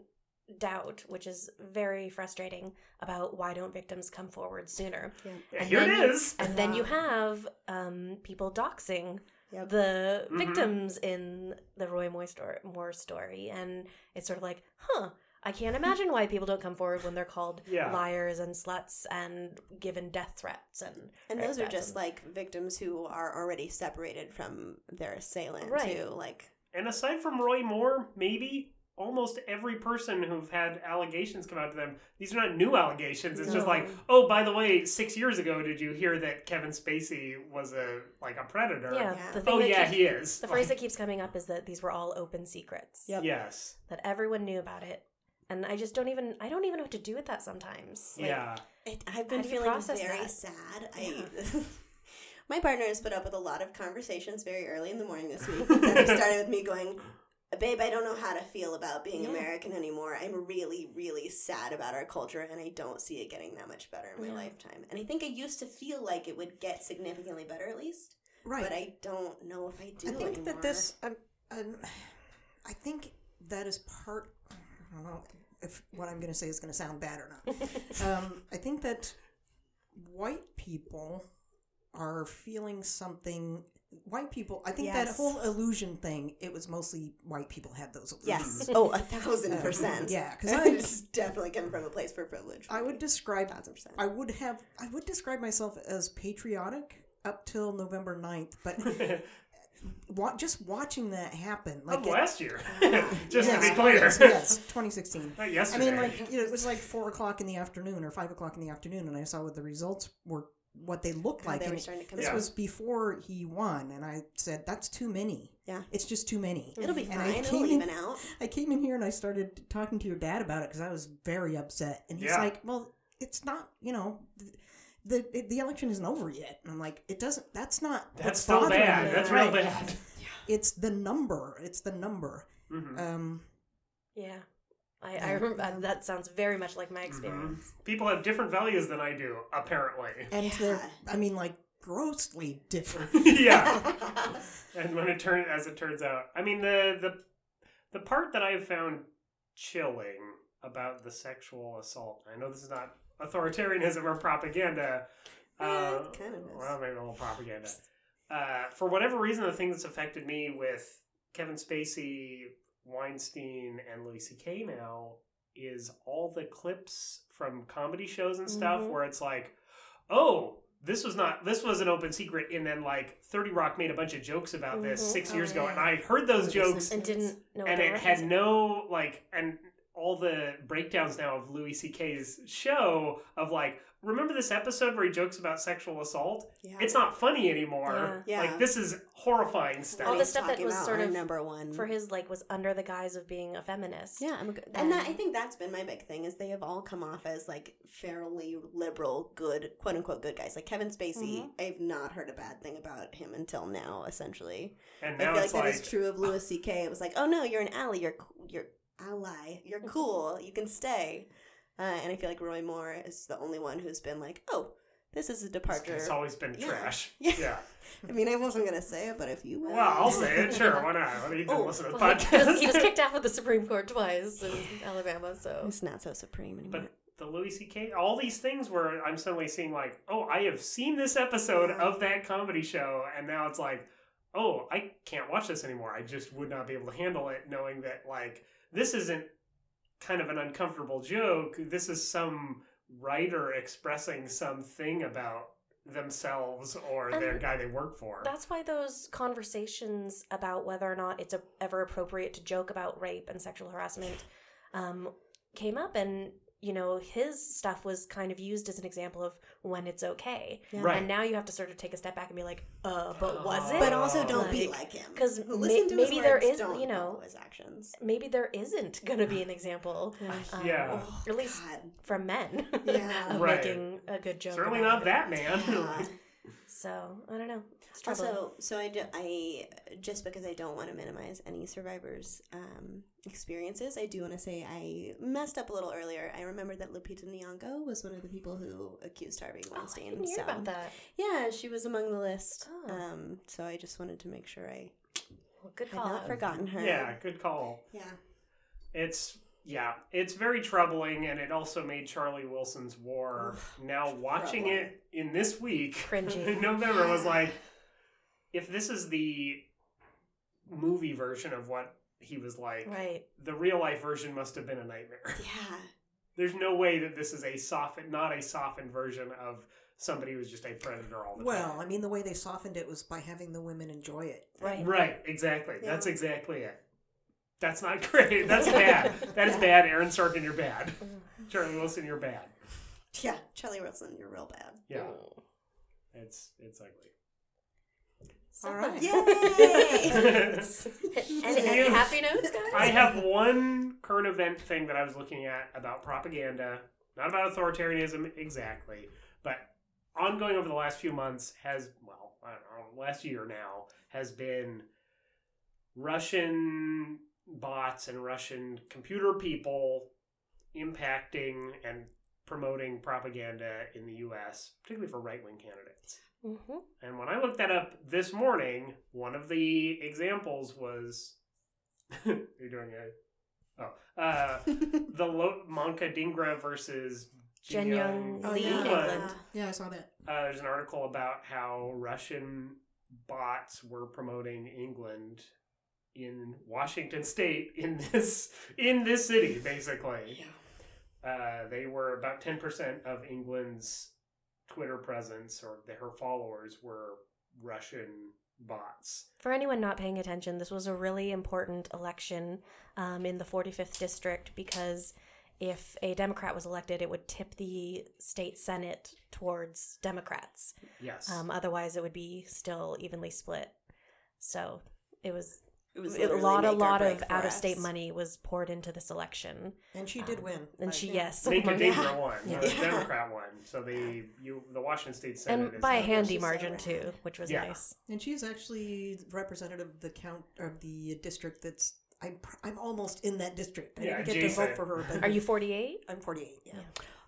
doubt, which is very frustrating about why don't victims come forward sooner. Yeah, And here then it you- is. And then you have um, people doxing Yep. the Mhm. victims in the Roy Moore story, Moore story, and it's sort of like, huh. I can't imagine why people don't come forward when they're called Yeah. liars and sluts and given death threats and And those are just and- like victims who are already separated from their assailant Right. too. Like And aside from Roy Moore, maybe almost every person who've had allegations come out to them, these are not new allegations. It's just like, oh, by the way, six years ago, did you hear that Kevin Spacey was a like a predator? yeah. Yeah. The thing Oh yeah, keeps- he is. The phrase that keeps coming up is that these were all open secrets. Yep. Yes. That everyone knew about it. And I just don't even I don't even know what to do with that sometimes. Like, yeah. it, I've been feeling process very that? sad. I my partner has put up with a lot of conversations very early in the morning this week that started with me going. Babe, I don't know how to feel about being Yeah. American anymore. I'm really, really sad about our culture, and I don't see it getting that much better in my Yeah. lifetime. And I think I used to feel like it would get significantly better, at least. Right. But I don't know if I do I think anymore. that this, um, um, I think that is part. I don't know if what I'm going to say is going to sound bad or not. um, I think that white people are feeling something. White people, I think that whole illusion thing. It was mostly white people had those illusions. Yes. Oh, a thousand percent. yeah because I- it's definitely come from a place for privilege. I would describe. thousand percent. I would have. I would describe myself as patriotic up till November 9th, but wa- just watching that happen, like Of it- last year. Just yes, to be clear. yes, yes, 2016. Not I mean, like you know, it was like four o'clock in the afternoon or five o'clock in the afternoon, and I saw what the results were, what they looked How like. they and were starting to come this Yeah. was before he won, and I said, "That's too many. Yeah. It's just too many." It'll be And I fine. It'll came in- even out. I came in here and I started talking to your dad about it because I was very upset, and he's Yeah. like, "Well, it's not. You know." The, the, the election isn't over yet. And I'm like, it doesn't, that's not, That's what's still bad. me. That's Right. real bad. It's the number. It's the number. Mhm. Um, Yeah. I, I remember that sounds very much like my experience. People have different values than I do, apparently. and Yeah. they're, I mean, like, grossly different. yeah. and when it turns as it turns out i mean the the the part that i've found chilling about the sexual assault i know this is not authoritarianism or propaganda Eh, uh, it kind of is. well maybe a little propaganda uh, for whatever reason the thing that's affected me with kevin spacey weinstein and louis ck now is all the clips from comedy shows and stuff Mhm. where it's like oh this was not this was an open secret and then like 30 rock made a bunch of jokes about this Mhm. six Oh, years ago and i heard those jokes And didn't know and it had no like and all the breakdowns now of louis ck's show of like remember this episode where he jokes about sexual assault? Yeah. It's not funny anymore. Yeah. Like this is horrifying stuff. All the stuff that talking was about sort of number one. for his like was under the guise of being a feminist. Yeah, I'm a, good- and that, I think that's been my big thing is they have all come off as like fairly liberal, good quote unquote good guys. Like Kevin Spacey, Mhm. I've not heard a bad thing about him until now. Essentially, And I now feel like it's that is true of Louis C.K. It was like, oh no, you're an ally. You're co- you're ally. You're cool. You can stay. Uh, and I feel like Roy Moore is the only one who's been like, oh, this is a departure. It's always been Yeah. trash. Yeah. yeah. I mean, I wasn't gonna say it, but if you will, Well, I'll say it. Sure, why not? Why don't you Oh, listen to the Well, he, was, podcast? he was kicked out of the Supreme Court twice in Alabama, so it's not so supreme anymore. But the Louis C.K. All these things where I'm suddenly seeing like, oh, I have seen this episode of that comedy show, and now it's like, oh, I can't watch this anymore. I just would not be able to handle it, knowing that like this isn't kind of an uncomfortable joke. This is some writer expressing something about themselves or their guy they work for. That's why those conversations about whether or not it's a, ever appropriate to joke about rape and sexual harassment um, came up, and you know his stuff was kind of used as an example of when it's okay. Yeah. Right. And now you have to sort of take a step back and be like, uh, but was it? But also don't be like him. because Listen to his maybe there words, is, don't you know, his actions. maybe there isn't going to be an example. um, Yeah. or at least from men. Yeah. of Right. making a good joke. Certainly not it. that man. So I don't know. It's troubling. Also, so I, do, I just because I don't want to minimize any survivors' um, experiences, I do want to say I messed up a little earlier. I remember that Lupita Nyong'o was one of the people who accused Harvey Weinstein. didn't so about that. yeah, she was among the list. Oh. Um, so I just wanted to make sure I Well, good had call. not forgotten her. yeah, good call. yeah. It's yeah, it's very troubling, and it also made Charlie Wilson's War. now watching troubling. it in this week, Cringy. in November, was like, if this is the movie version of what he was like, Right. the real life version must have been a nightmare. Yeah. There's no way that this is a softened, not a softened version of somebody who's just a predator all the Well, time. Well, I mean, the way they softened it was by having the women enjoy it. Right. Right, exactly. Yeah. That's exactly it. That's not great. That's bad. That is bad. Aaron Sorkin, you're bad. Mm. Charlie Wilson, you're bad. Yeah, Charlie Wilson, you're real bad. Yeah. It's it's ugly. So, All right. Yay! Any, any happy notes, guys? I have one current event thing that I was looking at about propaganda, not about authoritarianism exactly, but ongoing over the last few months has, well, I don't know, last year now, has been Russian bots and Russian computer people impacting and promoting propaganda in the US, particularly for right wing candidates. Mhm. And when I looked that up this morning, one of the examples was you're doing a Oh, uh, the Lo- Manka Dhingra versus Jin Young Oh, Lee, yeah. Englund. Yeah, I saw that. Uh, there's an article about how Russian bots were promoting Englund in Washington State in this in this city, basically. Uh, they were about ten percent of Englund's Twitter presence or the, her followers were Russian bots. For anyone not paying attention, this was a really important election um, in the 45th district because if a Democrat was elected, it would tip the state Senate towards Democrats. Yes. Um, otherwise, it would be still evenly split. So it was. It was a lot, a lot of out of state money was poured into this election, And she did Um, win. and by- she yeah. yes, Manka among- Dhingra won. Yeah. The Democrat won. So the you the Washington State Senate and is by a handy margin rad. too, which was Yeah. nice. And she's actually representative of the count of the district that's. I'm I'm almost in that district. I Yeah, didn't get adjacent. to vote for her. But Are you 48? I'm 48. Yeah.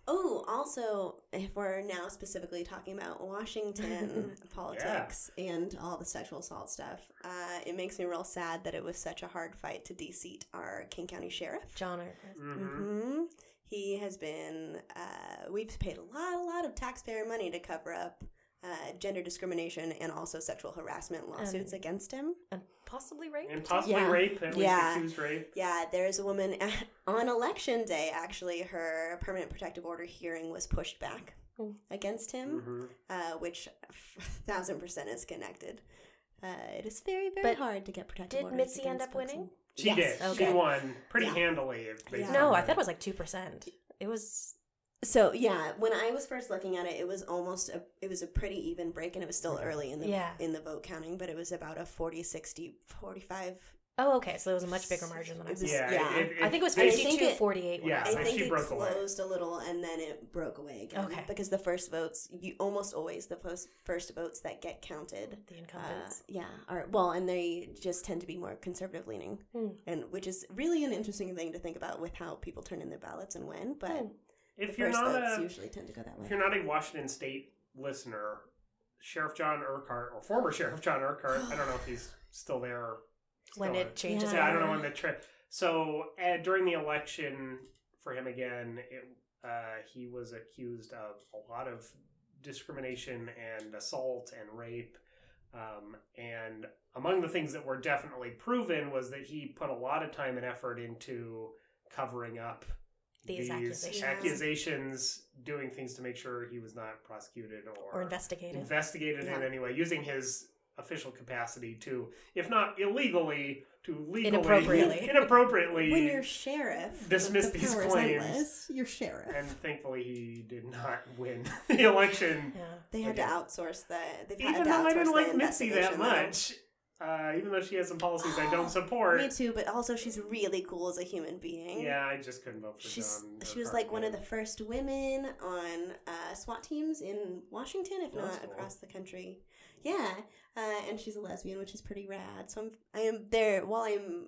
Oh, also, if we're now specifically talking about Washington politics and all the sexual assault stuff, uh, it makes me real sad that it was such a hard fight to deseat our King County Sheriff. John or Mhm. hmm He has been. Uh, we've paid a lot, a lot of taxpayer money to cover up uh, gender discrimination and also sexual harassment lawsuits And- against him. and possibly rape. and possibly Yeah. rape, at least Yeah. accused rape. Yeah, there's a woman on election day. Actually, her permanent protective order hearing was pushed back Hmm. against him, Mhm. uh, which thousand percent is connected. Uh, it is very, very But hard to get protective did orders. Mitzi end up winning? in- She Yes. did. Okay. She won pretty Yeah. handily. Yeah. No, I thought it was like two percent. It was So yeah, when I was first looking at it, it was almost a it was a pretty even break, and it was still early in the Yeah. in the vote counting, but it was about a 40, 60, 45. Oh, okay. So it was a much bigger margin than I was- thought. Yeah, yeah. it- it- I think it was I 52 it- 48. Yeah, I I saw it. think it broke away. closed a little and then it broke away again. Okay. Because the first votes, you almost always the first first votes that get counted. The Uh, incumbents. yeah, are well, and they just tend to be more conservative leaning, Hmm. and which is really an interesting thing to think about with how people turn in their ballots and when. But Hmm. If the you're first not a usually tend to go that way. if you're not a Washington State listener, Sheriff John Urquhart or former Sheriff John Urquhart, I don't know if he's still there. Or when still it changes. Yeah, I don't know when the trip. So uh, during the election for him again, it, uh, he was accused of a lot of discrimination and assault and rape. Um, and among the things that were definitely proven was that he put a lot of time and effort into covering up These accusations. accusations, doing things to make sure he was not prosecuted or, Or investigated. investigated in any way, using his official capacity to, if not illegally, to legally Inappropriately. inappropriately when you're sheriff, dismiss the these claims. endless, You're sheriff. and thankfully he did not win the election. Yeah. they had again. to outsource the. They've had Even to though I didn't like Mitzi that investigation, though. much, uh, even though she has some policies I don't support, Me too, but also she's really cool as a human being. yeah, I just couldn't vote for She's John. she was Urquhart like one of the first women on uh, SWAT teams in Washington, if That's not cool. across the country. Yeah, uh, and she's a lesbian, which is pretty rad. So I'm I am there while I'm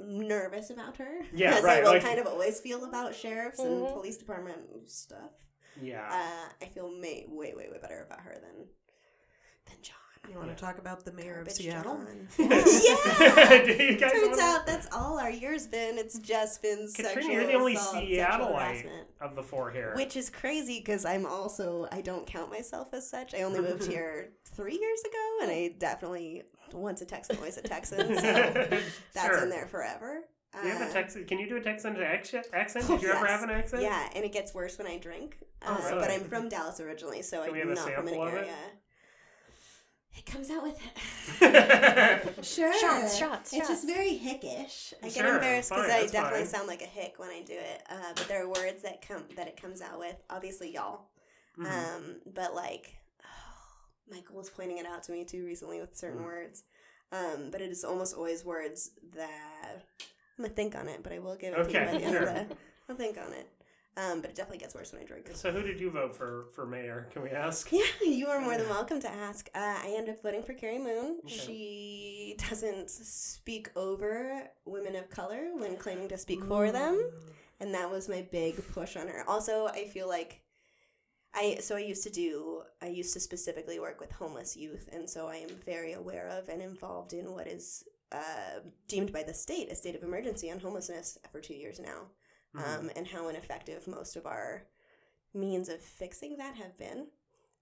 nervous about her. Yeah, as right, I will like- kind of always feel about sheriffs and Mhm. police department stuff. Yeah. Uh, I feel may, way way way better about her than than John. You want Yeah. to talk about the mayor of Garbage Seattle? John. yeah. Do Turns wanna- out that's all our year's been. It's just been Katrina, sexual you're the only assault, Seattleite of the four here. Which is crazy because I'm also I don't count myself as such. I only moved here three years ago, and I definitely once a Texan, always a Texan. So that's Sure. in there forever. You have a Uh, Texas? Can you do a Texan accent? Accent? oh, Did you ever have an accent? Yeah, and it gets worse when I drink. Oh, Uh, really? But I'm from Dallas originally, so I'm not from an sample it? area. It comes out with it. sure Shots, shots, It's just very hickish. I get Sure, embarrassed because I definitely fine. sound like a hick when I do it. Uh, but there are words that come that it comes out with. Obviously, y'all. Mhm. Um, but like, Michael was pointing it out to me too recently with certain Mm. words. Um, but it is almost always words that I'm gonna think on it, but I will give it to you by the end of the. I'll think on it. Um, but it definitely gets worse when I drink. so who did you vote for for mayor? Can we ask? Yeah, you are more than welcome to ask. Uh, I ended up voting for Cary Moon. Okay. She doesn't speak over women of color when claiming to speak for them, and that was my big push on her. Also, I feel like I so I used to do I used to specifically work with homeless youth, and so I am very aware of and involved in what is uh, deemed by the state a state of emergency on homelessness for two years now, Mhm. um, and how ineffective most of our means of fixing that have been.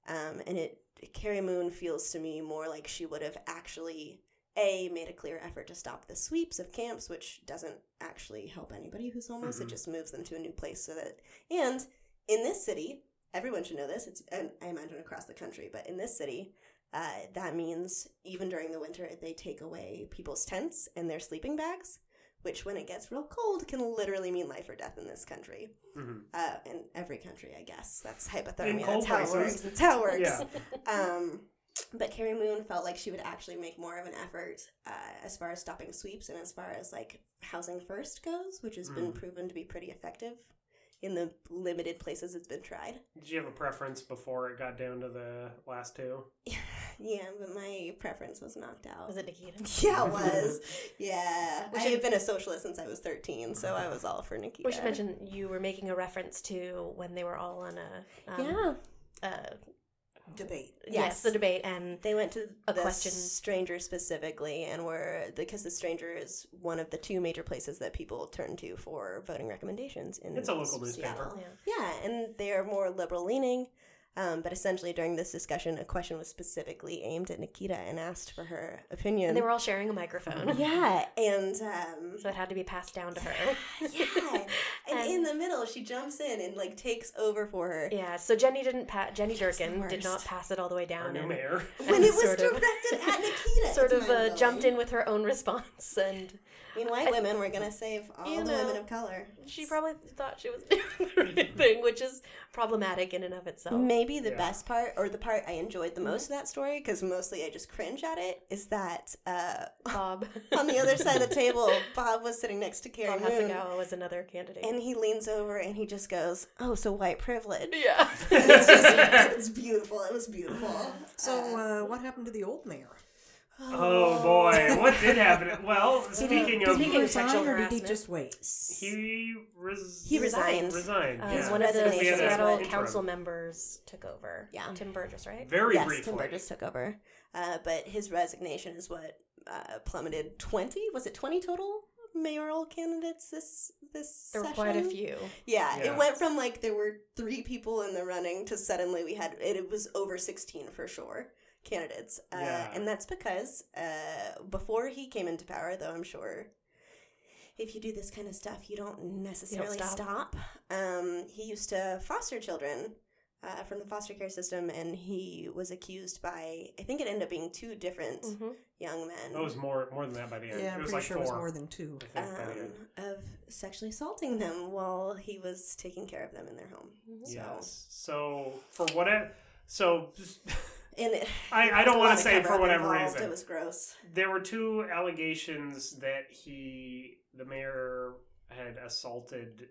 Um, and it Cary Moon feels to me more like she would have actually a made a clear effort to stop the sweeps of camps, which doesn't actually help anybody who's homeless. Mhm. It just moves them to a new place so that and in this city, everyone should know this. It's and I imagine across the country, but in this city, uh, that means even during the winter they take away people's tents and their sleeping bags, which when it gets real cold can literally mean life or death in this country Mhm. uh, in every country, I guess. That's In hypothermia. cold That's how it works. That's how it works. Yeah. Um, but Cary Moon felt like she would actually make more of an effort uh, as far as stopping sweeps and as far as like housing first goes, which has been Mm. proven to be pretty effective in the limited places it's been tried. Did you have a preference before it got down to the last two? Yeah, but my preference was knocked out. Was it Nikkita? Yeah, it was. yeah. We I should- have been a socialist since I was 13, so I was all for Nikkita. We should mention you were making a reference to when they were all on a um, Yeah. uh, Debate. yes. Yes. the debate and They went to A the question. stranger specifically, and were because the stranger is one of the two major places that people turn to for voting recommendations. In It's a local newspaper. Seattle. yeah. Yeah, and they are more liberal leaning. Um, but essentially, during this discussion, a question was specifically aimed at Nikkita and asked for her opinion. And they were all sharing a microphone. yeah, and um, so it had to be passed down to her. yeah, and, in the middle, she jumps in and like takes over for her. Yeah, so Jenny didn't pa- Jenny Durkan did not pass it all the way down. Our new and- mayor. When and it was sort of- directed at Nikkita, sort of uh, jumped in with her own response, and I mean, white women were gonna save all You the know, women of color. she probably thought she was doing the right thing, which is problematic in and of itself. Maybe the Yeah. best part, or the part I enjoyed the Mm-hmm. most of that story, because mostly I just cringe at it, is that uh, Bob on the other side of the table, Bob was sitting next to Cary Bob Moon, Hasegawa was another candidate. and he leans over and he just goes, "Oh, so white privilege." yeah. it's just, it was beautiful. It was beautiful. So, uh, what happened to the old mayor? Oh boy, what did happen? Well, speaking did of, he Speaking of resign sexual or did he just wait? he res- He resigned. Resigned. Uh, yeah. One of the Resignation We had a Seattle interim. council members took over. Yeah. Tim Burgess, right? Very yes, briefly. Tim Burgess took over, uh, but his resignation is what uh, plummeted twenty. Was it twenty total mayoral candidates this this? There were quite a few. Yeah, Yeah. it went from like there were three people in the running to suddenly we had it, it was over 16 for sure candidates. Uh, Yeah. And that's because uh, before he came into power, though I'm sure if you do this kind of stuff, you don't necessarily stop. stop. Um, he used to foster children. Uh, from the foster care system, and he was accused by I think it ended up being two different Mm-hmm. young men It was more more than that by the end. Yeah, it I'm was pretty like sure four. it was more than two. Think um, of sexually assaulting them while he was taking care of them in their home. Mm-hmm. So, Yes. So for what? it So just, and it, I- I don't wanna lot of say for whatever involved. reason. It was gross. there were two allegations that he, the mayor, had assaulted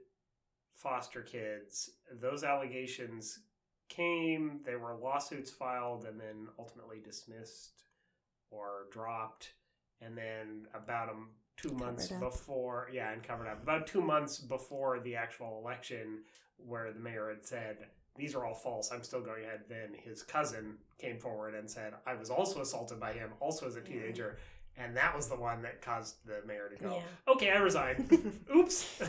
foster kids. Those allegations came. There were lawsuits filed and then ultimately dismissed or dropped. And then about um, two months up. before, yeah, and covered up. About two months before the actual election, where the mayor had said, these are all false. I'm still going ahead. Then his cousin came forward and said, I was also assaulted by him, also as a teenager. And that was the one that caused the mayor to go, Yeah. okay, I resign. Oops.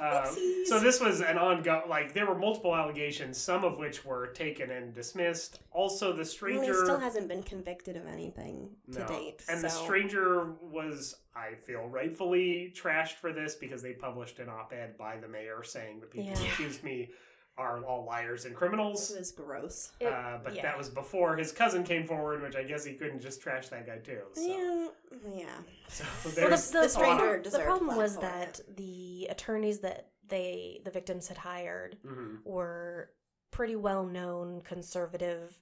Um, so this was an ongoing, like, there were multiple allegations, some of which were taken and dismissed. Also, the Well, stranger. he still hasn't been convicted of anything to No. date. And the stranger was, I feel, rightfully trashed for this because they published an op ed by the mayor saying the people Yeah. accused me are all liars and This criminals. was gross. It- uh, but yeah. that was before his cousin came forward, which I guess he couldn't just trash that guy too. So, Yeah, yeah. so Well, there's the, the, stranger problem, the problem was platform. that the attorneys that they the victims had hired Mhm. were pretty well known conservative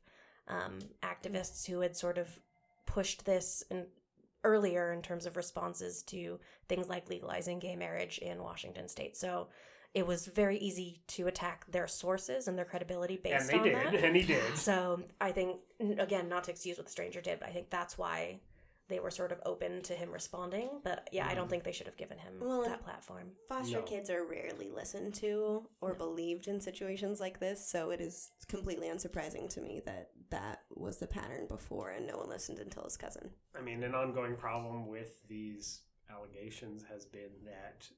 um, activists who had sort of pushed this in, earlier in terms of responses to things like legalizing gay marriage in Washington state. So it was very easy to attack their sources and their credibility and based they on did, that. and they did. And he did. So I think again, not to excuse what the stranger did, but I think that's why they were sort of open to him responding. But yeah, I don't mm-hmm. think they should have given him Well, that platform. Foster No. kids are rarely listened to or believed in situations like this, so it is completely unsurprising to me that that was the pattern before and no one listened until his cousin. I mean, an ongoing problem with these allegations has been that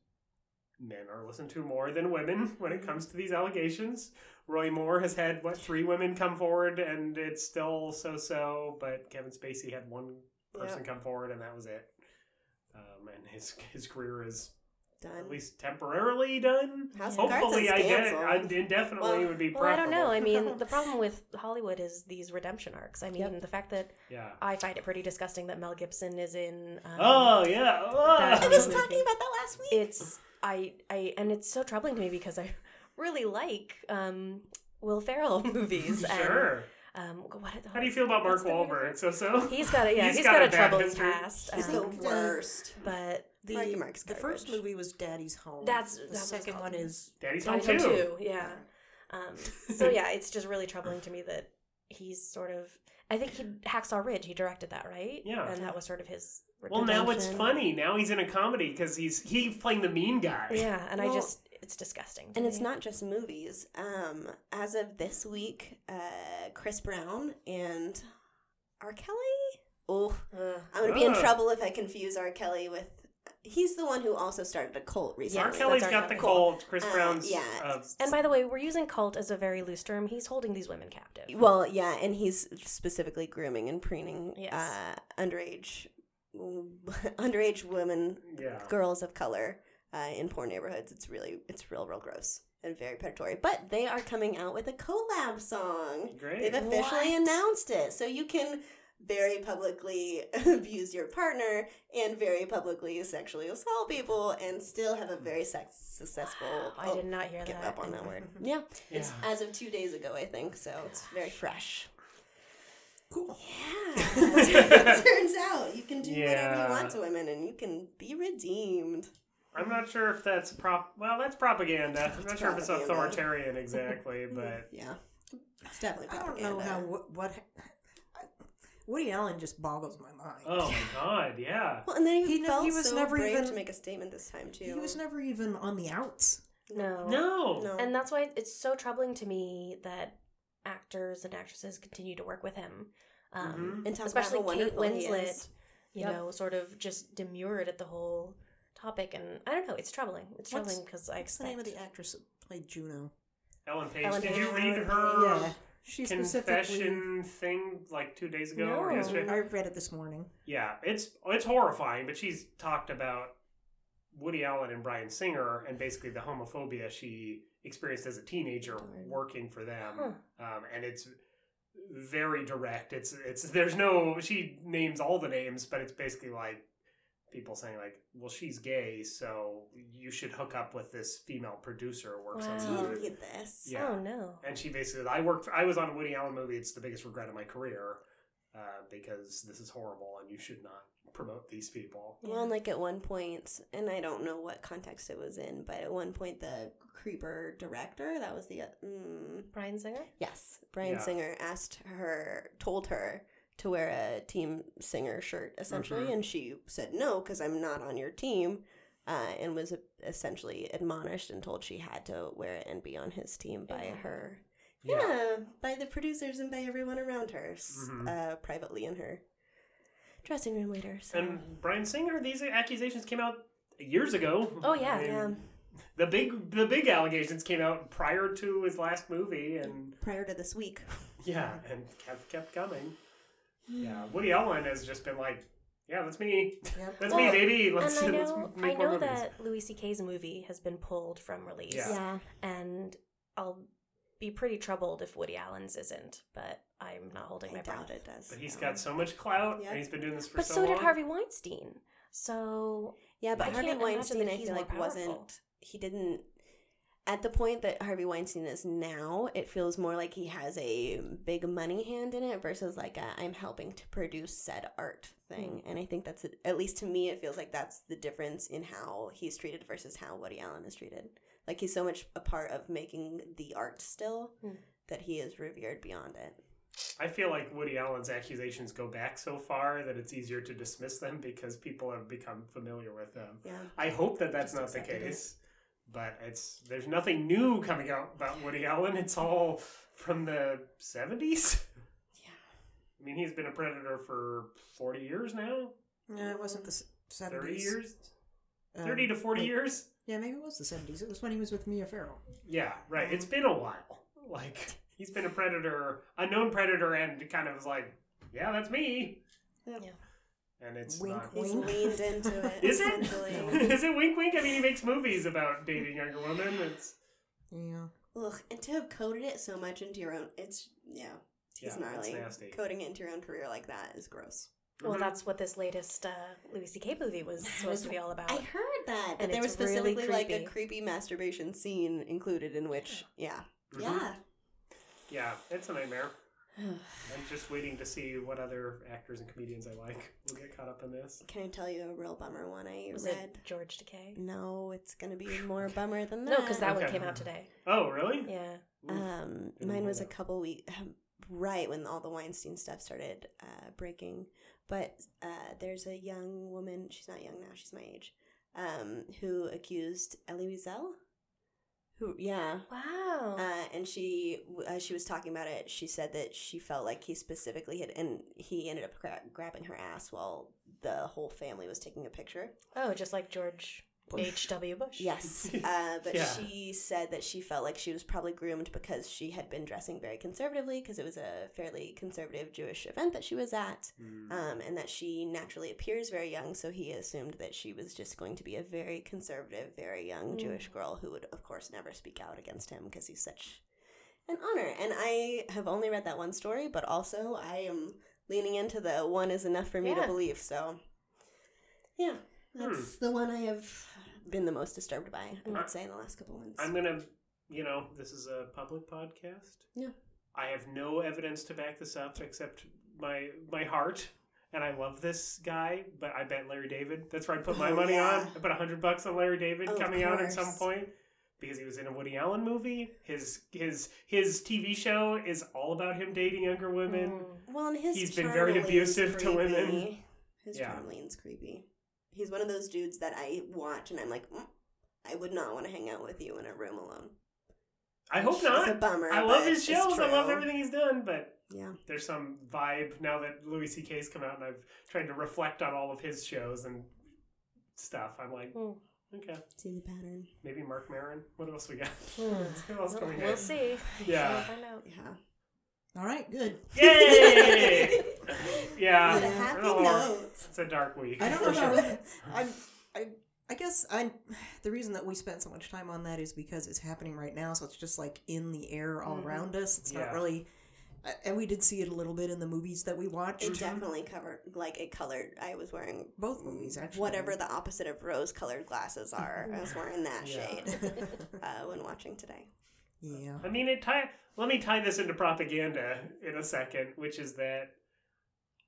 men are listened to more than women when it comes to these allegations. Roy Moore has had what three women come forward, and it's still so-so. But Kevin Spacey had one person come forward, and that was it. Um, and his his career is Done. at least temporarily done. House of Cards Hopefully, is I canceled. indefinitely Well- would be. Well, I don't know. I mean, the problem with Hollywood is these redemption arcs. I mean, the fact that yeah. I find it pretty disgusting that Mel Gibson is in. Um, Oh yeah. Oh. I was movie. talking about that last week. It's I I and it's so troubling to me because I really like um, Will Ferrell movies. Sure. And, um, what, How do you feel about Mark what's the name? Wahlberg? So so. He's got a yeah. He's he's got got, a a bad troubling history. past. He's um, the worst. but The, Mark's the first movie was Daddy's Home. That's- the that second one is Daddy's Home Daddy's Home too. too. Yeah. Um, so yeah, it's just really troubling to me that he's sort of. I think he Hacksaw Ridge. He directed that, right? Yeah. And that was sort of his. Well, now it's funny. Now he's in a comedy because he's he's playing the mean guy. Yeah, and I just it's disgusting. to And it's not just movies. Um, as of this week, uh, Chris Brown and R. Kelly. Oh, Ugh. I'm gonna be in trouble if I confuse R. Kelly with. he's the one who also started a cult recently. R. Kelly's that's got our the cult. cult. Chris Uh, Brown's. yeah. Uh, And by the way, we're using cult as a very loose term. He's holding these women captive. Well, yeah, and he's specifically grooming and preening Yes. uh, underage underage women, Yeah. girls of color uh, in poor neighborhoods. It's really it's real real gross and very predatory. But they are coming out with a collab song. Great. They've officially What? announced it, so you can very publicly abuse your partner and very publicly sexually assault people and still have a very sex- successful. I did not hear Give that. up on that word. Yeah, it's as of two days ago, I think. So it's very fresh. Cool. Yeah. Turns out you can do whatever you want to women, and you can be redeemed. I'm not sure if that's prop. Well, that's propaganda. I'm not It's sure if it's authoritarian exactly, but Yeah, it's definitely I don't propaganda. know how what, what Woody Allen just boggles my mind. oh my god, yeah. Well, and then he, He felt he was so never brave even- to make a statement this time too. He was never even on the outs. No. No. no, And that's why it's so troubling to me that actors and actresses continue to work with him. Um, And talk about especially Kate Winslet, is. you Yep. know, sort of just demurred at the whole topic. And I don't know, it's troubling. It's What's- troubling because I What's the name of the actress that played Juno? Ellen Page. Ellen Did you read her Yeah, she specifically. confession thing like two days ago or No. yesterday? I read it this morning. Yeah, it's it's horrifying, but she's talked about Woody Allen and Bryan Singer and basically the homophobia she experienced as a teenager working for them. Huh. Um, and it's very direct. It's it's there's no she names all the names, but it's basically like people saying like, "Well, she's gay, so you should hook up with this female producer who works on Wow. movie." Did this? Yeah. Oh, no. And she basically, I worked, for, I was on a Woody Allen movie. It's the biggest regret of my career uh, because this is horrible and you should not promote these people. Well, and like at one point, and I don't know what context it was in, but at one point the creeper director, that was the mm, Bryan Singer? yes, Bryan Yeah. Singer asked her, told her to wear a team singer shirt essentially, Mhm. and she said no because I'm not on your team. Uh, and was essentially admonished and told she had to wear it and be on his team by Yeah. her Yeah, by the producers and by everyone around her, s Mhm. uh, privately in her dressing room later. So. And Bryan Singer, these accusations came out years ago. Oh, yeah. I mean, yeah, The big, the big allegations came out prior to his last movie, and prior to this week. yeah, and kept kept coming. Hmm. Yeah, Woody Allen has just been like, yeah, that's me, Yep. that's Well, me, baby. Let's, and I know, I make know that Louis C.K.'s movie has been pulled from release. Yeah. Yeah. And I'll be pretty troubled if Woody Allen's isn't, but I'm not oh, holding I my doubt breath. it does. But he's no. got so much clout, Yeah. and he's been doing this for But so, so, long. did Harvey Weinstein. So Yeah, but I Harvey can't Weinstein, that I feel like wasn't. He didn't. At the point that Harvey Weinstein is now, it feels more like he has a big money hand in it versus like i I'm helping to produce said art thing. Hmm. And I think that's at least to me, it feels like that's the difference in how he's treated versus how Woody Allen is treated. Like he's so much a part of making the art still Hmm. that he is revered beyond it. I feel like Woody Allen's accusations go back so far that it's easier to dismiss them because people have become familiar with them. Yeah. I hope that that's Just not the accepted it. case, but it's there's nothing new coming out about Woody Allen. It's all from the seventies. Yeah. I mean, he's been a predator for forty years now, Yeah, it wasn't the 70s. thirty years, Um, thirty to forty wait, years. Yeah, maybe it was the 70s. It was when he was with Mia Farrow. Yeah, right. It's been a while. Like he's been a predator, a known predator, and kind of was like, yeah, that's me. Yeah. And it's Wink, not. He's Wink. leaned into it. Is it? essentially. Is it wink wink? I mean, he makes movies about dating younger women. It's Yeah. Ugh, and to have coded it so much into your own, it's yeah, he's Yeah, it's gnarly. nasty. Coding it into your own career like that is gross. Well, Mhm. that's what this latest uh, Louis C.K. movie was supposed to be all about. I heard that, that And there was it's really specifically like a creepy. creepy masturbation scene included in which, yeah, Mhm. yeah. yeah, it's a nightmare. I'm just waiting to see what other actors and comedians I like will get caught up in this. Can I tell you a real bummer one I was read? it George Takei? No, it's gonna be more bummer than that. No, because that one came out today. Oh, really? Yeah. Oof. Um, mine know was a couple weeks right when all the Weinstein stuff started uh, breaking. But uh, there's a young woman. She's not young now. She's my age. Um, who accused Elie Wiesel? Who? Yeah. Wow. Uh, and she, uh, she was talking about it. She said that she felt like he specifically had, and he ended up gra- grabbing her ass while the whole family was taking a picture. Oh, just like George H.W. Bush. Yes. Uh, but Yeah. she said that she felt like she was probably groomed because she had been dressing very conservatively because it was a fairly conservative Jewish event that she was at. Um, and that she naturally appears very young. So he assumed that she was just going to be a very conservative, very young Mm. Jewish girl who would, of course, never speak out against him because he's such an honor. And I have only read that one story, but also I am leaning into the one is enough for me to believe. So, yeah, that's the one I have been the most disturbed by. I would say in the last couple months. I'm gonna, you know, this is a public podcast. Yeah. I have no evidence to back this up except my my heart, and I love this guy. But I bet Larry David. That's where I put my Oh, money yeah. on. I put hundred bucks on Larry David Oh, coming out at some point because he was in a Woody Allen movie. His his his TV show is all about him dating younger women. Mm. well, and his He's been very abusive to women. His Yeah. creepy. He's one of those dudes that I watch and I'm like, mm, I would not want to hang out with you in a room alone. I hope It's not. a bummer, I love his it's shows. I love everything he's done, but Yeah. there's some vibe now that Louis C.K.'s come out, and I've tried to reflect on all of his shows and stuff. I'm like, Hmm. okay, See the pattern. maybe Marc Maron. What else we got? Hmm. What else can we We'll see. Yeah. We'll find out. Yeah. All right, good. Yay! yeah, With a happy Oh, note. It's a dark week. I don't know. sure. How, I'm, I, I guess I. The reason that we spent so much time on that is because it's happening right now, so it's just like in the air all Mhm. around us. It's Yeah. not really. uh, And we did see it a little bit in the movies that we watched. It definitely covered, like, it colored. I was wearing Both movies, actually. whatever the opposite of rose colored glasses are. I was wearing that Yeah. shade uh, when watching today. Yeah. I mean, it tie. Let me tie this into propaganda in a second, which is that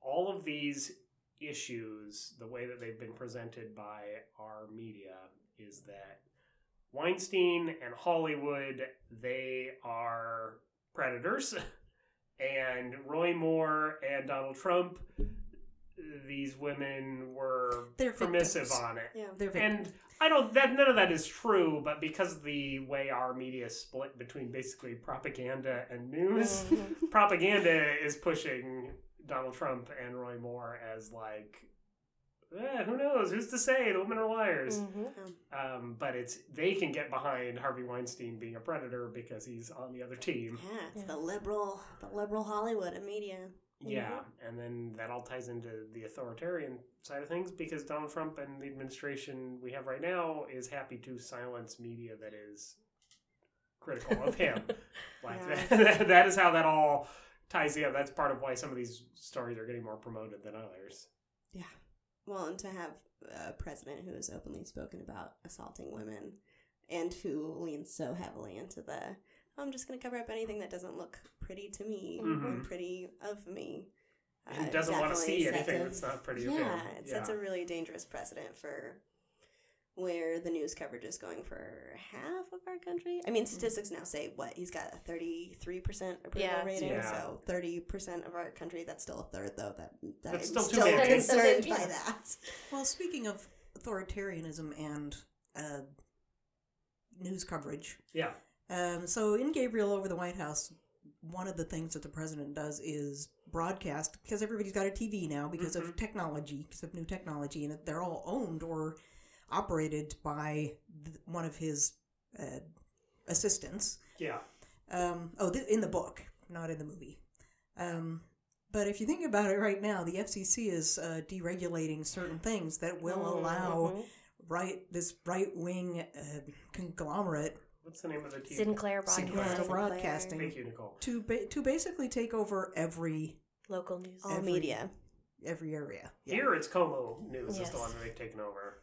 all of these issues, the way that they've been presented by our media, is that Weinstein and Hollywood they are predators, and Roy Moore and Donald Trump. These women were They're permissive victims. on it. Yeah. They're And. I don't that none of that is true, but because of the way our media is split between basically propaganda and news, propaganda is pushing Donald Trump and Roy Moore as like, eh, who knows? Who's to say? The women are liars. Mhm. Um, but it's they can get behind Harvey Weinstein being a predator because he's on the other team. Yeah, it's the liberal, the liberal Hollywood of media. Mm-hmm. Yeah, and then that all ties into the authoritarian side of things because Donald Trump and the administration we have right now is happy to silence media that is critical of him. like Yeah. that, that is how that all ties together. That's part of why some of these stories are getting more promoted than others. Yeah. Well, and to have a president who has openly spoken about assaulting women and who leans so heavily into the I'm just going to cover up anything that doesn't look pretty to me or Mhm. pretty of me. And uh, doesn't want to see anything a- that's not pretty of Yeah, him. it sets a really dangerous precedent for where the news coverage is going for half of our country. I mean, statistics now say what he's got a thirty-three percent approval Yeah. rating, Yeah. so thirty percent of our country. That's still a third, though. That, that That's I'm still still concerned by that. Well, speaking of authoritarianism and uh, news coverage, Yeah. Um, so in Gabriel over the White House, one of the things that the president does is broadcast because everybody's got a TV now because of technology, because of new technology, and they're all owned or operated by th- one of his uh, assistants. Yeah. Um, oh, th- in the book, not in the movie. Um, but if you think about it right now, the FCC is uh, deregulating certain things that will allow Mhm. right this right wing uh, conglomerate What's the name of the TV? Sinclair Sinclair Broadcasting. Broadcasting Thank you, Nicole. to ba- to basically take over every Local news. All Every- media. every area. Yeah. Here it's KOMO News is the one that they've taken over.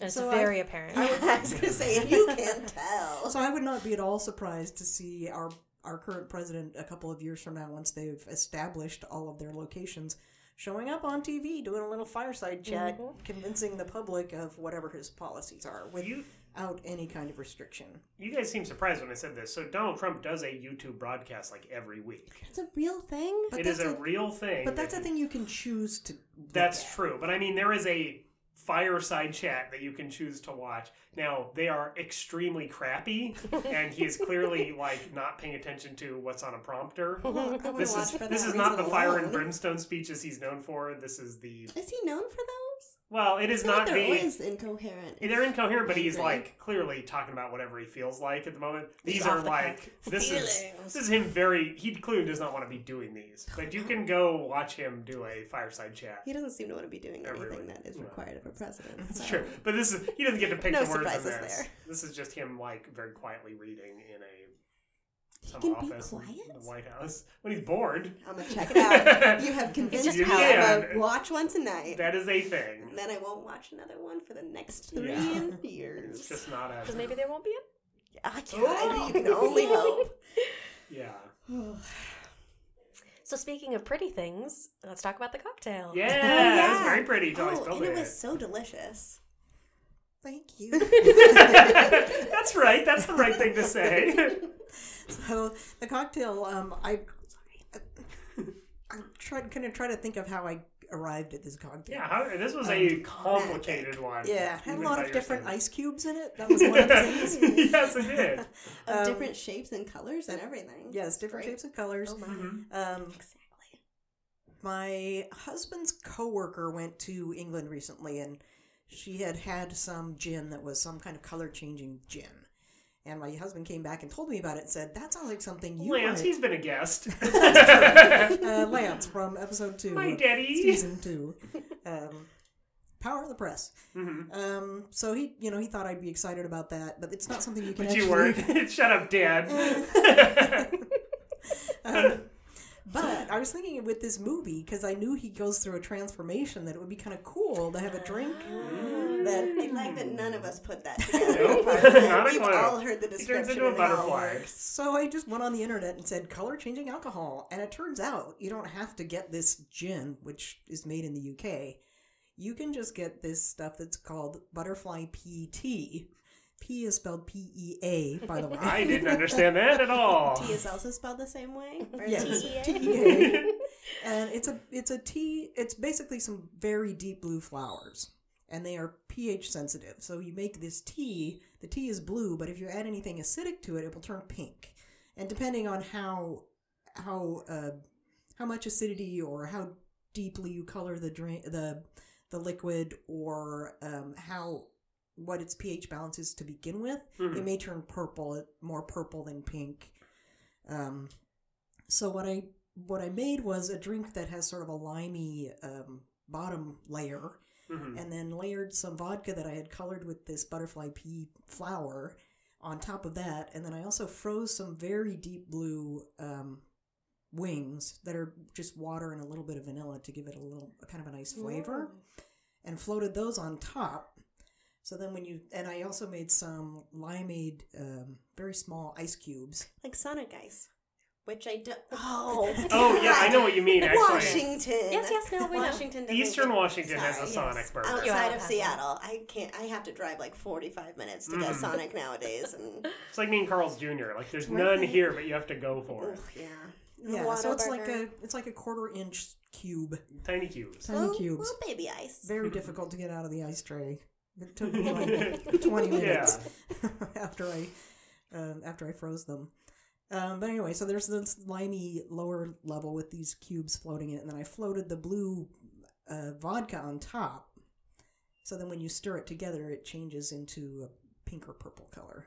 It's So I- very apparent. I was going to say, you can tell. So I would not be at all surprised to see our our current president a couple of years from now, once they've established all of their locations, showing up on TV, doing a little fireside chat, mm-hmm. convincing the public of whatever his policies are without any kind of restriction. You guys seem surprised when I said this. So Donald Trump does a YouTube broadcast like every week. It's a real thing. But it is that's a, real thing. But that's a thing you can choose to. That's at. true. But I mean, there is a fireside chat that you can choose to watch. Now they are extremely crappy, and he is clearly like not paying attention to what's on a prompter. Wanna This is this is not the fire and brimstone speeches he's known for. This is the Is he known for those? Well, it is I is feel like not the. always incoherent. They're incoherent, but he's like clearly talking about whatever he feels like at the moment. He's These are the like cuff. this is this is him very. He clearly does not want to be doing these, but you can go watch him do a fireside chat. He doesn't seem to want to be doing anything that is required of a president. It's so. true, but this is he doesn't get to pick No the words in surprises this. there. This is just him like very quietly reading in a some can be office in quiet? the White House when he's bored. I'm gonna check it out. You have convinced me. I'm gonna watch one tonight. That is a thing. Then I won't watch another one for the next three Yeah. years. It's just not a. Because maybe there won't be a. I can't. You oh. can only hope. Yeah. So speaking of pretty things, let's talk about the cocktail. Yeah, Oh, that was yeah. very pretty until Oh, and it it. was so delicious. Thank you. That's right. That's the right thing to say. So the cocktail, um, I, I'm trying kind of try to think of how I arrived at this cocktail. Yeah, how, this was a complicated one. Yeah, it had a lot of different standards. ice cubes in it. That was one of the things. yes, it did. Of Um, different shapes and colors and everything. Yes, different Great. shapes and colors. Oh my. Mm-hmm. Um, my husband's coworker went to England recently, and she had had some gin that was some kind of color changing gin. And my husband came back and told me about it and said, That sounds like something you Lance, might- he's been a guest. uh, Lance from episode two. My daddy. Season two. Um, Power of the Press. Mhm. Um, so he, you know, he thought I'd be excited about that, but it's not something you can But you actually... weren't. Shut up, Dad. Um, but I was thinking with this movie because I knew he goes through a transformation that it would be kind of cool to have a drink that mm. I like that none of us put that together. Nope. Part of. Not We've clue. all heard the He turns description into a and how it butterfly. So I just went on the internet and said color changing alcohol, and it turns out you don't have to get this gin, which is made in the UK. You can just get this stuff that's called butterfly pea tea. P is spelled P E A, by the way. I didn't understand that at all. T is also spelled the same way. Or Yes, TEA? T E A. and it's a it's a tea. It's basically some very deep blue flowers, and they are pH sensitive. So you make this tea. The tea is blue, but if you add anything acidic to it, it will turn pink. And depending on how how uh, how much acidity or how deeply you color the drink the the liquid or um, how what its pH balance is to begin with, Mhm. it may turn purple, more purple than pink. Um, so what I what I made was a drink that has sort of a limey um, bottom layer, Mhm. and then layered some vodka that I had colored with this butterfly pea flower on top of that, and then I also froze some very deep blue um, wings that are just water and a little bit of vanilla to give it a little a kind of a nice flavor, and floated those on top. So then when you and I also made some limeade, um, very small ice cubes. Like Sonic Ice. Which I don't. Oh, Oh, yeah, I know what you mean, actually. Washington. Yes, yes, no, we know. Washington. doesn't Eastern get- Washington has a Sonic yes. burger. Outside of had. Seattle, I can't. I have to drive like forty-five minutes to get Mhm. Sonic nowadays, and It's like me and Carl's Jr. Like, there's Right. none here, but you have to go for Ugh, it. yeah. Yeah, so it's Whataburger. like a it's like a quarter inch cube, Tiny cubes. tiny Little- cubes. little baby ice. Very difficult to get out of the ice tray. It took me like twenty minutes after I um, after I froze them. Um, but anyway, so there's this limey lower level with these cubes floating in it, and then I floated the blue uh, vodka on top. So then when you stir it together, it changes into a pink or purple color.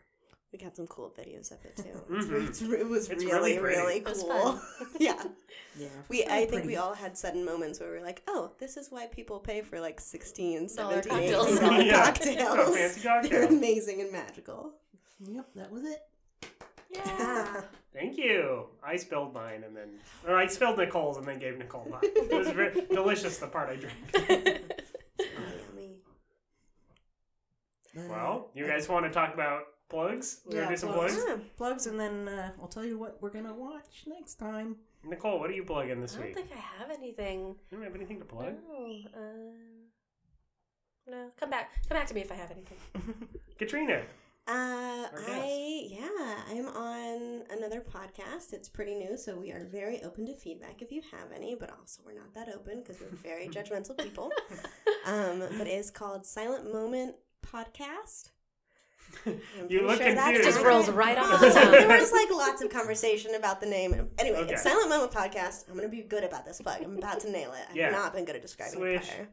We got some cool videos of it too. Mhm. It's, re- it was It's really, really pretty. really It was cool. fun. yeah. Yeah, We, I very think we all had sudden moments where we were like, "Oh, this is why people pay for like 16, 17, cocktails. 18 Yeah. cocktails. A fancy They're amazing and magical." Yep, that was it. Yeah. Thank you. I spilled mine and then, or I spilled Nicole's and then gave Nicole mine. It was very delicious, the part I drank. Yummy. Well, you guys want to talk about plugs? We're Yeah, gonna do some plugs. plugs? Yeah. plugs, and then uh, I'll tell you what we're gonna watch next time. Nicole, what are you plugging this week? I don't week? think I have anything. You don't have anything to plug? No. Uh, no. Come back. Come back to me if I have anything. Katrina. Uh, Our I yeah, I'm on another podcast. It's pretty new, so we are very open to feedback if you have any. But also, we're not that open because we're very judgmental people. Um, but it is called Silent Moment Podcast. I'm You pretty look that's confused. Just rolls right off the tongue. There was like lots of conversation about the name. Anyway, Okay. it's Silent Moment Podcast. I'm gonna be good about this plug. I'm about to nail it. I've Yeah. not been good at describing Swish. it prior.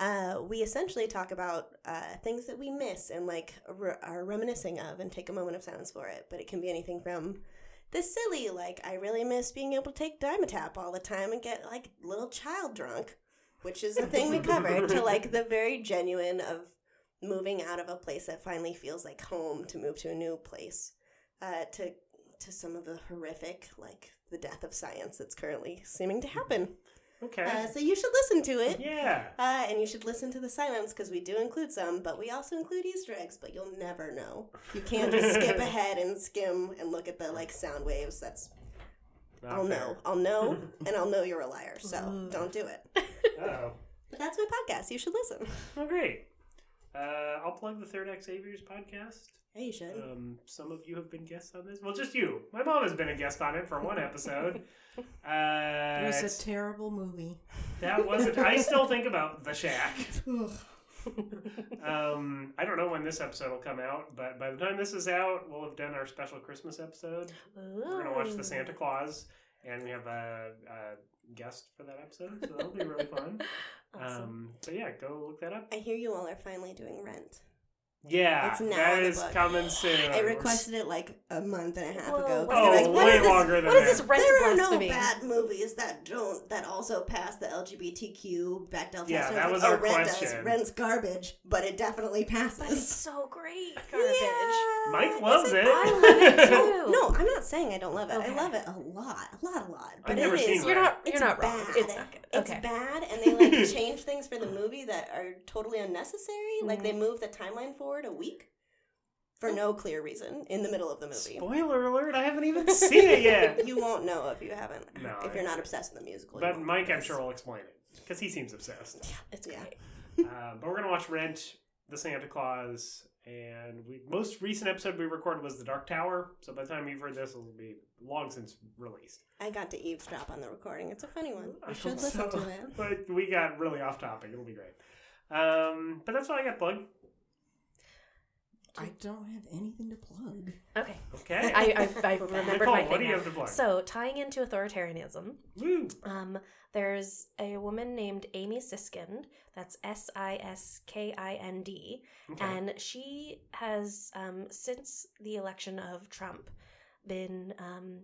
Uh, we essentially talk about uh, things that we miss and like re- are reminiscing of, and take a moment of silence for it. But it can be anything from the silly, like I really miss being able to take Dimetapp all the time and get like little child drunk, which is a thing we covered, to like the very genuine of moving out of a place that finally feels like home to move to a new place, uh, to to some of the horrific, like the death of science that's currently seeming to happen. Okay. Uh, so you should listen to it. yeah. Uh, and you should listen to the silence because we do include some, but we also include Easter eggs. But you'll never know. You can't just skip ahead and skim and look at the like sound waves. That's Not I'll fair. know, I'll know, and I'll know you're a liar. So don't do it. Oh. But that's my podcast. You should listen. Oh, great. Uh, I'll plug the Third Act Saviors podcast. Yeah, you should. Um, some of you have been guests on this. Well, just you. My mom has been a guest on it for one episode. Uh, It was a terrible movie. that wasn't. I still think about The Shack. Um, I don't know when this episode will come out, but by the time this is out, we'll have done our special Christmas episode. We're gonna watch the Santa Claus, and we have a, a guest for that episode, so that'll be really fun. Awesome. Um, so yeah, go look that up. I hear you all are finally doing Rent. Yeah, It's now that in the is book. coming soon. I requested it like a month and a half Whoa, ago. Oh, Like, what way is this- longer than What is that. this rent there are blasphemy? no bad movies that don't that also pass the LGBTQ Bechdel test. Yeah, that was like, our oh, Rent does. Rent's garbage, but it definitely passes. But it's so great. Garbage. Yeah, Mike is loves it. I love it too. No, I'm not saying I don't love it. Okay. I love it a lot, a lot, a lot. But I've never it is- seen You're not. You're It's not wrong. bad. It's not good. It's Okay. bad, and they like change things for the movie that are totally unnecessary. Like Mm. they move the timeline forward a week for no clear reason in the middle of the movie. Spoiler alert! I haven't even seen it yet. You won't know if you haven't. No, if I- you're not obsessed with the musical. But Mike, I'm sure, will explain it because he seems obsessed. Yeah, it's Yeah. great. uh, but we're gonna watch Rent, The Santa Claus, and we most recent episode we recorded was The Dark Tower. So by the time you've heard this, it'll be long since released. I got to eavesdrop on the recording. It's a funny one. I You should listen so. to it. But we got really off topic. It'll be great. Um, but that's all I got plugged. I don't have anything to plug. Okay. Okay. I, I, I remembered Nicole, my what thing do you now. have to plug? So tying into authoritarianism, Woo. um, there's a woman named Amy Siskind. That's S I S K I N D, Okay. and she has um, since the election of Trump been um,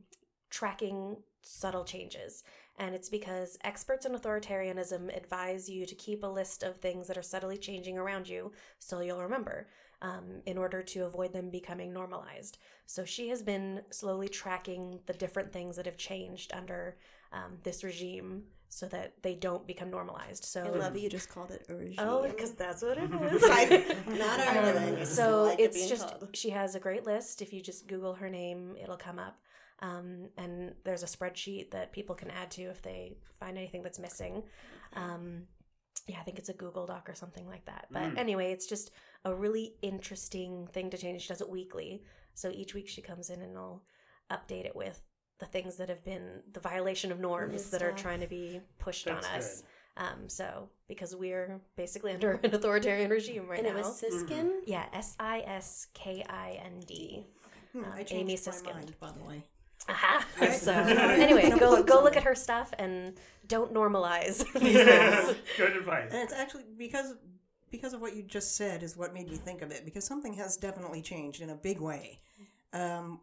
tracking subtle changes. And it's because experts in authoritarianism advise you to keep a list of things that are subtly changing around you so you'll remember um, in order to avoid them becoming normalized. So she has been slowly tracking the different things that have changed under um, this regime so that they don't become normalized. So I love you just called it a regime. Oh, because that's what it is. Like, is. not Um, arguing. So like it's being just called. she has a great list. If you just Google her name, it'll come up. Um, and there's a spreadsheet that people can add to if they find anything that's missing. Um, yeah, I think it's a Google Doc or something like that. But Mm. anyway, it's just a really interesting thing to change. She does it weekly, so each week she comes in and I'll update it with the things that have been the violation of norms Good that are trying to be pushed That's on us. good. Um, so because we're basically under an authoritarian regime right and now. And it was Siskin. Yeah, S I S K I N D. Hmm, Um, I changed Amy my Siskind. mind, by the way. Aha. So anyway, go go look at her stuff and don't normalize these things. Good advice. And it's actually because because of what you just said is what made me think of it because something has definitely changed in a big way. Um,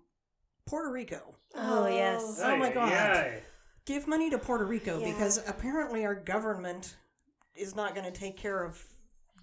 Puerto Rico. Oh yes. Oh my God. aye. Give money to Puerto Rico Yeah. because apparently our government is not going to take care of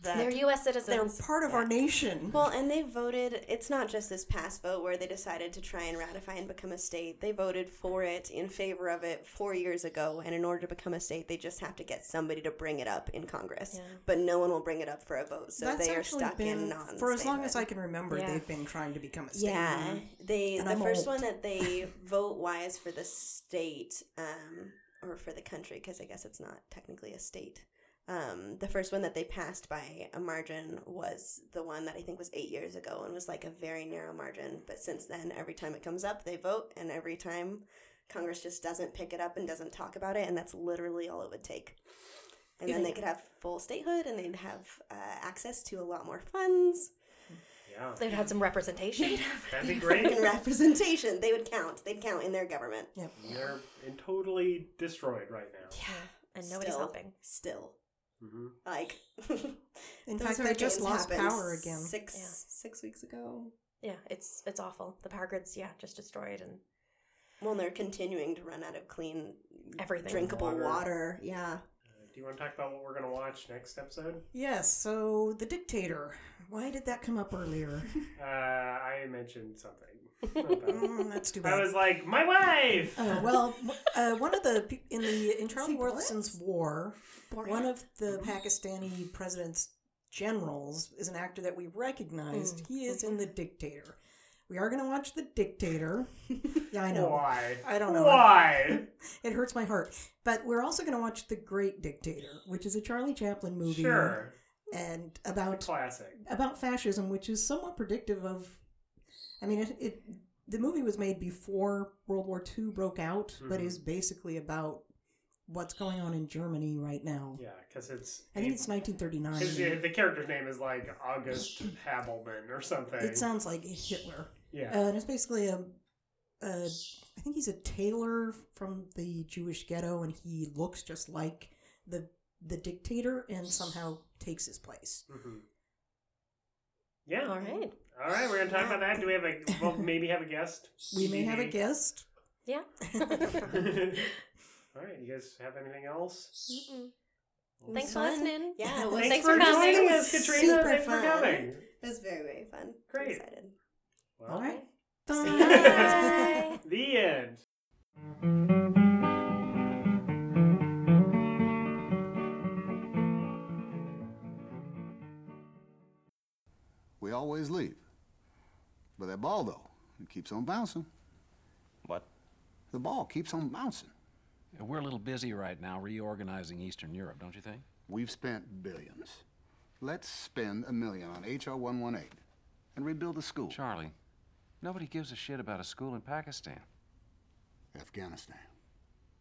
that. They're U.S. Citizens. They're part of our nation. Well, and they voted. It's not just this past vote where they decided to try and ratify and become a state. They voted for it in favor of it four years ago, and in order to become a state, they just have to get somebody to bring it up in Congress. Yeah. But no one will bring it up for a vote, so That's they are stuck been in non. State. For as long as I can remember. Yeah. They've been trying to become a state. Yeah, they And the I'm first old. one that they vote wise for the state um, or for the country because I guess it's not technically a state. Um, the first one that they passed by a margin was the one that I think was eight years ago and was like a very narrow margin. But since then, every time it comes up, they vote, and every time Congress just doesn't pick it up and doesn't talk about it, and that's literally all it would take. And then they could have full statehood, and they'd have uh, access to a lot more funds. Yeah. They'd have some representation. That'd be great. Representation. They would count. They'd count in their government. Yep. They're totally destroyed right now. Yeah, and nobody's Still. helping. Still, hmm like. In fact, they just lost power again. Six Yeah. six weeks ago. Yeah, it's it's awful. The power grids, yeah, just destroyed and Well, they're continuing to run out of clean, everything. drinkable Water. water. Yeah. do you want to talk about what we're going to watch next episode? Yes, so The Dictator. Why did that come up earlier? Uh, I mentioned something. About it. Mm, that's too bad. I was like, my wife! Uh, well, uh, one of the pe- in the in Charlie he Wilson's war, Borat? one of the Pakistani president's generals is an actor that we recognized. He is in The Dictator. We are going to watch The Dictator. Yeah, I know. Why? I don't know. Why? It hurts my heart. But we're also going to watch The Great Dictator, which is a Charlie Chaplin movie Sure. and about Classic. about fascism, which is somewhat predictive of. I mean, it, it the movie was made before World War II broke out, but Mhm. is basically about what's going on in Germany right now. Yeah, because it's. I think it's 1939. His, the character's name is like August Habelman or something. It sounds like Hitler. Yeah. Uh, and it's basically a, a. I think he's a tailor from the Jewish ghetto, and he looks just like the the dictator, and somehow takes his place. hmm Yeah. All right. All right, we're gonna talk about that. Do we have a? Well, maybe have a guest. We may have a guest. Yeah. All right, you guys have anything else? It Thanks was for listening. Yeah, it was Thanks Thanks for for coming. joining us, Katrina. super Thanks for fun. coming. It was very very fun. I'm Great. excited. Well, All right. Bye. The end. We always leave. But that ball, though, it keeps on bouncing. What? The ball keeps on bouncing. We're a little busy right now reorganizing Eastern Europe, don't you think? We've spent billions. Let's spend a million on HR 118 and rebuild the school. Charlie, nobody gives a shit about a school in Pakistan. Afghanistan.